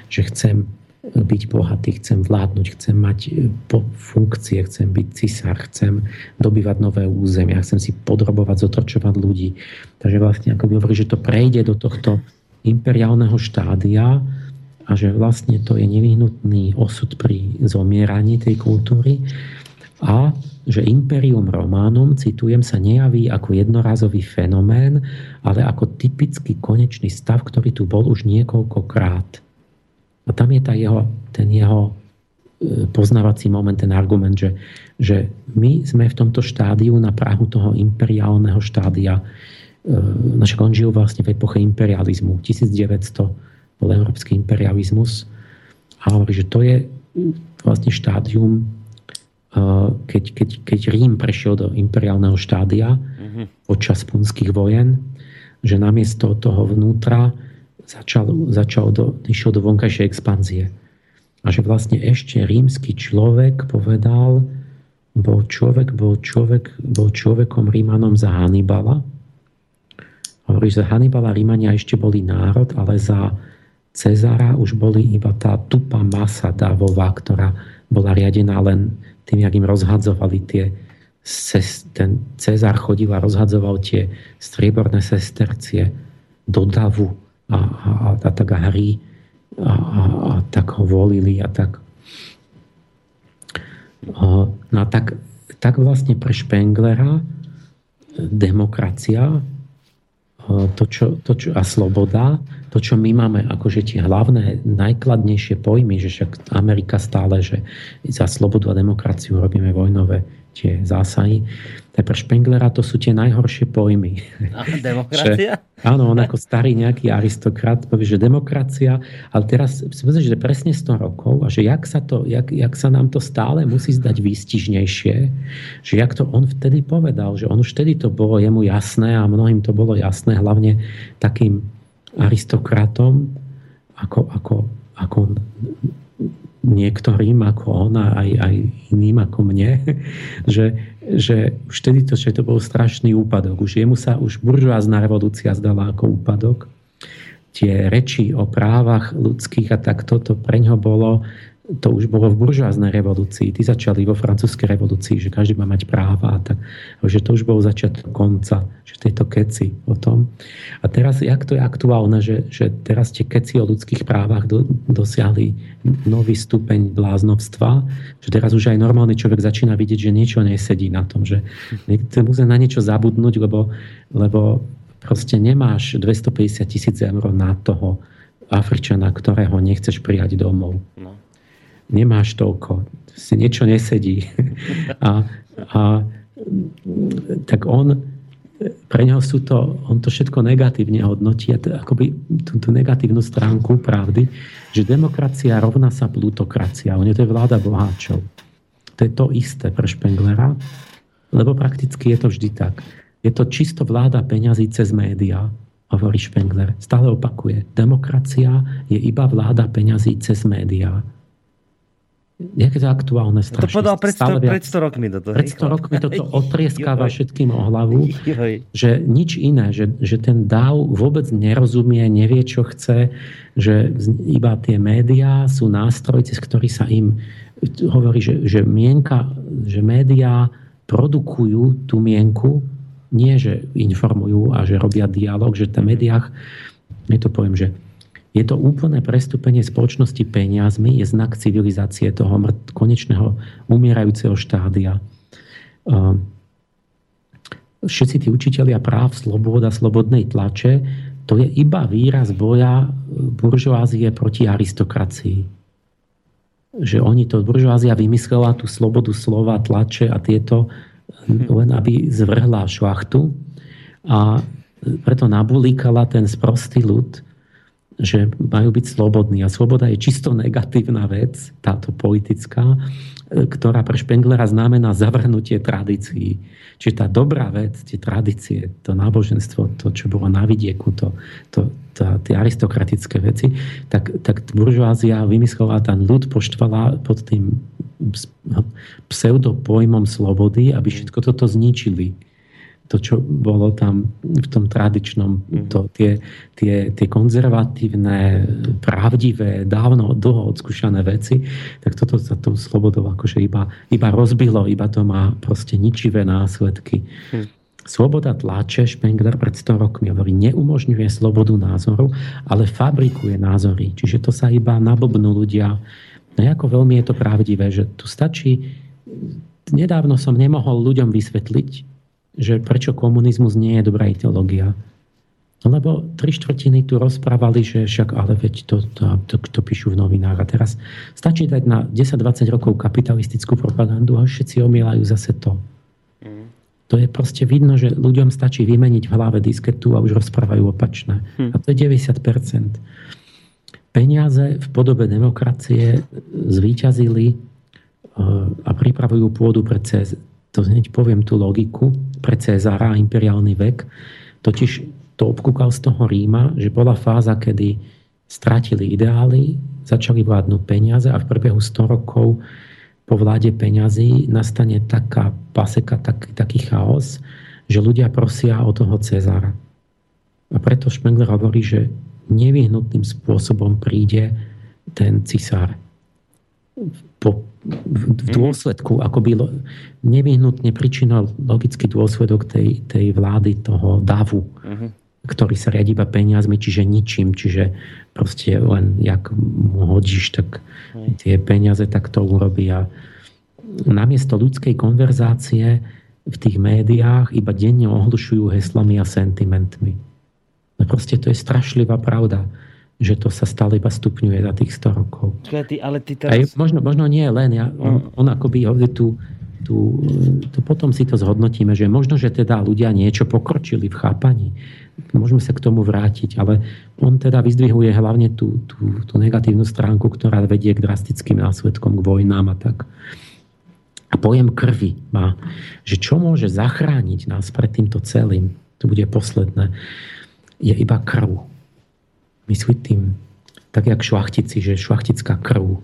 že chcem byť bohatý, chcem vládnuť, chcem mať e, funkcie, chcem byť cisár, chcem dobývať nové územia, chcem si podrobovať, zotročovať ľudí. Takže vlastne, ako by hovorí, že to prejde do tohto imperiálneho štádia, a že vlastne to je nevyhnutný osud pri zomieraní tej kultúry a že Imperium Romanum, citujem, sa nejaví ako jednorazový fenomén, ale ako typický konečný stav, ktorý tu bol už niekoľkokrát. A tam je tá jeho, ten jeho e, poznávací moment, ten argument, že, že my sme v tomto štádiu na Prahu toho imperiálneho štádia. E, naš on žil vlastne v epoche imperializmu 1900 bol európsky imperializmus. A hovorí, že to je vlastne štádium, uh, keď, keď, keď Rím prešiel do imperiálneho štádia mm-hmm. počas punských vojen, že namiesto toho vnútra začal, začal do, išiel do vonkajšej expanzie. A že vlastne ešte rímsky človek povedal, bol človek, bol človek, bol človekom Rímanom za Hannibala. Hovorí, že za Hannibala Rímania ešte boli národ, ale za Cezara už boli iba tá tupá masa dávová, ktorá bola riadená len tým, jak im rozhadzovali tie ten Cezar chodil a rozhadzoval tie strieborné sestercie do davu a, a, a, a tak hry a, a, a tak ho volili a tak. No a tak, tak vlastne pre Špenglera demokracia to, čo, to, čo, a sloboda, to, čo my máme akože tie hlavné, najkladnejšie pojmy, že však Amerika stále, že za slobodu a demokraciu robíme vojnové tie zásahy, tak pre Špenglera to sú tie najhoršie pojmy. A demokracia? *laughs* že, áno, on ako starý nejaký aristokrat povie, že demokracia, ale teraz si myslím, že presne 100 rokov a že jak sa, to, jak, jak sa nám to stále musí zdať výstižnejšie, že jak to on vtedy povedal, že on už vtedy to bolo jemu jasné a mnohým to bolo jasné, hlavne takým aristokratom, ako, ako, ako niektorým ako on aj, aj iným ako mne, *laughs* že, že už vtedy to, že to bol strašný úpadok. Už jemu sa už buržoázna revolúcia zdala ako úpadok. Tie reči o právach ľudských a tak toto pre ňo bolo to už bolo v buržoáznej revolúcii. Tí začali vo francúzskej revolúcii, že každý má mať práva a tak. Že to už bol začiatok konca, že tieto keci o tom. A teraz, jak to je aktuálne, že, že teraz tie keci o ľudských právach do, dosiahli nový stupeň bláznovstva, že teraz už aj normálny človek začína vidieť, že niečo nesedí na tom, že musí na niečo zabudnúť, lebo, lebo proste nemáš 250 tisíc eur na toho Afričana, ktorého nechceš prijať domov. No nemáš toľko, si niečo nesedí. *laughs* A, a tak on, pre neho sú to, on to všetko negatívne hodnotí, akoby tú, tú negatívnu stránku pravdy, že demokracia rovná sa plutokracia. On je to vláda boháčov. To je to isté pre Špenglera, lebo prakticky je to vždy tak. Je to čisto vláda peňazí cez médiá, hovorí Špengler. Stále opakuje. Demokracia je iba vláda peňazí cez médiá je to aktuálne strašne. To povedal pred 100, pred 100 rokmi toto. Pred 100 rokmi toto *laughs* otrieskáva všetkým o hlavu, že nič iné, že, že ten dáv vôbec nerozumie, nevie, čo chce, že iba tie médiá sú nástroj, cez ktorý sa im hovorí, že, že mienka, že médiá produkujú tú mienku nie, že informujú a že robia dialog, že v médiách, ja to poviem, že je to úplné prestúpenie spoločnosti peniazmi, je znak civilizácie toho konečného umierajúceho štádia. Ehm, všetci tí učiteľia práv, sloboda, slobodnej tlače, to je iba výraz boja buržoázie proti aristokracii že oni to, buržoázia vymyslela tú slobodu slova, tlače a tieto hm, len aby zvrhla šlachtu a preto nabulíkala ten sprostý ľud, že majú byť slobodní. A sloboda je čisto negatívna vec, táto politická, ktorá pre Špenglera znamená zavrhnutie tradícií. Čiže tá dobrá vec, tie tradície, to náboženstvo, to, čo bolo na vidieku, to, to, tá, tie aristokratické veci, tak, tak buržoázia vymyslela, ten ľud poštvala pod tým pseudopojmom slobody, aby všetko toto zničili to, čo bolo tam v tom tradičnom, mhm. to, tie, tie, tie konzervatívne, pravdivé, dávno, dlho odskúšané veci, tak toto sa tou slobodou akože iba, iba rozbilo, iba to má proste ničivé následky. Hmm. Sloboda tlače, Spengler pred 100 rokmi hovorí, neumožňuje slobodu názoru, ale fabrikuje názory. Čiže to sa iba nablbnú ľudia. No ako veľmi je to pravdivé, že tu stačí... Nedávno som nemohol ľuďom vysvetliť, že prečo komunizmus nie je dobrá ideológia. Lebo tri štvrtiny tu rozprávali, že však ale veď to, to, to, to píšu v novinách. A teraz stačí dať na 10-20 rokov kapitalistickú propagandu a všetci omielajú zase to. Mm. To je proste vidno, že ľuďom stačí vymeniť v hlave disketu a už rozprávajú opačné. Mm. A to je 90%. Peniaze v podobe demokracie zvíťazili e, a pripravujú pôdu pre to hneď poviem tú logiku pre Cezára a imperiálny vek. Totiž to obkúkal z toho Ríma, že bola fáza, kedy stratili ideály, začali vládnuť peniaze a v priebehu 100 rokov po vláde peňazí nastane taká paseka, tak, taký chaos, že ľudia prosia o toho Cezára. A preto Špengler hovorí, že nevyhnutným spôsobom príde ten cisár po, v mhm. dôsledku, ako by nevyhnutne príčinal logický dôsledok tej, tej vlády toho davu, uh-huh. ktorý sa riadi iba peniazmi, čiže ničím, čiže proste len jak mu hodíš, tak uh-huh. tie peniaze tak to urobia. Namiesto ľudskej konverzácie v tých médiách iba denne ohlušujú heslami a sentimentmi. No proste to je strašlivá pravda že to sa stále iba stupňuje za tých 100 rokov. Ty, ale ty teraz... Aj, možno, možno nie len. Ja, on, on akoby tu, tu, tu potom si to zhodnotíme, že možno, že teda ľudia niečo pokročili v chápaní. Môžeme sa k tomu vrátiť, ale on teda vyzdvihuje hlavne tú, tú, tú negatívnu stránku, ktorá vedie k drastickým následkom, k vojnám a tak. A pojem krvi má, že čo môže zachrániť nás pred týmto celým, to bude posledné, je iba krv myslí tým, tak jak šlachtici, že šlachtická krv,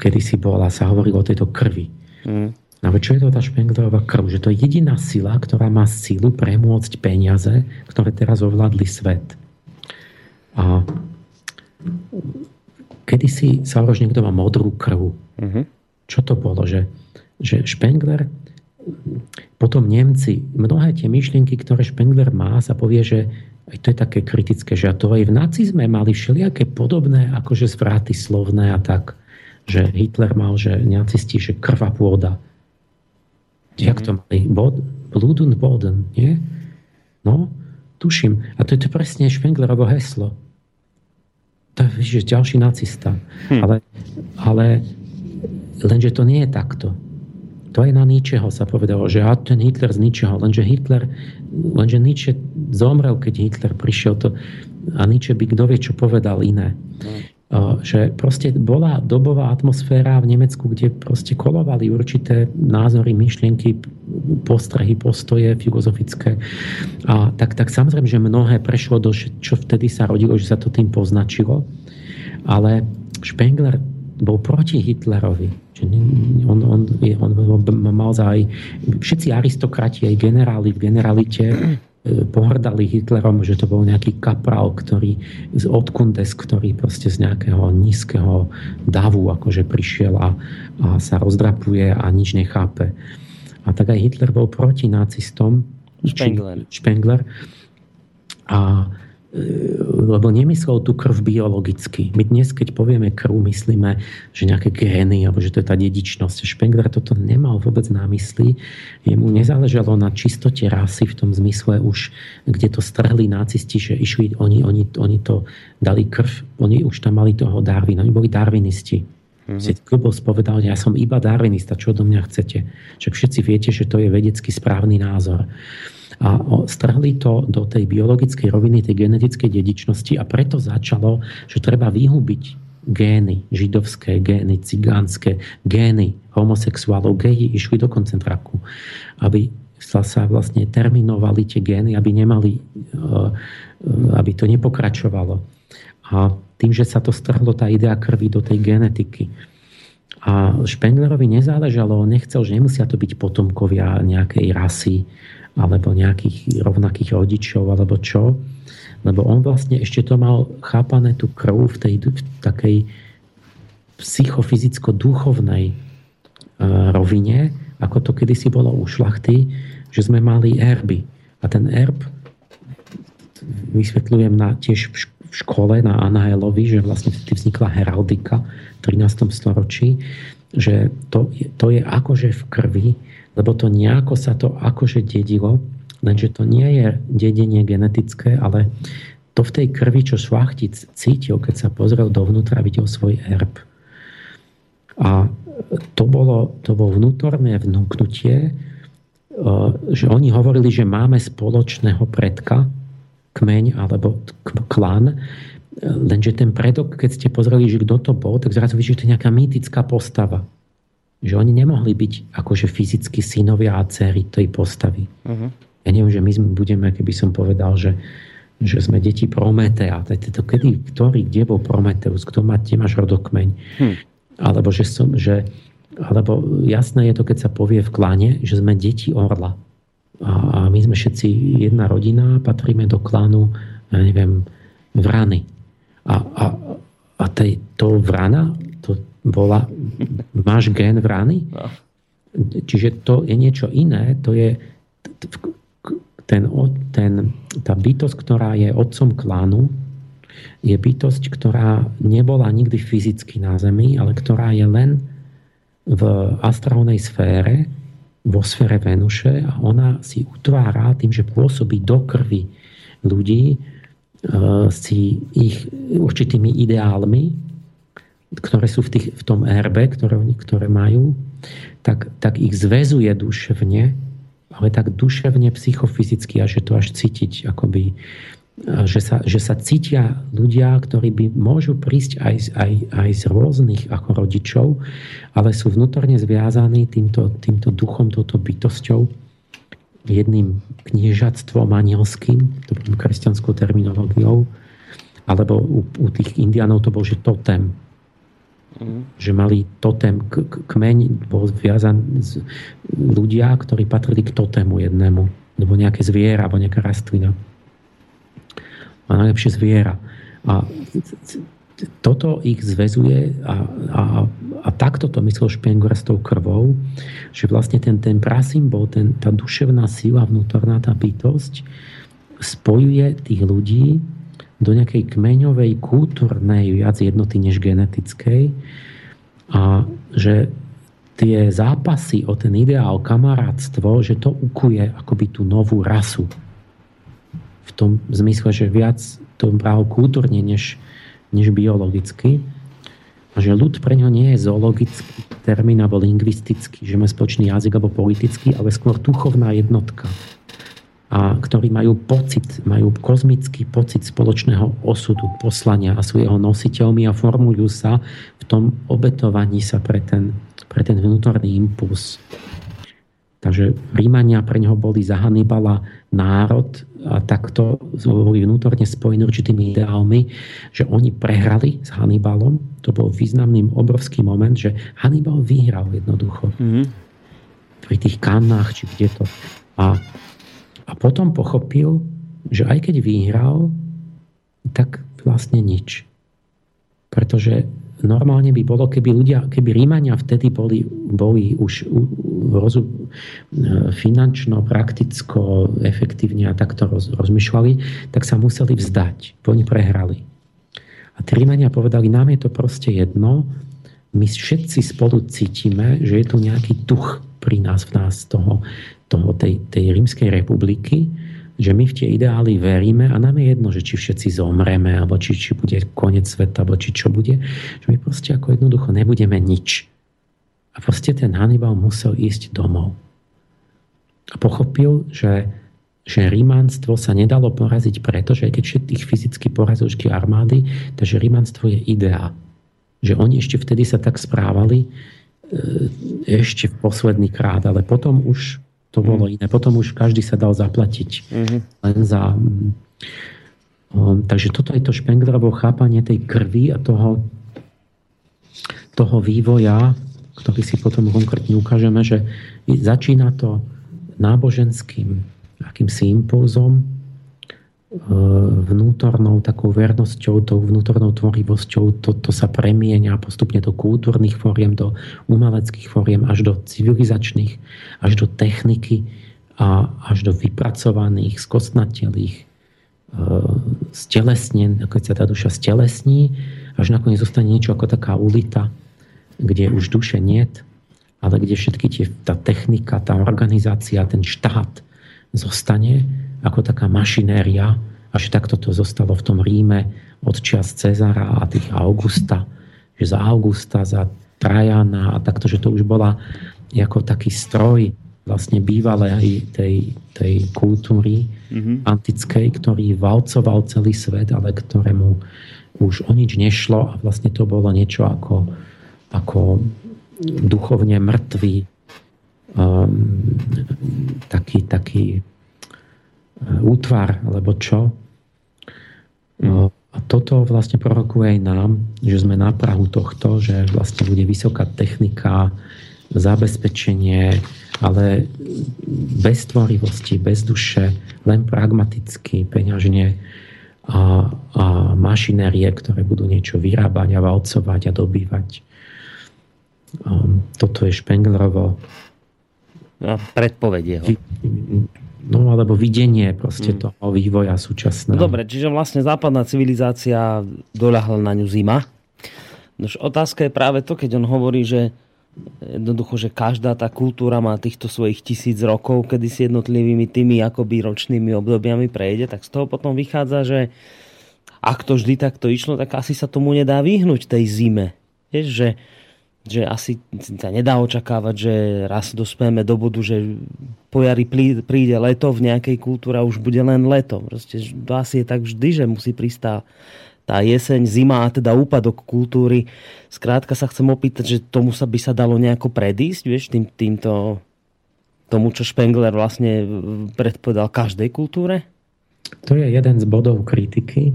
kedy si bola, sa hovorilo o tejto krvi. Mm. No čo je to tá Špenglerová krv? Že to je jediná sila, ktorá má silu premôcť peniaze, ktoré teraz ovládli svet. A kedy si sa že niekto má modrú krv. Mm-hmm. Čo to bolo? Že, že Špengler potom Nemci, mnohé tie myšlienky, ktoré Špengler má, sa povie, že aj to je také kritické, že to aj v nacizme mali všelijaké podobné akože zvraty slovné a tak, že Hitler mal, že nacisti, že krva pôda. Mm-hmm. Jak to mali? Bod, blood und Boden, nie? No, tuším. A to je to presne Špenglerovo heslo. To je že ďalší nacista. Hm. Ale, ale lenže to nie je takto. To aj na Nietzscheho sa povedalo, že a ten Hitler z ničeho, lenže Hitler, lenže Nietzsche zomrel, keď Hitler prišiel to, a Nietzsche by kto vie, čo povedal iné. Mm. Že proste bola dobová atmosféra v Nemecku, kde proste kolovali určité názory, myšlienky, postrehy, postoje filozofické. A tak, tak samozrejme, že mnohé prešlo do, čo vtedy sa rodilo, že sa to tým poznačilo. Ale Spengler bol proti Hitlerovi on, on, on, on mal za aj všetci aristokrati, aj generáli v generalite *clears throat* e, pohrdali Hitlerom, že to bol nejaký kapral, ktorý z odkundes, ktorý proste z nejakého nízkeho davu akože prišiel a, a sa rozdrapuje a nič nechápe. A tak aj Hitler bol proti nacistom, Spengler. Spengler. A lebo nemyslel tú krv biologicky. My dnes, keď povieme krv, myslíme, že nejaké gény, alebo že to je tá dedičnosť. Špengler toto nemal vôbec na mysli. Jemu nezáležalo na čistote rasy v tom zmysle už, kde to strhli nacisti, že išli, oni, oni, oni to dali krv, oni už tam mali toho Darwina, oni boli darwinisti. Mm-hmm. Si Klubos povedal, ja som iba darwinista, čo do mňa chcete. Však všetci viete, že to je vedecky správny názor a strhli to do tej biologickej roviny, tej genetickej dedičnosti a preto začalo, že treba vyhubiť gény, židovské gény, cigánske gény, homosexuálov, geji išli do koncentráku, aby sa, vlastne terminovali tie gény, aby nemali, eh, aby to nepokračovalo. A tým, že sa to strhlo tá idea krvi do tej genetiky. A Špenglerovi nezáležalo, nechcel, že nemusia to byť potomkovia nejakej rasy, alebo nejakých rovnakých rodičov, alebo čo. Lebo on vlastne ešte to mal chápané tú krv v tej v takej psychofyzicko-duchovnej e, rovine, ako to kedysi bolo u šlachty, že sme mali erby. A ten erb vysvetľujem na, tiež v škole na Anaelovi, že vlastne vznikla heraldika v 13. storočí, že to, to je akože v krvi lebo to nejako sa to akože dedilo, lenže to nie je dedenie genetické, ale to v tej krvi, čo šlachtic cítil, keď sa pozrel dovnútra, videl svoj erb. A to bolo, to bolo vnútorné vnúknutie, e, že oni hovorili, že máme spoločného predka, kmeň alebo klan, lenže ten predok, keď ste pozreli, že kto to bol, tak zrazu vidíte, že to je nejaká mýtická postava že oni nemohli byť akože fyzicky synovia a dcery tej postavy. Uh-huh. Ja neviem, že my budeme, keby som povedal, že, že sme deti Prometea. To kedy, ktorý, kde bol Prometeus? Kto má, kde máš rodokmeň? Hmm. Alebo že som, že, alebo jasné je to, keď sa povie v klane, že sme deti Orla. A, a my sme všetci jedna rodina, patríme do klanu, ja neviem, Vrany. A, a, a tej, to Vrana, bola, máš gen vrany? No. Čiže to je niečo iné, to je ten, ten, tá bytosť, ktorá je otcom klánu, je bytosť, ktorá nebola nikdy fyzicky na Zemi, ale ktorá je len v astrálnej sfére, vo sfére Venuše a ona si utvára tým, že pôsobí do krvi ľudí, e, si ich určitými ideálmi, ktoré sú v, tých, v tom erbe, ktoré, ktoré majú, tak, tak ich zväzuje duševne, ale tak duševne, psychofyzicky a že to až cítiť akoby že sa, že sa cítia ľudia, ktorí by môžu prísť aj, aj, aj z rôznych ako rodičov, ale sú vnútorne zviazaní týmto, týmto duchom, touto bytosťou, jedným kniežatstvom anielským, kresťanskou terminológiou, alebo u, u tých indianov to bol, že totem, Mm. Že mali totem, k, kmeň bol zviazaný z ľudia, ktorí patrili k totému jednému. Nebo nejaké zviera, alebo nejaká rastlina. A najlepšie zviera. A toto ich zväzuje a, a, a takto to myslel Špengler s tou krvou, že vlastne ten, ten prasymbol, ten, tá duševná sila vnútorná, tá bytosť spojuje tých ľudí do nejakej kmeňovej, kultúrnej viac jednoty než genetickej a že tie zápasy o ten ideál kamarátstvo, že to ukuje akoby tú novú rasu. V tom zmysle, že viac to bral kultúrne než, než biologicky. A že ľud pre ňo nie je zoologický termín alebo lingvistický, že má spoločný jazyk alebo politický, ale skôr duchovná jednotka a ktorí majú pocit, majú kozmický pocit spoločného osudu, poslania a sú jeho nositeľmi a formujú sa v tom obetovaní sa pre ten, pre ten vnútorný impuls. Takže Rímania pre neho boli za Hannibala národ a takto boli vnútorne spojení určitými ideálmi, že oni prehrali s Hannibalom. To bol významný obrovský moment, že Hannibal vyhral jednoducho. Mm-hmm. Pri tých kannách, či kde to. A a potom pochopil, že aj keď vyhral, tak vlastne nič. Pretože normálne by bolo, keby ľudia, keby Rímania vtedy boli, boli už rozu, e, finančno, prakticko, efektívne a takto roz, rozmýšľali, tak sa museli vzdať. Oni prehrali. A tí Rímania povedali, nám je to proste jedno, my všetci spolu cítime, že je tu nejaký duch pri nás, v nás toho, toho tej, tej rímskej republiky, že my v tie ideály veríme a nám je jedno, že či všetci zomreme, alebo či, či bude koniec sveta, alebo či čo bude, že my proste ako jednoducho nebudeme nič. A proste ten Hannibal musel ísť domov. A pochopil, že, že rímanstvo sa nedalo poraziť preto, že aj keď všetkých fyzicky porazil armády, takže rímanstvo je ideál. Že oni ešte vtedy sa tak správali, ešte v posledný krát, ale potom už to bolo mhm. iné. Potom už každý sa dal zaplatiť mm-hmm. len za... Um, takže toto je to Špenglerovo chápanie tej krvi a toho, toho vývoja, ktorý si potom konkrétne ukážeme, že začína to náboženským akýmsi impulzom, E, vnútornou takou vernosťou, tou vnútornou tvorivosťou, to, to sa premienia postupne do kultúrnych fóriem, do umeleckých fóriem, až do civilizačných, až do techniky a až do vypracovaných, skostnatelých, e, stelesnen, keď sa tá duša stelesní, až nakoniec zostane niečo ako taká ulita, kde už duše niet, ale kde všetky tie, tá technika, tá organizácia, ten štát zostane ako taká mašinéria, až takto to zostalo v tom Ríme od čias Cezara a tých Augusta, že za Augusta, za Trajana a takto, že to už bola ako taký stroj vlastne bývalej tej, tej kultúry mm-hmm. antickej, ktorý valcoval celý svet, ale ktorému už o nič nešlo a vlastne to bolo niečo ako, ako duchovne mŕtvý um, taký, taký útvar, alebo čo. No, a toto vlastne prorokuje aj nám, že sme na Prahu tohto, že vlastne bude vysoká technika, zabezpečenie, ale bez tvorivosti, bez duše, len pragmaticky, peňažne a, a mašinérie, ktoré budú niečo vyrábať a valcovať a dobývať. Um, toto je Špenglerovo. A predpovedie ho no alebo videnie proste mm. toho vývoja súčasného. Dobre, čiže vlastne západná civilizácia doľahla na ňu zima. Nož otázka je práve to, keď on hovorí, že jednoducho, že každá tá kultúra má týchto svojich tisíc rokov, kedy si jednotlivými tými akoby ročnými obdobiami prejde, tak z toho potom vychádza, že ak to vždy takto išlo, tak asi sa tomu nedá vyhnúť tej zime. Vieš, že že asi sa nedá očakávať, že raz dospieme do bodu, že po jari príde leto v nejakej kultúre už bude len leto. Proste to asi je tak vždy, že musí prísť tá jeseň, zima a teda úpadok kultúry. Skrátka sa chcem opýtať, že tomu sa by sa dalo nejako predísť, vieš, tým, týmto tomu, čo Spengler vlastne predpovedal každej kultúre? To je jeden z bodov kritiky,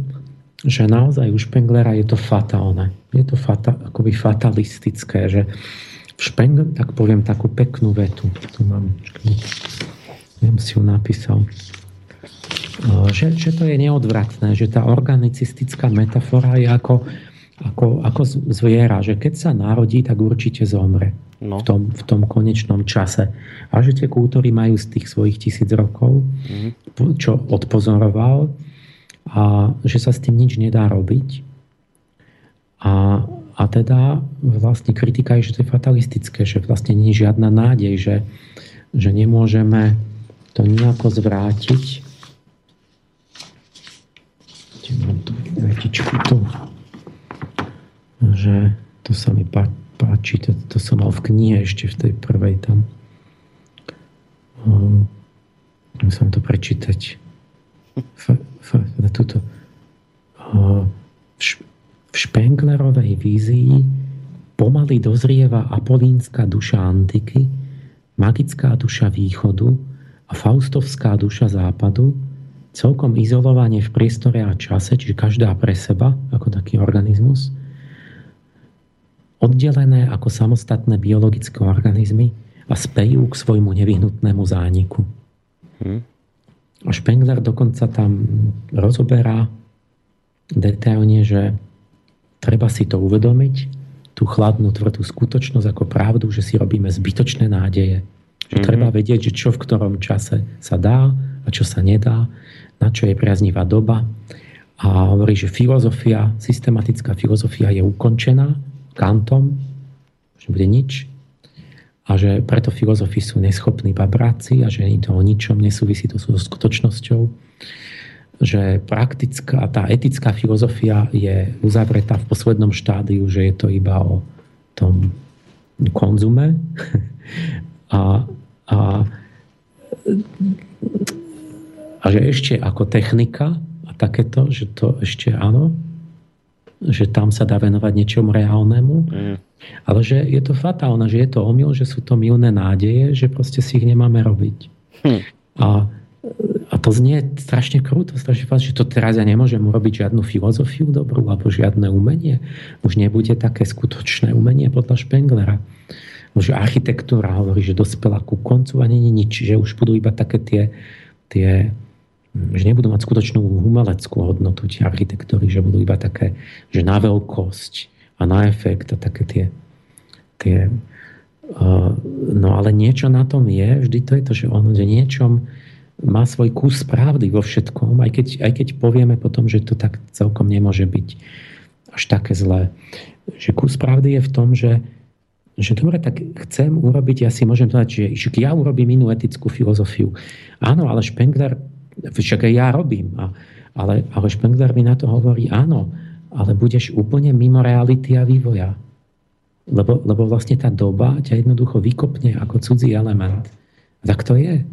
že naozaj u Špenglera je to fatálne. Je to fata, akoby fatalistické, že v Špengler, tak poviem takú peknú vetu, tu mám, neviem si ju napísal, že, že to je neodvratné, že tá organicistická metafora je ako, ako, ako zviera, že keď sa narodí, tak určite zomre no. v, tom, v tom konečnom čase. A že tie kultúry majú z tých svojich tisíc rokov, mm. čo odpozoroval, a že sa s tým nič nedá robiť. A, a teda vlastne kritika je, že to je fatalistické, že vlastne nie je žiadna nádej, že, že nemôžeme to nejako zvrátiť. Tu tu? Že to sa mi páči, to, to som mal v knihe ešte v tej prvej tam. Um, musím to prečítať. F, tuto, v Špenglerovej vízii pomaly dozrieva apolínska duša antiky, magická duša východu a faustovská duša západu, celkom izolovanie v priestore a čase, čiže každá pre seba, ako taký organizmus, oddelené ako samostatné biologické organizmy a spejú k svojmu nevyhnutnému zániku. Hmm. A Spengler dokonca tam rozoberá detailne, že treba si to uvedomiť tú chladnú, tvrdú skutočnosť ako pravdu, že si robíme zbytočné nádeje. Že mm-hmm. treba vedieť, že čo v ktorom čase sa dá a čo sa nedá, na čo je priaznivá doba. A hovorí, že filozofia, systematická filozofia je ukončená Kantom, že bude nič. A že preto filozofi sú neschopní babráci a že to o ničom nesúvisí to so skutočnosťou. Že praktická, tá etická filozofia je uzavretá v poslednom štádiu, že je to iba o tom konzume. *laughs* A, a, a že ešte ako technika a takéto, že to ešte áno, že tam sa dá venovať niečomu reálnemu, mm. Ale že je to fatálne, že je to omyl, že sú to milné nádeje, že proste si ich nemáme robiť. Hm. A a to znie strašne krúto, strašne fakt, že to teraz ja nemôžem urobiť žiadnu filozofiu dobrú alebo žiadne umenie. Už nebude také skutočné umenie podľa Špenglera. Už architektúra hovorí, že dospela ku koncu a je nič, že už budú iba také tie, tie že nebudú mať skutočnú umeleckú hodnotu tie architektúry, že budú iba také, že na veľkosť a na efekt a také tie, tie no ale niečo na tom je, vždy to je to, že on že niečom má svoj kus pravdy vo všetkom, aj keď, aj keď povieme potom, že to tak celkom nemôže byť až také zlé. Že kus pravdy je v tom, že, že dobre, tak chcem urobiť, ja si môžem povedať, že, že ja urobím inú etickú filozofiu. Áno, ale Spengler, však ja robím, a, ale, ale Spengler mi na to hovorí, áno, ale budeš úplne mimo reality a vývoja. Lebo, lebo vlastne tá doba ťa jednoducho vykopne ako cudzí element. Tak to je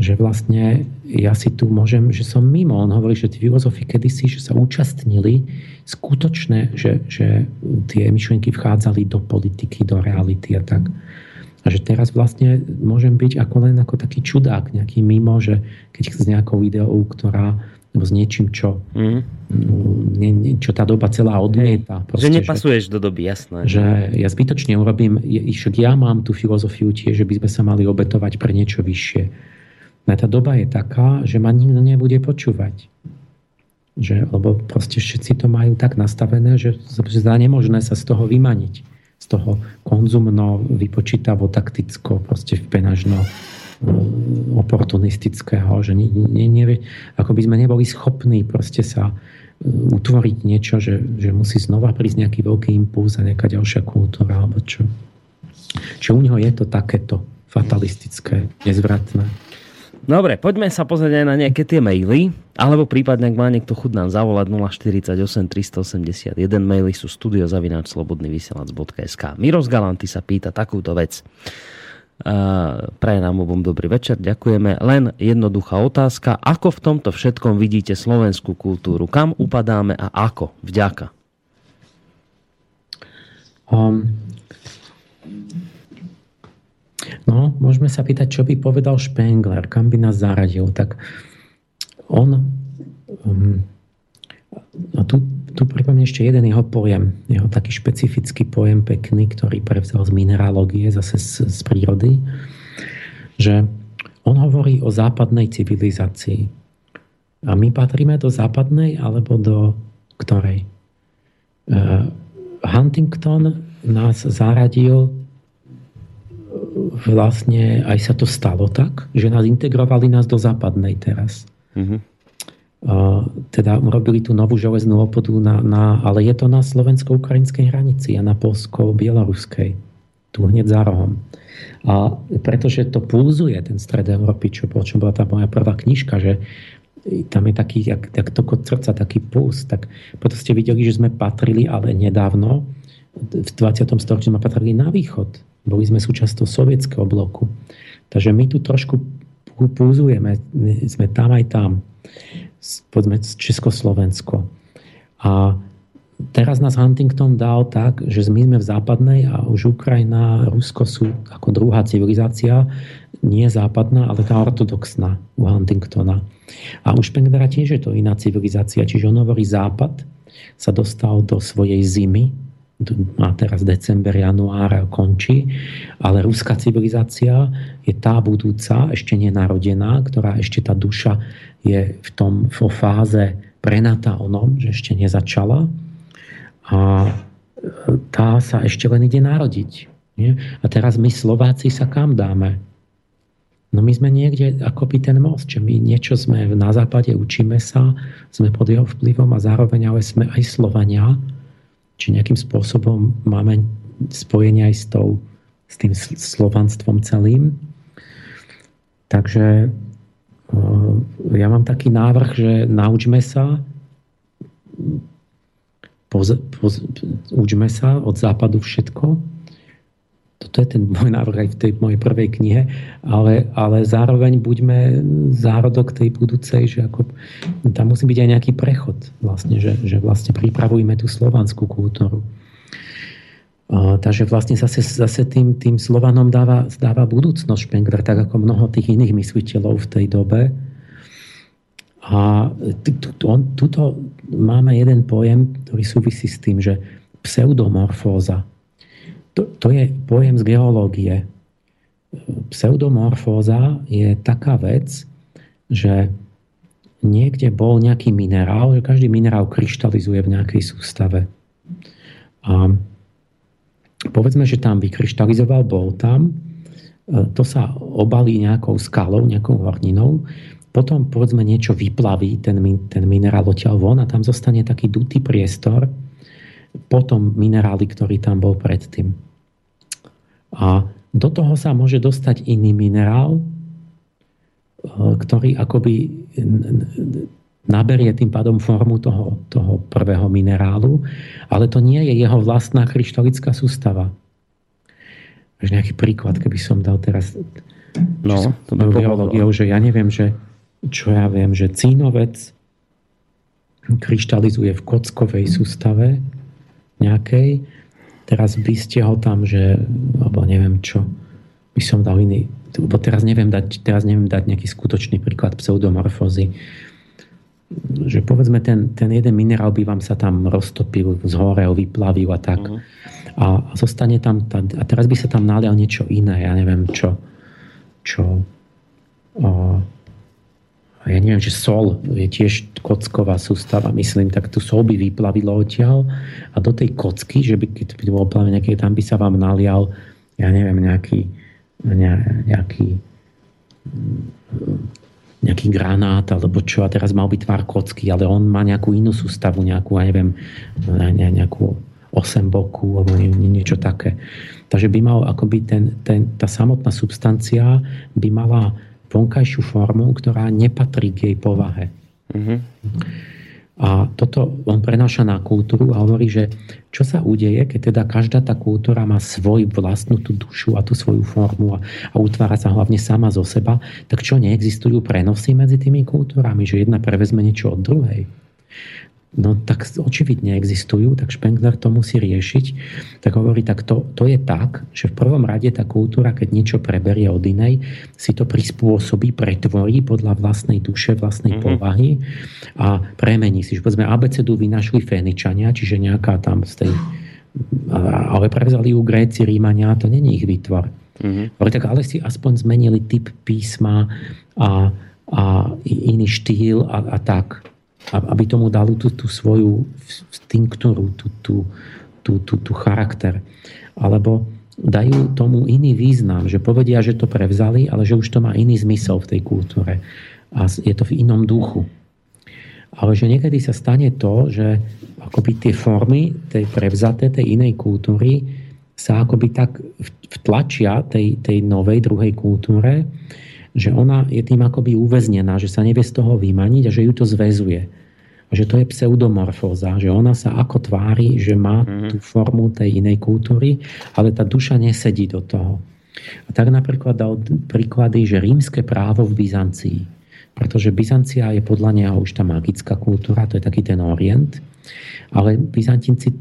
že vlastne ja si tu môžem, že som mimo. On hovorí, že tí filozofi kedysi, že sa účastnili skutočne, že, že tie myšlienky vchádzali do politiky, do reality a tak. A že teraz vlastne môžem byť ako len ako taký čudák, nejaký mimo, že keď s nejakou ideou, ktorá alebo s niečím, čo, mm. nie, nie, čo tá doba celá odmieta. Proste, že nepasuješ že, do doby, jasné. Že ja zbytočne urobím, však ja mám tú filozofiu tiež, že by sme sa mali obetovať pre niečo vyššie No tá doba je taká, že ma nikto nebude počúvať. Že, lebo proste všetci to majú tak nastavené, že dá nemožné sa z toho vymaniť. Z toho konzumno, vypočítavo, takticko, proste v penažno oportunistického, že nie, nie, nie, ako by sme neboli schopní proste sa mm, utvoriť niečo, že, že musí znova prísť nejaký veľký impuls a nejaká ďalšia kultúra, alebo čo. Čo u neho je to takéto fatalistické, nezvratné. Dobre, poďme sa pozrieť aj na nejaké tie maily, alebo prípadne, ak má niekto chud nám zavolať 048 381 maily sú studiozavináčslobodnyvysielac.sk Miros Galanty sa pýta takúto vec. Uh, praje nám obom dobrý večer, ďakujeme. Len jednoduchá otázka, ako v tomto všetkom vidíte slovenskú kultúru? Kam upadáme a ako? Vďaka. Um, No, môžeme sa pýtať, čo by povedal Spengler, kam by nás zaradil. Tak on... Um, a tu, tu pripomínam ešte jeden jeho pojem, jeho taký špecifický pojem pekný, ktorý prevzal z mineralógie, zase z, z prírody, že on hovorí o západnej civilizácii. A my patríme do západnej alebo do ktorej? Uh, Huntington nás zaradil vlastne aj sa to stalo tak, že nás integrovali nás do západnej teraz. Mm-hmm. Uh, teda urobili tú novú železnú opodu, na, na, ale je to na slovensko-ukrajinskej hranici a na polsko-bieloruskej. Tu hneď za rohom. A pretože to pulzuje, ten stred Európy, čo, čo bola tá moja prvá knižka, že tam je taký, jak, jak to srdca, taký puls, tak preto ste videli, že sme patrili, ale nedávno, v 20. storočí sme patrili na východ boli sme súčasťou sovietského bloku. Takže my tu trošku púzujeme, sme tam aj tam, povedzme Československo. A teraz nás Huntington dal tak, že my sme v západnej a už Ukrajina, Rusko sú ako druhá civilizácia, nie západná, ale tá ortodoxná u Huntingtona. A už Špenglera tiež je to iná civilizácia, čiže on hovorí západ sa dostal do svojej zimy, má teraz december, január končí, ale ruská civilizácia je tá budúca, ešte nenarodená, ktorá ešte tá duša je v tom vo fáze prenata onom, že ešte nezačala. A tá sa ešte len ide narodiť. Nie? A teraz my Slováci sa kam dáme? No my sme niekde akoby ten most, že my niečo sme na západe, učíme sa, sme pod jeho vplyvom a zároveň ale sme aj Slovania, či nejakým spôsobom máme spojenie aj s, tou, s tým slovanstvom celým. Takže eh, ja mám taký návrh, že naučme sa poz, poz, učme sa od západu všetko, toto je ten môj návrh aj v tej mojej prvej knihe, ale, ale zároveň buďme zárodok tej budúcej, že ako, tam musí byť aj nejaký prechod vlastne, že, že vlastne pripravujeme tú slovanskú kultúru. Uh, takže vlastne zase, zase tým, tým Slovanom dáva, dáva budúcnosť Špengler, tak ako mnoho tých iných mysliteľov v tej dobe. A tuto máme jeden pojem, ktorý súvisí s tým, že pseudomorfóza, to, to je pojem z geológie. Pseudomorfóza je taká vec, že niekde bol nejaký minerál, že každý minerál kryštalizuje v nejakej sústave. A povedzme, že tam vykryštalizoval, bol tam, to sa obalí nejakou skalou, nejakou horninou, potom povedzme niečo vyplaví, ten, ten minerál odtiaľ von a tam zostane taký dutý priestor, potom minerály, ktorý tam bol predtým. A do toho sa môže dostať iný minerál, e, ktorý akoby naberie tým pádom formu toho, toho prvého minerálu, ale to nie je jeho vlastná kryštalická sústava. Až nejaký príklad, keby som dal teraz no, to by biológiou, že ja neviem, že čo ja viem, že cínovec kryštalizuje v kockovej sústave nejakej Teraz by ste ho tam, že, alebo neviem čo, by som dal iný, lebo teraz neviem dať, teraz neviem dať nejaký skutočný príklad pseudomorfózy. Že povedzme, ten, ten jeden minerál by vám sa tam roztopil, zhorel, vyplavil a tak. Uh-huh. A, a zostane tam, a teraz by sa tam nalial niečo iné, ja neviem čo, čo, o, ja neviem, že sol je tiež kocková sústava, myslím, tak tu sol by vyplavilo odtiaľ a do tej kocky, že by, keď by bolo plavené nejaké, tam by sa vám nalial, ja neviem, nejaký, ne, nejaký nejaký granát alebo čo a teraz mal byť tvár kocky, ale on má nejakú inú sústavu, nejakú, ja neviem, ne, nejakú osem boku alebo nie, niečo také. Takže by mal akoby ten, ten, tá samotná substancia by mala vonkajšiu formu, ktorá nepatrí k jej povahe. Mm-hmm. A toto on prenáša na kultúru a hovorí, že čo sa udeje, keď teda každá tá kultúra má svoju vlastnú tú dušu a tú svoju formu a, a utvára sa hlavne sama zo seba, tak čo neexistujú prenosy medzi tými kultúrami, že jedna prevezme niečo od druhej. No tak očividne existujú, tak Spengler to musí riešiť. Tak hovorí, tak to, to je tak, že v prvom rade tá kultúra, keď niečo preberie od inej, si to prispôsobí, pretvorí podľa vlastnej duše, vlastnej mm-hmm. povahy a premení si. Že povedzme, abecedu vynašli Féničania, čiže nejaká tam z tej... Ale prevzali ju Gréci, Rímania, to není ich výtvor. Mm-hmm. Ale tak ale si aspoň zmenili typ písma a, a iný štýl a, a tak aby tomu dali tú, tú svoju tinktúru, tú, tú, tú, tú, tú charakter. Alebo dajú tomu iný význam, že povedia, že to prevzali, ale že už to má iný zmysel v tej kultúre. A je to v inom duchu. Ale že niekedy sa stane to, že akoby tie formy tej prevzaté, tej inej kultúry sa akoby tak vtlačia tej, tej novej druhej kultúre, že ona je tým akoby uväznená, že sa nevie z toho vymaniť a že ju to zväzuje. A že to je pseudomorfóza, že ona sa ako tvári, že má mm-hmm. tú formu tej inej kultúry, ale tá duša nesedí do toho. A tak napríklad dal príklady, že rímske právo v Byzancii. Pretože Byzancia je podľa neho už tá magická kultúra, to je taký ten orient. Ale Byzantinci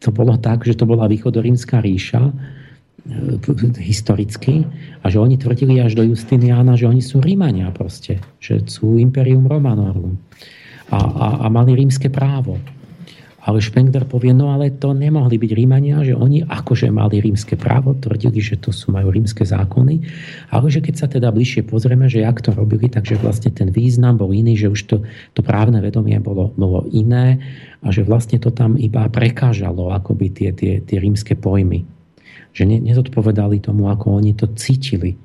to bolo tak, že to bola východorímska ríša, historicky a že oni tvrdili až do Justiniana, že oni sú Rímania proste, že sú Imperium Romanorum a, a, a mali rímske právo. Ale Spengler povie, no ale to nemohli byť Rímania, že oni akože mali rímske právo, tvrdili, že to sú, majú rímske zákony, ale že keď sa teda bližšie pozrieme, že jak to robili, takže vlastne ten význam bol iný, že už to, to právne vedomie bolo, bolo iné a že vlastne to tam iba prekážalo akoby tie, tie, tie rímske pojmy. Že ne, nezodpovedali tomu, ako oni to cítili.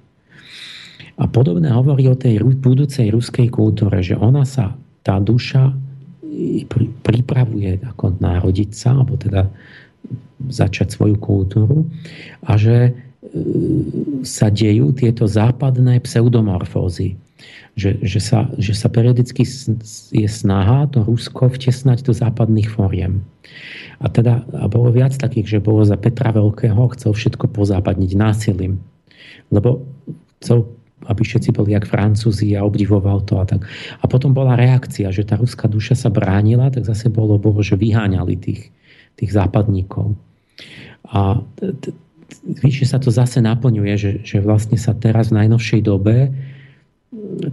A podobné hovorí o tej budúcej ruskej kultúre, že ona sa, tá duša pripravuje ako narodiť sa, alebo teda začať svoju kultúru a že e, sa dejú tieto západné pseudomorfózy. Že, že, sa, že sa periodicky je snaha to Rusko vtesnať do západných fóriem. A teda a bolo viac takých, že bolo za Petra Veľkého, chcel všetko pozápadniť násilím. Lebo chcel aby všetci boli jak Francúzi a obdivoval to a tak. A potom bola reakcia, že tá ruská duša sa bránila, tak zase bolo, bolo že vyháňali tých, tých západníkov. A vyššie sa to zase naplňuje, že, že vlastne sa teraz v najnovšej dobe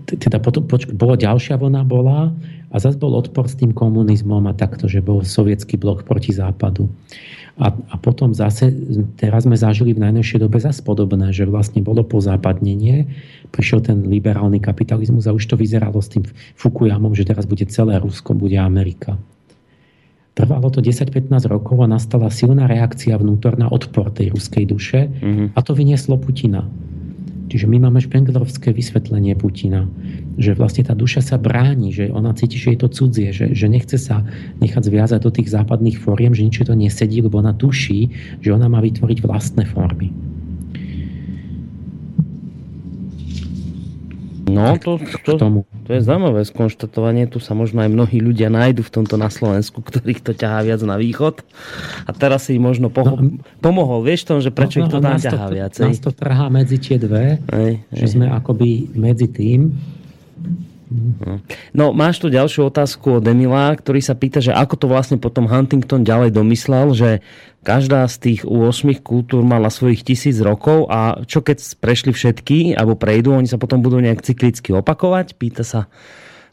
teda potom bolo ďalšia vlna bola a zase bol odpor s tým komunizmom a takto, že bol sovietský blok proti západu. A, a potom zase, teraz sme zažili v najnovšej dobe zase podobné, že vlastne bolo pozápadnenie, prišiel ten liberálny kapitalizmus a už to vyzeralo s tým Fukuyamom, že teraz bude celé Rusko, bude Amerika. Trvalo to 10-15 rokov a nastala silná reakcia vnútorná odpor tej ruskej duše mm-hmm. a to vynieslo Putina. Čiže my máme špenglerovské vysvetlenie Putina, že vlastne tá duša sa bráni, že ona cíti, že je to cudzie, že, že nechce sa nechať zviazať do tých západných fóriem, že nič to nesedí, lebo ona tuší, že ona má vytvoriť vlastné formy. No, to, to, to je zaujímavé skonštatovanie. Tu sa možno aj mnohí ľudia nájdu v tomto na Slovensku, ktorých to ťahá viac na východ. A teraz si možno poho- no, pomohol. Vieš tom, že prečo no, ich to no, ťahá viacej? Nás to trhá medzi tie dve. Ej, že ej. sme akoby medzi tým. No, máš tu ďalšiu otázku od Emila, ktorý sa pýta, že ako to vlastne potom Huntington ďalej domyslel, že každá z tých 8 kultúr mala svojich tisíc rokov a čo keď prešli všetky, alebo prejdú, oni sa potom budú nejak cyklicky opakovať? Pýta sa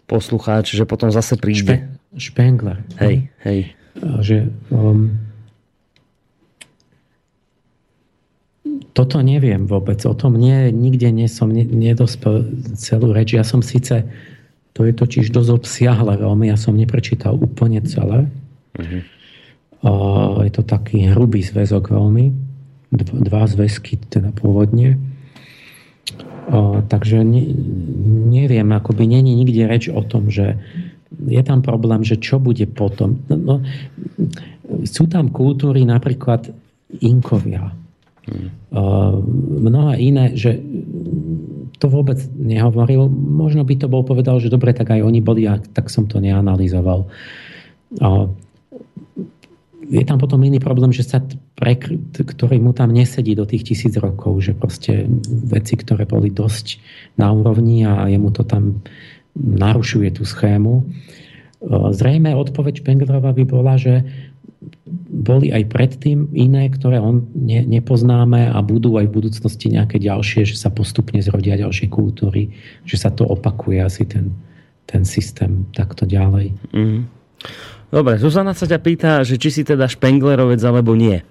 poslucháč, že potom zase príde. Špe, Špengler. Hej, hej. Že, um, toto neviem vôbec. O tom nie, nikde nie som nedospel celú reč. Ja som síce, to je totiž dosť obsiahle veľmi, ja som neprečítal úplne celé. Mm-hmm. Je to taký hrubý zväzok veľmi. Dva zväzky teda pôvodne. Takže ne, neviem, akoby není nikde reč o tom, že je tam problém, že čo bude potom. No, no, sú tam kultúry napríklad Inkovia, Hmm. Iné, že to vôbec nehovoril. Možno by to bol povedal, že dobre, tak aj oni boli, a tak som to neanalizoval. Je tam potom iný problém, že sa pre, ktorý mu tam nesedí do tých tisíc rokov, že proste veci, ktoré boli dosť na úrovni a jemu to tam narušuje tú schému. Zrejme odpoveď Špenglerova by bola, že boli aj predtým iné, ktoré on ne, nepoznáme a budú aj v budúcnosti nejaké ďalšie, že sa postupne zrodia ďalšie kultúry, že sa to opakuje asi ten, ten systém takto ďalej. Mm. Dobre, Zuzana sa ťa pýta, že či si teda Špenglerovec alebo nie.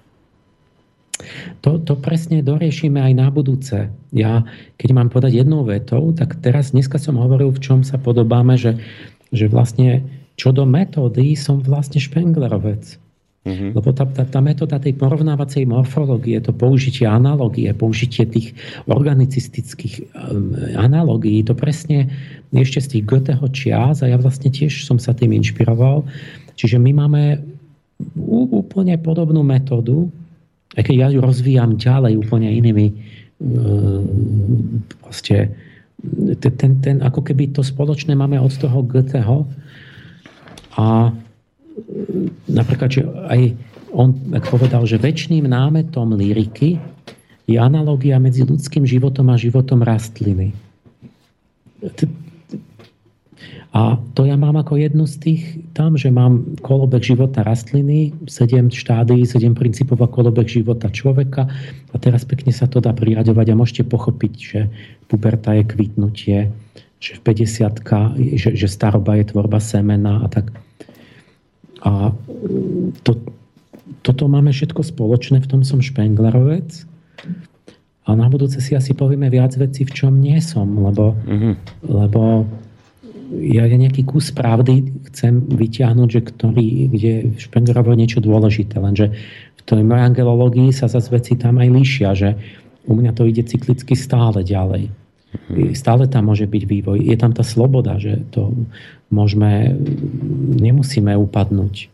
To, to presne doriešime aj na budúce. Ja, keď mám povedať jednou vetou, tak teraz dneska som hovoril, v čom sa podobáme, že, že vlastne čo do metódy som vlastne Špenglerovec. Mm-hmm. Lebo tá, tá, tá metóda tej porovnávacej morfológie, to použitie analogie, použitie tých organicistických um, analogií, to presne ešte z tých Goetheho čias a ja vlastne tiež som sa tým inšpiroval. Čiže my máme úplne podobnú metódu, aj keď ja ju rozvíjam ďalej úplne inými um, proste ten, ten, ako keby to spoločné máme od toho Goetheho a napríklad, že aj on povedal, že väčšným námetom lyriky je analogia medzi ľudským životom a životom rastliny. A to ja mám ako jednu z tých tam, že mám kolobek života rastliny, 7 štádií, 7 princípov a kolobek života človeka a teraz pekne sa to dá priraďovať a môžete pochopiť, že puberta je kvitnutie, že v 50 že, že staroba je tvorba semena a tak. A to, toto máme všetko spoločné, v tom som špenglerovec. A na budúce si asi povieme viac vecí, v čom nie som, lebo, mm-hmm. lebo ja, ja nejaký kus pravdy chcem vyťahnuť, že ktorý, kde Špenglerovo niečo dôležité, lenže v tej mojej angelológii sa zase veci tam aj líšia, že u mňa to ide cyklicky stále ďalej. Mm-hmm. Stále tam môže byť vývoj. Je tam tá sloboda, že to môžeme, nemusíme upadnúť.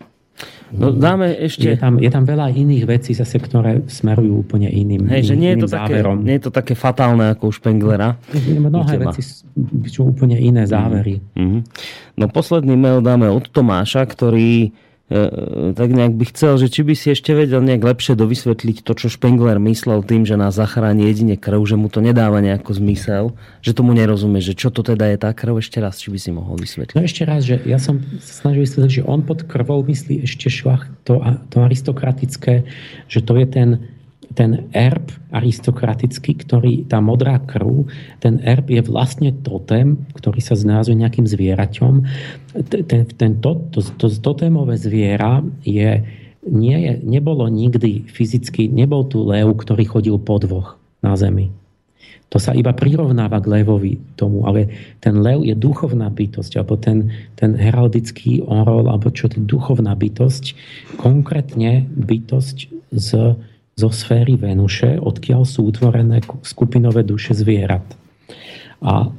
No, dáme ešte... Je tam, je tam veľa iných vecí zase, ktoré smerujú úplne iným, Hej, že nie je, to záverom. také, nie je to také fatálne ako u Špenglera. Mnohé veci sú úplne iné závery. Mm-hmm. No posledný mail dáme od Tomáša, ktorý tak nejak by chcel, že či by si ešte vedel nejak lepšie dovysvetliť to, čo Spengler myslel tým, že nás zachráni jedine krv, že mu to nedáva nejako zmysel, že tomu nerozumie, že čo to teda je tá krv, ešte raz, či by si mohol vysvetliť. No ešte raz, že ja som snažil vysvetliť, že on pod krvou myslí ešte šlach to, to aristokratické, že to je ten ten erb aristokratický, ktorý, tá modrá krv, ten erb je vlastne totem, ktorý sa znázuje nejakým zvieraťom. Ten, ten to, to, to totémové zviera je, nie je, nebolo nikdy fyzicky, nebol tu lev, ktorý chodil po dvoch na zemi. To sa iba prirovnáva k levovi tomu, ale ten lev je duchovná bytosť, alebo ten, ten heraldický orol, alebo čo to duchovná bytosť, konkrétne bytosť z zo sféry Venuše, odkiaľ sú utvorené skupinové duše zvierat. A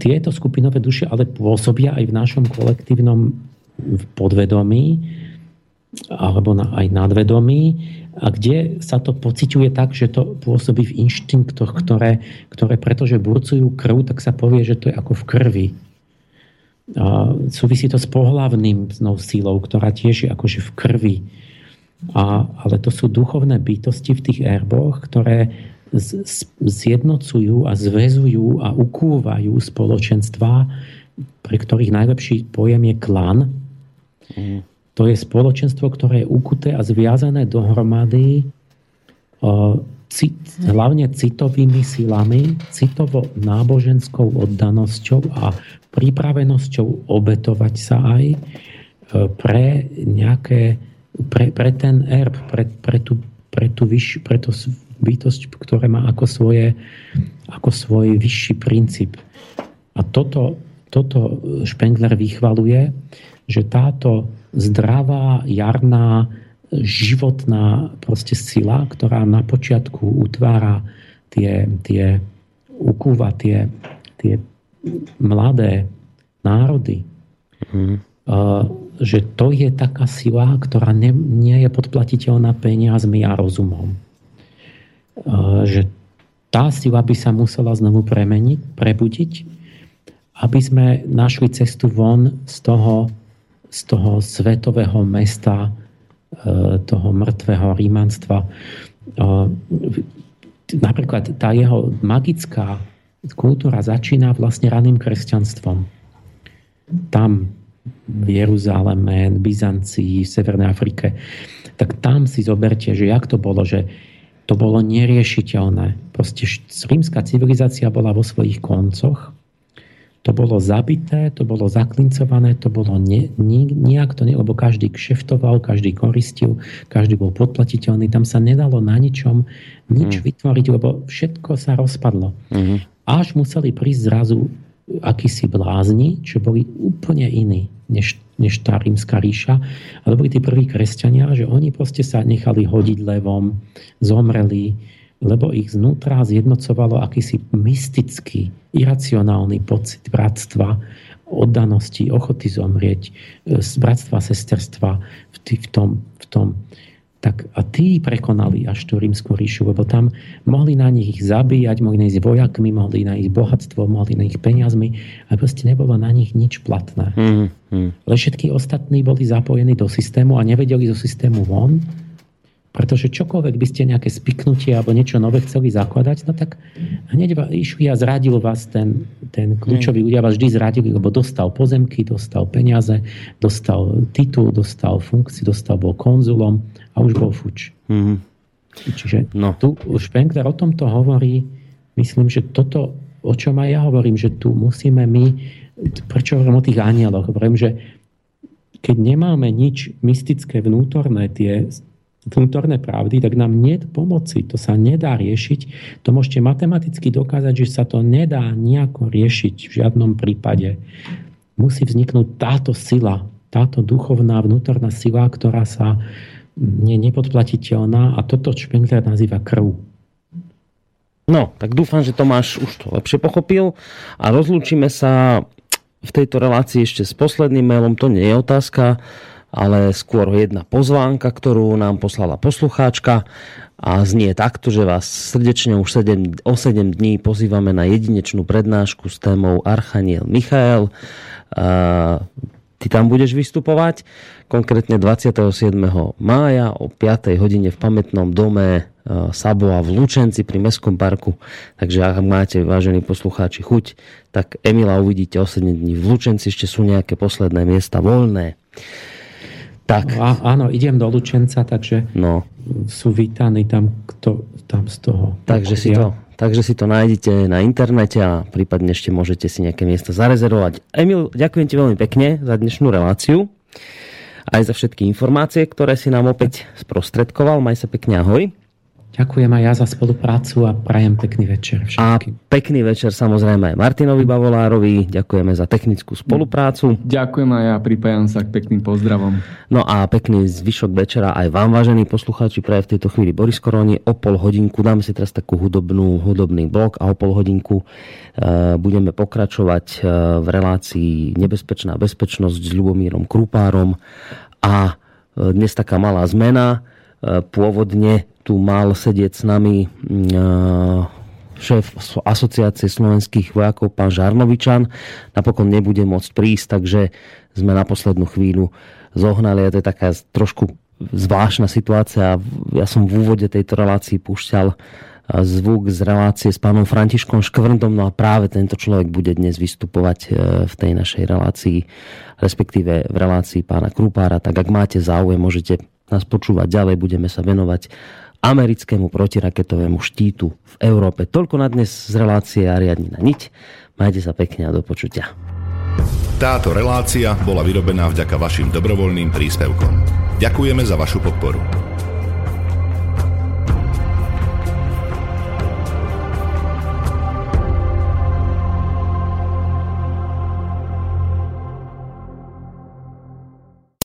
tieto skupinové duše ale pôsobia aj v našom kolektívnom podvedomí alebo na, aj nadvedomí, a kde sa to pociťuje tak, že to pôsobí v inštinktoch, ktoré, ktoré pretože burcujú krv, tak sa povie, že to je ako v krvi. A súvisí to s pohlavným silou, ktorá tiež je akože v krvi. A, ale to sú duchovné bytosti v tých erboch, ktoré zjednocujú a zväzujú a ukúvajú spoločenstva, pre ktorých najlepší pojem je klan. Mm. To je spoločenstvo, ktoré je ukuté a zviazané dohromady cit, hlavne citovými silami, citovo-náboženskou oddanosťou a pripravenosťou obetovať sa aj e, pre nejaké pre, pre ten erb, pre, pre, tú, pre, tú vyš, pre tú bytosť, ktoré má ako, svoje, ako svoj vyšší princíp. A toto, toto Špengler vychvaluje, že táto zdravá, jarná, životná proste sila, ktorá na počiatku utvára tie, tie ukúva tie, tie mladé národy, mm. uh, že to je taká sila, ktorá ne, nie je podplatiteľná peniazmi a rozumom. Že tá sila by sa musela znovu premeniť, prebudiť, aby sme našli cestu von z toho, z toho svetového mesta, e, toho mŕtvého rímanstva. Napríklad tá jeho magická kultúra začína vlastne raným kresťanstvom. Tam v Jeruzaleme, Byzancii, v Severnej Afrike, tak tam si zoberte, že jak to bolo, že to bolo neriešiteľné. Proste rímska civilizácia bola vo svojich koncoch, to bolo zabité, to bolo zaklincované, to bolo ne, ni, nijak to ne, lebo každý kšeftoval, každý koristil, každý bol podplatiteľný, tam sa nedalo na ničom nič mm. vytvoriť, lebo všetko sa rozpadlo. Mm. Až museli prísť zrazu akísi blázni, čo boli úplne iní než, než tá rímska ríša. Ale boli tí prví kresťania, že oni proste sa nechali hodiť levom, zomreli, lebo ich znútra zjednocovalo akýsi mystický, iracionálny pocit bratstva, oddanosti, ochoty zomrieť, e, bratstva, sesterstva v, v, tom, v tom tak a tí prekonali až tú rímsku ríšu, lebo tam mohli na nich zabíjať, mohli na nich vojakmi, mohli na ich bohatstvo, mohli na ich peniazmi, ale proste nebolo na nich nič platné. Mm, mm. Ale všetky ostatní boli zapojení do systému a nevedeli zo systému von, pretože čokoľvek by ste nejaké spiknutie alebo niečo nové chceli zakladať, no tak hneď išli a zradil vás ten, ten kľúčový ľudia, vás vždy zradili, lebo dostal pozemky, dostal peniaze, dostal titul, dostal funkciu, dostal bol konzulom a už bol fuč. Mm-hmm. Čiže no. tu Špenkler o tomto hovorí, myslím, že toto, o čom aj ja hovorím, že tu musíme my, prečo hovorím o tých anieloch, hovorím, že keď nemáme nič mystické vnútorné, tie vnútorné pravdy, tak nám nie pomoci. To sa nedá riešiť. To môžete matematicky dokázať, že sa to nedá nejako riešiť v žiadnom prípade. Musí vzniknúť táto sila, táto duchovná vnútorná sila, ktorá sa je nepodplatiteľná a toto Špengler nazýva krv. No, tak dúfam, že Tomáš už to lepšie pochopil a rozlúčime sa v tejto relácii ešte s posledným mailom. To nie je otázka, ale skôr jedna pozvánka, ktorú nám poslala poslucháčka a znie takto, že vás srdečne už 7, o 7 dní pozývame na jedinečnú prednášku s témou Archaniel Michael. Ty tam budeš vystupovať, konkrétne 27. mája o 5. hodine v pamätnom dome e, Saboa v Lučenci pri Mestskom parku. Takže ak máte, vážení poslucháči, chuť, tak Emila uvidíte o 7 dní v Lučenci, ešte sú nejaké posledné miesta voľné. Tak. No, áno, idem do Lučenca, takže no. sú vítaní tam, kto, tam z toho. Takže si to Takže si to nájdete na internete a prípadne ešte môžete si nejaké miesto zarezervovať. Emil, ďakujem ti veľmi pekne za dnešnú reláciu aj za všetky informácie, ktoré si nám opäť sprostredkoval. Maj sa pekne, ahoj. Ďakujem aj ja za spoluprácu a prajem pekný večer všetkým. A pekný večer samozrejme aj Martinovi Bavolárovi. Ďakujeme za technickú spoluprácu. Ďakujem aj ja, pripájam sa k pekným pozdravom. No a pekný zvyšok večera aj vám, vážení poslucháči, praje v tejto chvíli Boris Koroni. O pol hodinku dáme si teraz takú hudobnú, hudobný blok a o pol hodinku uh, budeme pokračovať uh, v relácii Nebezpečná bezpečnosť s Ľubomírom Krupárom a uh, dnes taká malá zmena. Pôvodne tu mal sedieť s nami mm, šéf asociácie slovenských vojakov, pán Žarnovičan. Napokon nebude môcť prísť, takže sme na poslednú chvíľu zohnali a to je taká trošku zvláštna situácia. Ja som v úvode tejto relácii púšťal zvuk z relácie s pánom Františkom Škvrndom, no a práve tento človek bude dnes vystupovať e, v tej našej relácii, respektíve v relácii pána Krupára, tak ak máte záujem, môžete nás počúvať ďalej, budeme sa venovať americkému protiraketovému štítu v Európe. Toľko na dnes z relácie Ariadnina niť. Majte sa pekne a do počutia. Táto relácia bola vyrobená vďaka vašim dobrovoľným príspevkom. Ďakujeme za vašu podporu.